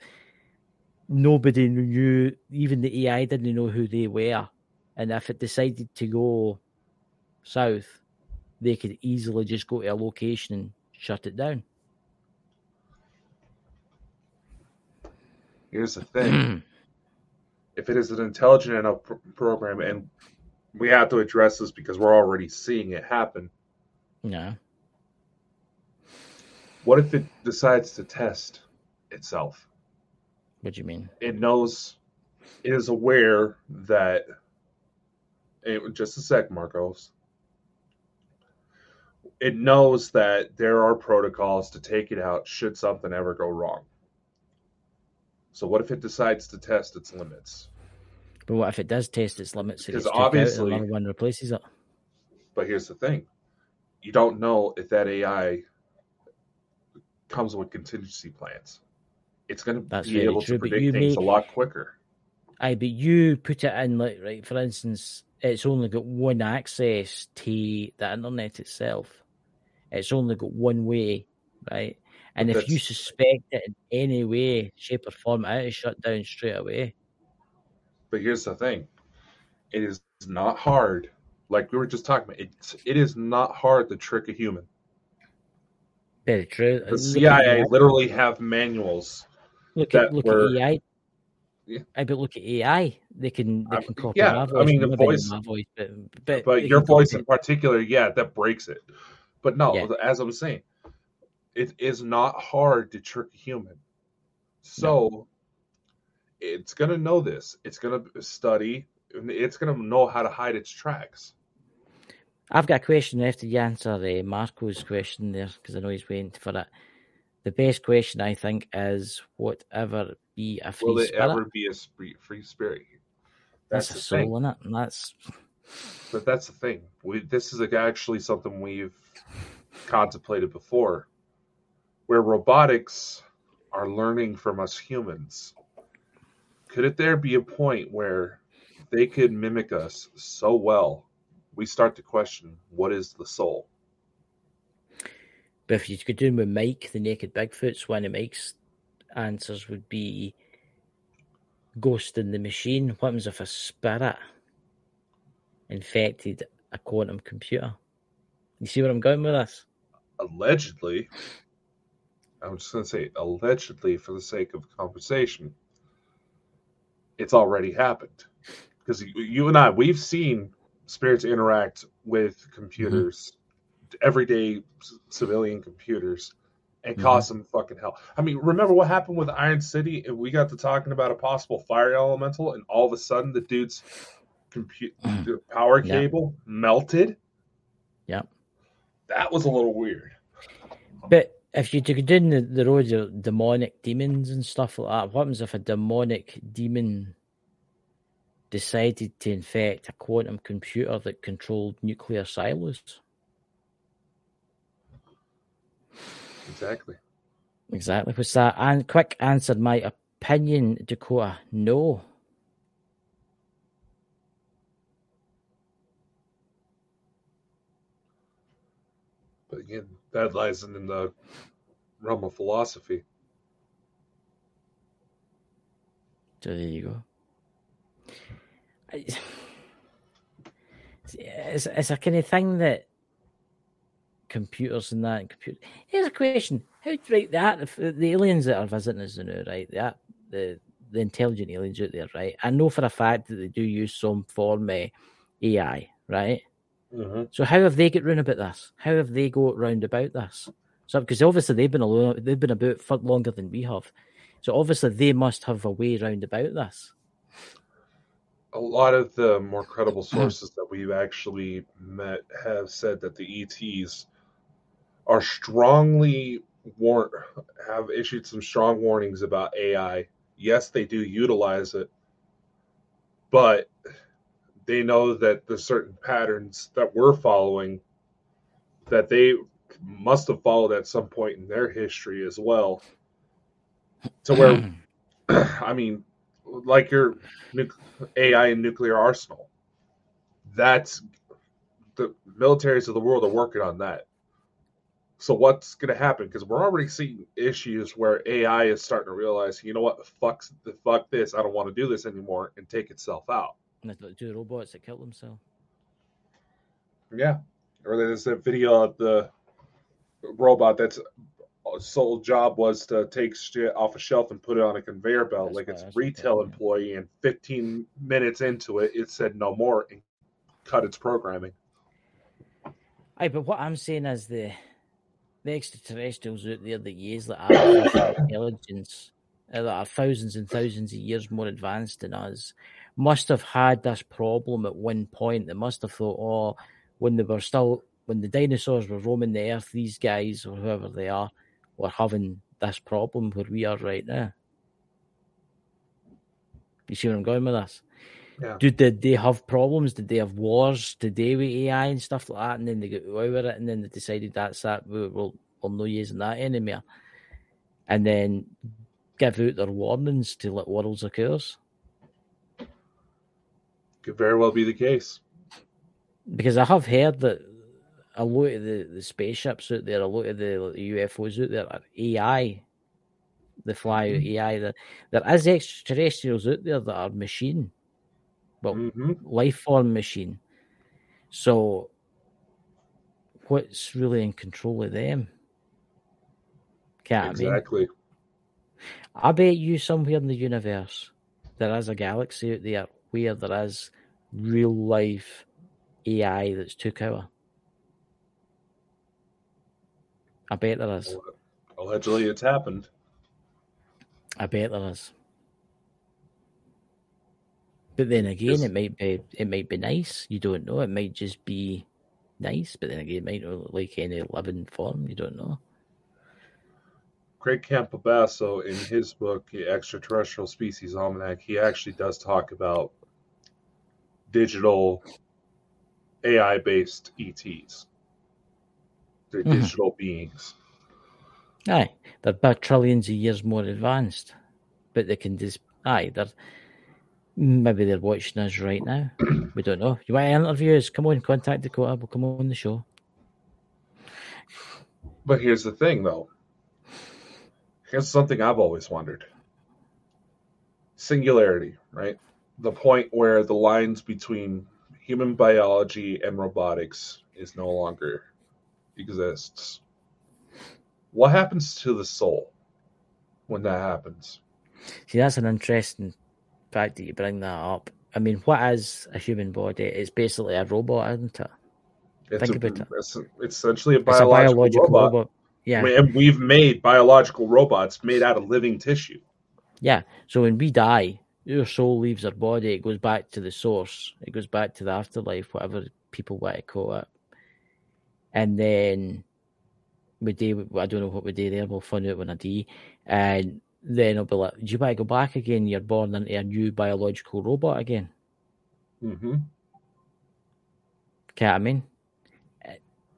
nobody knew, even the AI didn't know who they were, and if it decided to go south, they could easily just go to a location and shut it down. Here's the thing if it is an intelligent enough pr- program, and we have to address this because we're already seeing it happen. Yeah. What if it decides to test itself? What do you mean? It knows, it is aware that. It, just a sec, Marcos. It knows that there are protocols to take it out should something ever go wrong. So what if it decides to test its limits? But what if it does test its limits? Because obviously, another one replaces it. But here's the thing: you don't know if that AI comes with contingency plans. It's going to be able true, to predict things may, a lot quicker. Aye, but you put it in like right. For instance, it's only got one access to the internet itself. It's only got one way, right? And if you suspect it in any way, shape, or form, it is shut down straight away. But here's the thing: it is not hard. Like we were just talking about, it's it is not hard to trick a human. Very true. The CIA literally have manuals. Look at look were, at AI. Yeah. I but look at AI. They can they can copy yeah, my voice. I mean the voice, my voice, but but, but your voice in particular, yeah, that breaks it. But no, yeah. as I'm saying, it is not hard to trick a human. So no. it's going to know this. It's going to study. It's going to know how to hide its tracks. I've got a question after you answer uh, Marco's question there because I know he's waiting for it. The best question I think is: whatever be a free Will it spirit? ever be a free, free spirit? That's, that's a soul in it, and that's. *laughs* But that's the thing. We, this is actually something we've contemplated before where robotics are learning from us humans. Could it there be a point where they could mimic us so well, we start to question what is the soul? But if you could do with Mike, the naked Bigfoots, one of Mike's answers would be Ghost in the Machine. What happens if a spirit infected a quantum computer? You see where I'm going with this? Allegedly, I'm just going to say allegedly for the sake of conversation, it's already happened. Because you and I, we've seen spirits interact with computers, mm-hmm. everyday civilian computers, and mm-hmm. cause some fucking hell. I mean, remember what happened with Iron City? And we got to talking about a possible fire elemental, and all of a sudden the dude's compute *clears throat* power cable yep. melted. Yep. That was a little weird. But if you took down the, the road of demonic demons and stuff like that, what happens if a demonic demon decided to infect a quantum computer that controlled nuclear silos? Exactly. Exactly. What's that? And quick answer, my opinion, Dakota, no. But again, that lies in the realm of philosophy. So there you go. It's, *sighs* it's a kind of thing that computers and that. And computer. Here's a question: How do right that if the aliens that are visiting us now, right? That the the intelligent aliens out there, right? I know for a fact that they do use some form of AI, right? Mm-hmm. So how have they get round about this? How have they go round about this? So because obviously they've been alone, they've been about for longer than we have. So obviously they must have a way round about this. A lot of the more *clears throat* credible sources that we've actually met have said that the ETs are strongly war- have issued some strong warnings about AI. Yes, they do utilize it, but they know that the certain patterns that we're following that they must have followed at some point in their history as well. To where, *clears throat* *clears throat* I mean, like your nu- AI and nuclear arsenal, that's the militaries of the world are working on that. So what's going to happen? Because we're already seeing issues where AI is starting to realize, you know what, the fuck, the fuck this, I don't want to do this anymore, and take itself out. And there's like two robots that kill themselves. Yeah. Or there's a video of the robot that's sole job was to take shit off a shelf and put it on a conveyor belt That's like it's a that's what retail that- employee and 15 minutes into it it said no more and cut its programming Aye, but what I'm saying is the the extraterrestrials out there that use like artificial *coughs* intelligence uh, that are thousands and thousands of years more advanced than us must have had this problem at one point. They must have thought, oh, when they were still when the dinosaurs were roaming the earth, these guys or whoever they are were having this problem where we are right now. You see where I'm going with this? Yeah. Did, did they have problems? Did they have wars today with AI and stuff like that? And then they got away with it, and then they decided that's that. We'll, we'll, we're not using that anymore. And then give out their warnings to let worlds occurs. could very well be the case Because I have heard that a lot of the, the spaceships out there, a lot of the, the UFOs out there are AI. The fly out AI. There, there is extraterrestrials out there that are machine. Well, hmm life form machine. So, what's really in control of them? Can't I mean? exactly I bet you somewhere in the universe there is a galaxy out there where there is real life AI that's took over. I bet there is. allegedly it's happened I bet there is. But then again, Yes. it might be it might be nice. You don't know. It might just be nice. But then again, it might not look like any living form. You don't know. Craig Campobasso, in his book, Extraterrestrial Species Almanac, he actually does talk about digital AI based ETs. They're Mhm. digital beings. Aye, they're about trillions of years more advanced, but they can just aye, they're maybe they're watching us right now. *clears throat* we don't know. You want to interview us? Come on, contact Dakota. We'll come on the show. But here's the thing, though. Here's something I've always wondered singularity, right? The point where the lines between human biology and robotics is no longer exists. What happens to the soul when that happens? See, that's an interesting fact that you bring that up. I mean, what is a human body? It's basically a robot, isn't it? It's, Think a, about it. it's, essentially a It's a biological, biological robot. robot. Yeah, And we've made biological robots made out of living tissue. yeah. So when we die, our soul leaves our body. It goes back to the source. It goes back to the afterlife, whatever people want to call it. And then we do. I don't know what we do there. We'll find out when I die. And then it'll be like, "Do you want to go back again? You're born into a new biological robot again." hmm Get what I mean?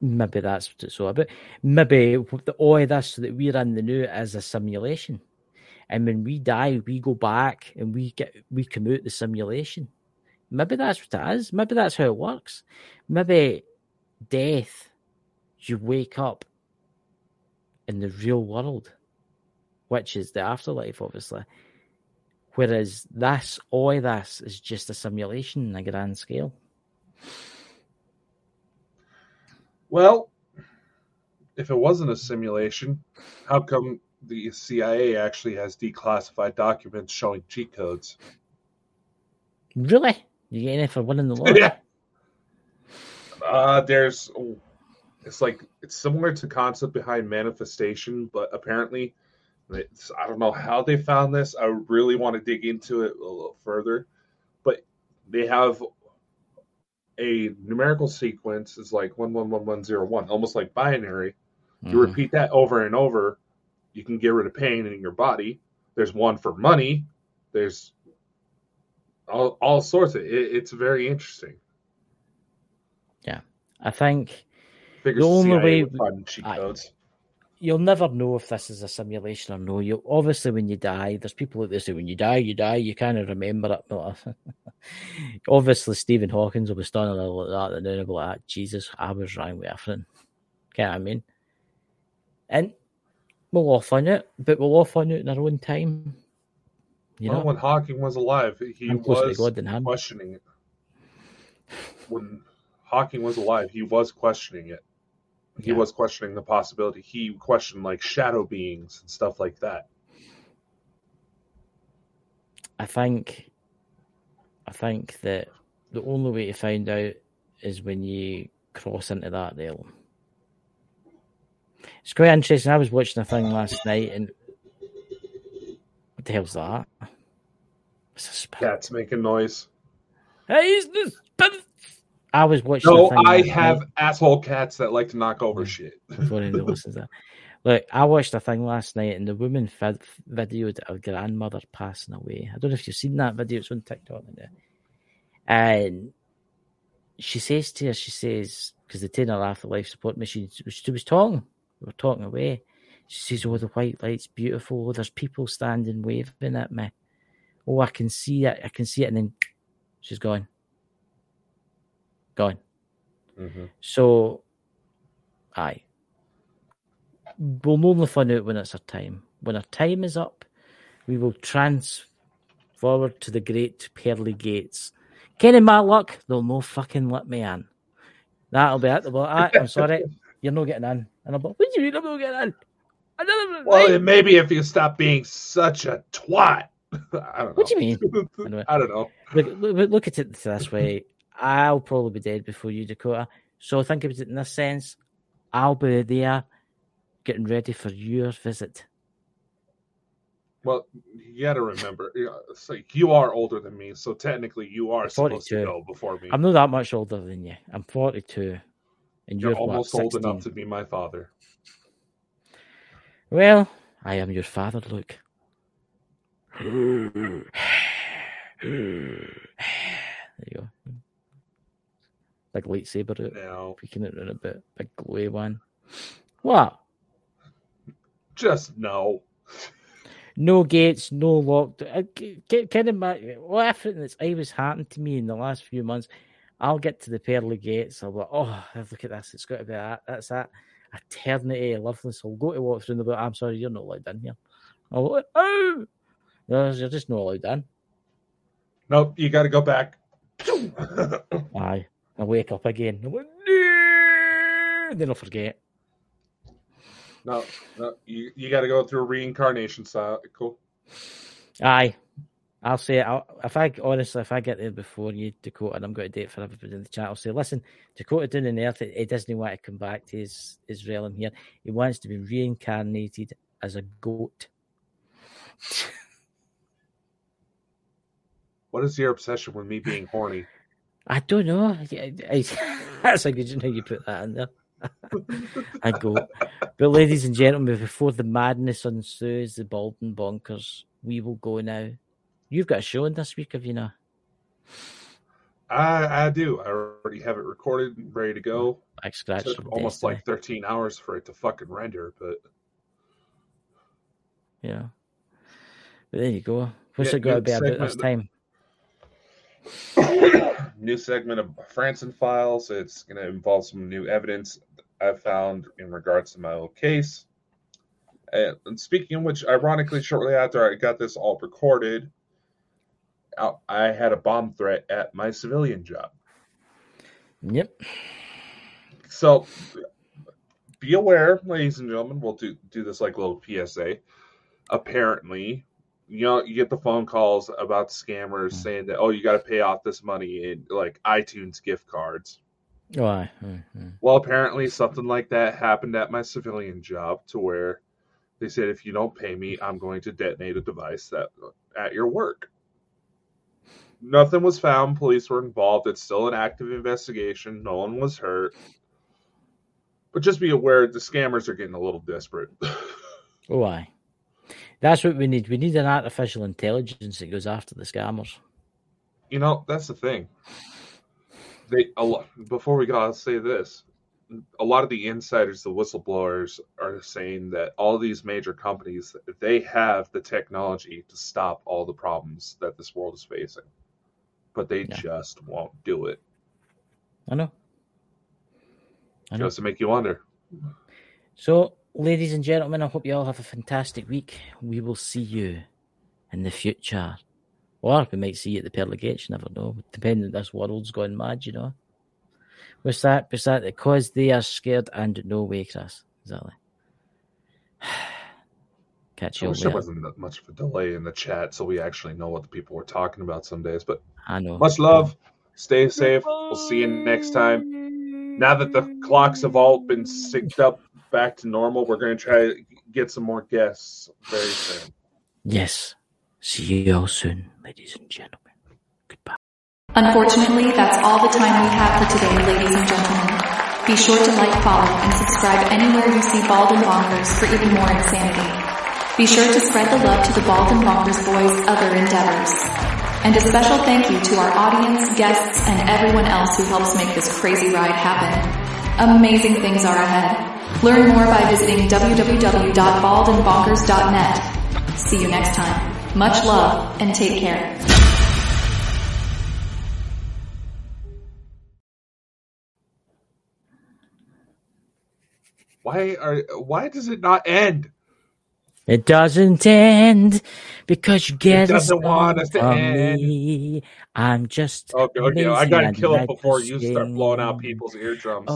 Maybe that's what it's all about. Maybe the all of this that we're in the new is a simulation, and when we die, we go back and we get we come out the simulation. Maybe that's what it is. Maybe that's how it works. Maybe death, you wake up in the real world, which is the afterlife, obviously. Whereas this, all this is just a simulation on a grand scale. Well, if it wasn't a simulation, how come the CIA actually has declassified documents showing cheat codes? Really? You getting any for winning the *laughs* lottery? yeah. Uh, there's, it's like it's similar to concept behind manifestation, but apparently, it's, I don't know how they found this. I really want to dig into it a little further, but they have a numerical sequence is like one one one one zero one, almost like binary. You Mhm. repeat that over and over, you can get rid of pain in your body. There's one for money. There's all, all sorts of it. It's very interesting. Yeah, I think The only way- would find cheat Aye. codes. you'll never know if this is a simulation or no. You obviously when you die, there's people there say when you die, you die, you kind of remember it. But *laughs* obviously Stephen Hawkins will be standing there like that, and then he'll be like, "Ah, Jesus, I was wrong with everything. What I mean? And we'll all on it, but we'll all on it in our own time. You well, know, when Hawking was alive, he I'm was God than him. questioning it. When Hawking was alive, he was questioning it. He Yeah. was questioning the possibility. He questioned like shadow beings and stuff like that. I think I think that the only way to find out is when you cross into that realm. It's quite interesting. I was watching a thing last night and what the hell's that? It's a spirit. Cats making noise. Hey, it's the spirit. I was watching No, I have night asshole cats that like to knock over shit. before anybody listens to that. Look, I watched a thing last night and the woman vid- videoed her grandmother passing away. I don't know if you've seen that video, it's on TikTok. And she says to her, she says, because they take her off the life support machine, she was talking, we were talking away. She says, Oh, the white light's beautiful. Oh, there's people standing waving at me. Oh, I can see it. I can see it. And then she's gone. Gone. Mhm. So, aye. We'll only find out when it's our time. When our time is up, we will trans forward to the great pearly gates. Kenny my luck, they'll no fucking let me in. That'll be it. They'll be like, "Ah, I'm sorry, *laughs* you're not getting in. And I'll be like, what do you mean I'm not getting in? Well, it maybe if you stop being such a twat. *laughs* I don't know. What do you mean? Anyway. *laughs* I don't know. look, look, look at it this way. I'll probably be dead before you, Dakota. So think about it in this sense. I'll be there getting ready for your visit. Well, you got to remember, you it's like you are older than me, so technically you are supposed to go before me. I'm not that much older than you. I'm 42. And You're you're, what, almost old enough to be my father. Well, I am your father, Luke. *sighs* *sighs* there you go. Big lightsaber out, Now, peeking it in a bit. Big glowy one. What? just no. No gates, no locked. uh, in my what everything that's always happened to me in the last few months. I'll get to the pearly gates. I'll be like, oh, look at this. It's got to be that. That's that. Eternity, loveliness. I'll go to walk through the like, I'm sorry, you're not allowed in here. I'll oh, no, you're just not allowed in. Nope, you got to go back. Aye. Wake up again. I'm like, no! Then I'll forget. no, no, you, you got to go through a reincarnation cycle. Aye. I'll say I'll, if I honestly if I get there before you, Dakota, and I'm going to date for everybody in the chat, I'll say, listen, Dakota down on Earth, he doesn't want to come back to his his realm here. He wants to be reincarnated as a goat. What is your obsession with me being horny? I don't know. I- I- *laughs* That's a good you know you put that in there. *laughs* I go. But ladies and gentlemen, before the madness ensues, the Bald and Bonkers, we will go now. You've got a show in this week, have you not? I, I do. I already have it recorded, and ready to go. Oh, Back scratch took almost like 13 hours for it to fucking render, but Yeah. But there you go. What's Yeah, it got to be about this time? *coughs* new segment of Franson Files. It's going to involve some new evidence I found in regards to my old case. And, speaking of which, ironically, shortly after I got this all recorded, I- I had a bomb threat at my civilian job. Yep. So be aware, ladies and gentlemen. We'll do do this like a little PSA. Apparently, you know, you get the phone calls about scammers Mm. saying that oh, you got to pay off this money in like iTunes gift cards. Why? Mm. Well, apparently something like that happened at my civilian job to where they said if you don't pay me, I'm going to detonate a device that at your work. Nothing was found. Police were involved. It's still an active investigation. No one was hurt. But just be aware the scammers are getting a little desperate. *laughs* Why? That's what we need. We need an artificial intelligence that goes after the scammers. you know, that's the thing. They a lot, before we go, I'll say this. A lot of the insiders, the whistleblowers, are saying that all these major companies they have the technology to stop all the problems that this world is facing, but they Yeah. just won't do it. I know. I know. Just to make you wonder. So, ladies and gentlemen, I hope you all have a fantastic week. We will see you in the future. Or we might see you at the Pearly Gates, you never know. Depending on this world's gone mad, you know. What's that? What's that? Because they are scared and no way, Chris. Exactly. *sighs* Catch I you all wish there wasn't that much of a delay in the chat, so we actually know what the people were talking about some days. But I know. much love. Stay safe. We'll see you next time. now that the clocks have all been synced up back to normal, we're going to try to get some more guests very soon. Yes. See you all soon, ladies and gentlemen. Goodbye. Unfortunately, that's all the time we have for today, ladies and gentlemen. Be sure to like, follow, and subscribe anywhere you see Bald and Bonkers for even more insanity. Be sure to spread the love to the Bald and Bonkers boys' other endeavors. And a special thank you to our audience, guests, and everyone else who helps make this crazy ride happen. Amazing things are ahead. Learn more by visiting www.baldandbonkers.net. See you next time. Much love and take care. Why are why does it not end? It doesn't end because you get a doesn't want us to end. me. I'm just Okay, okay, I gotta and kill it like to before you start blowing out people's eardrums. Oh.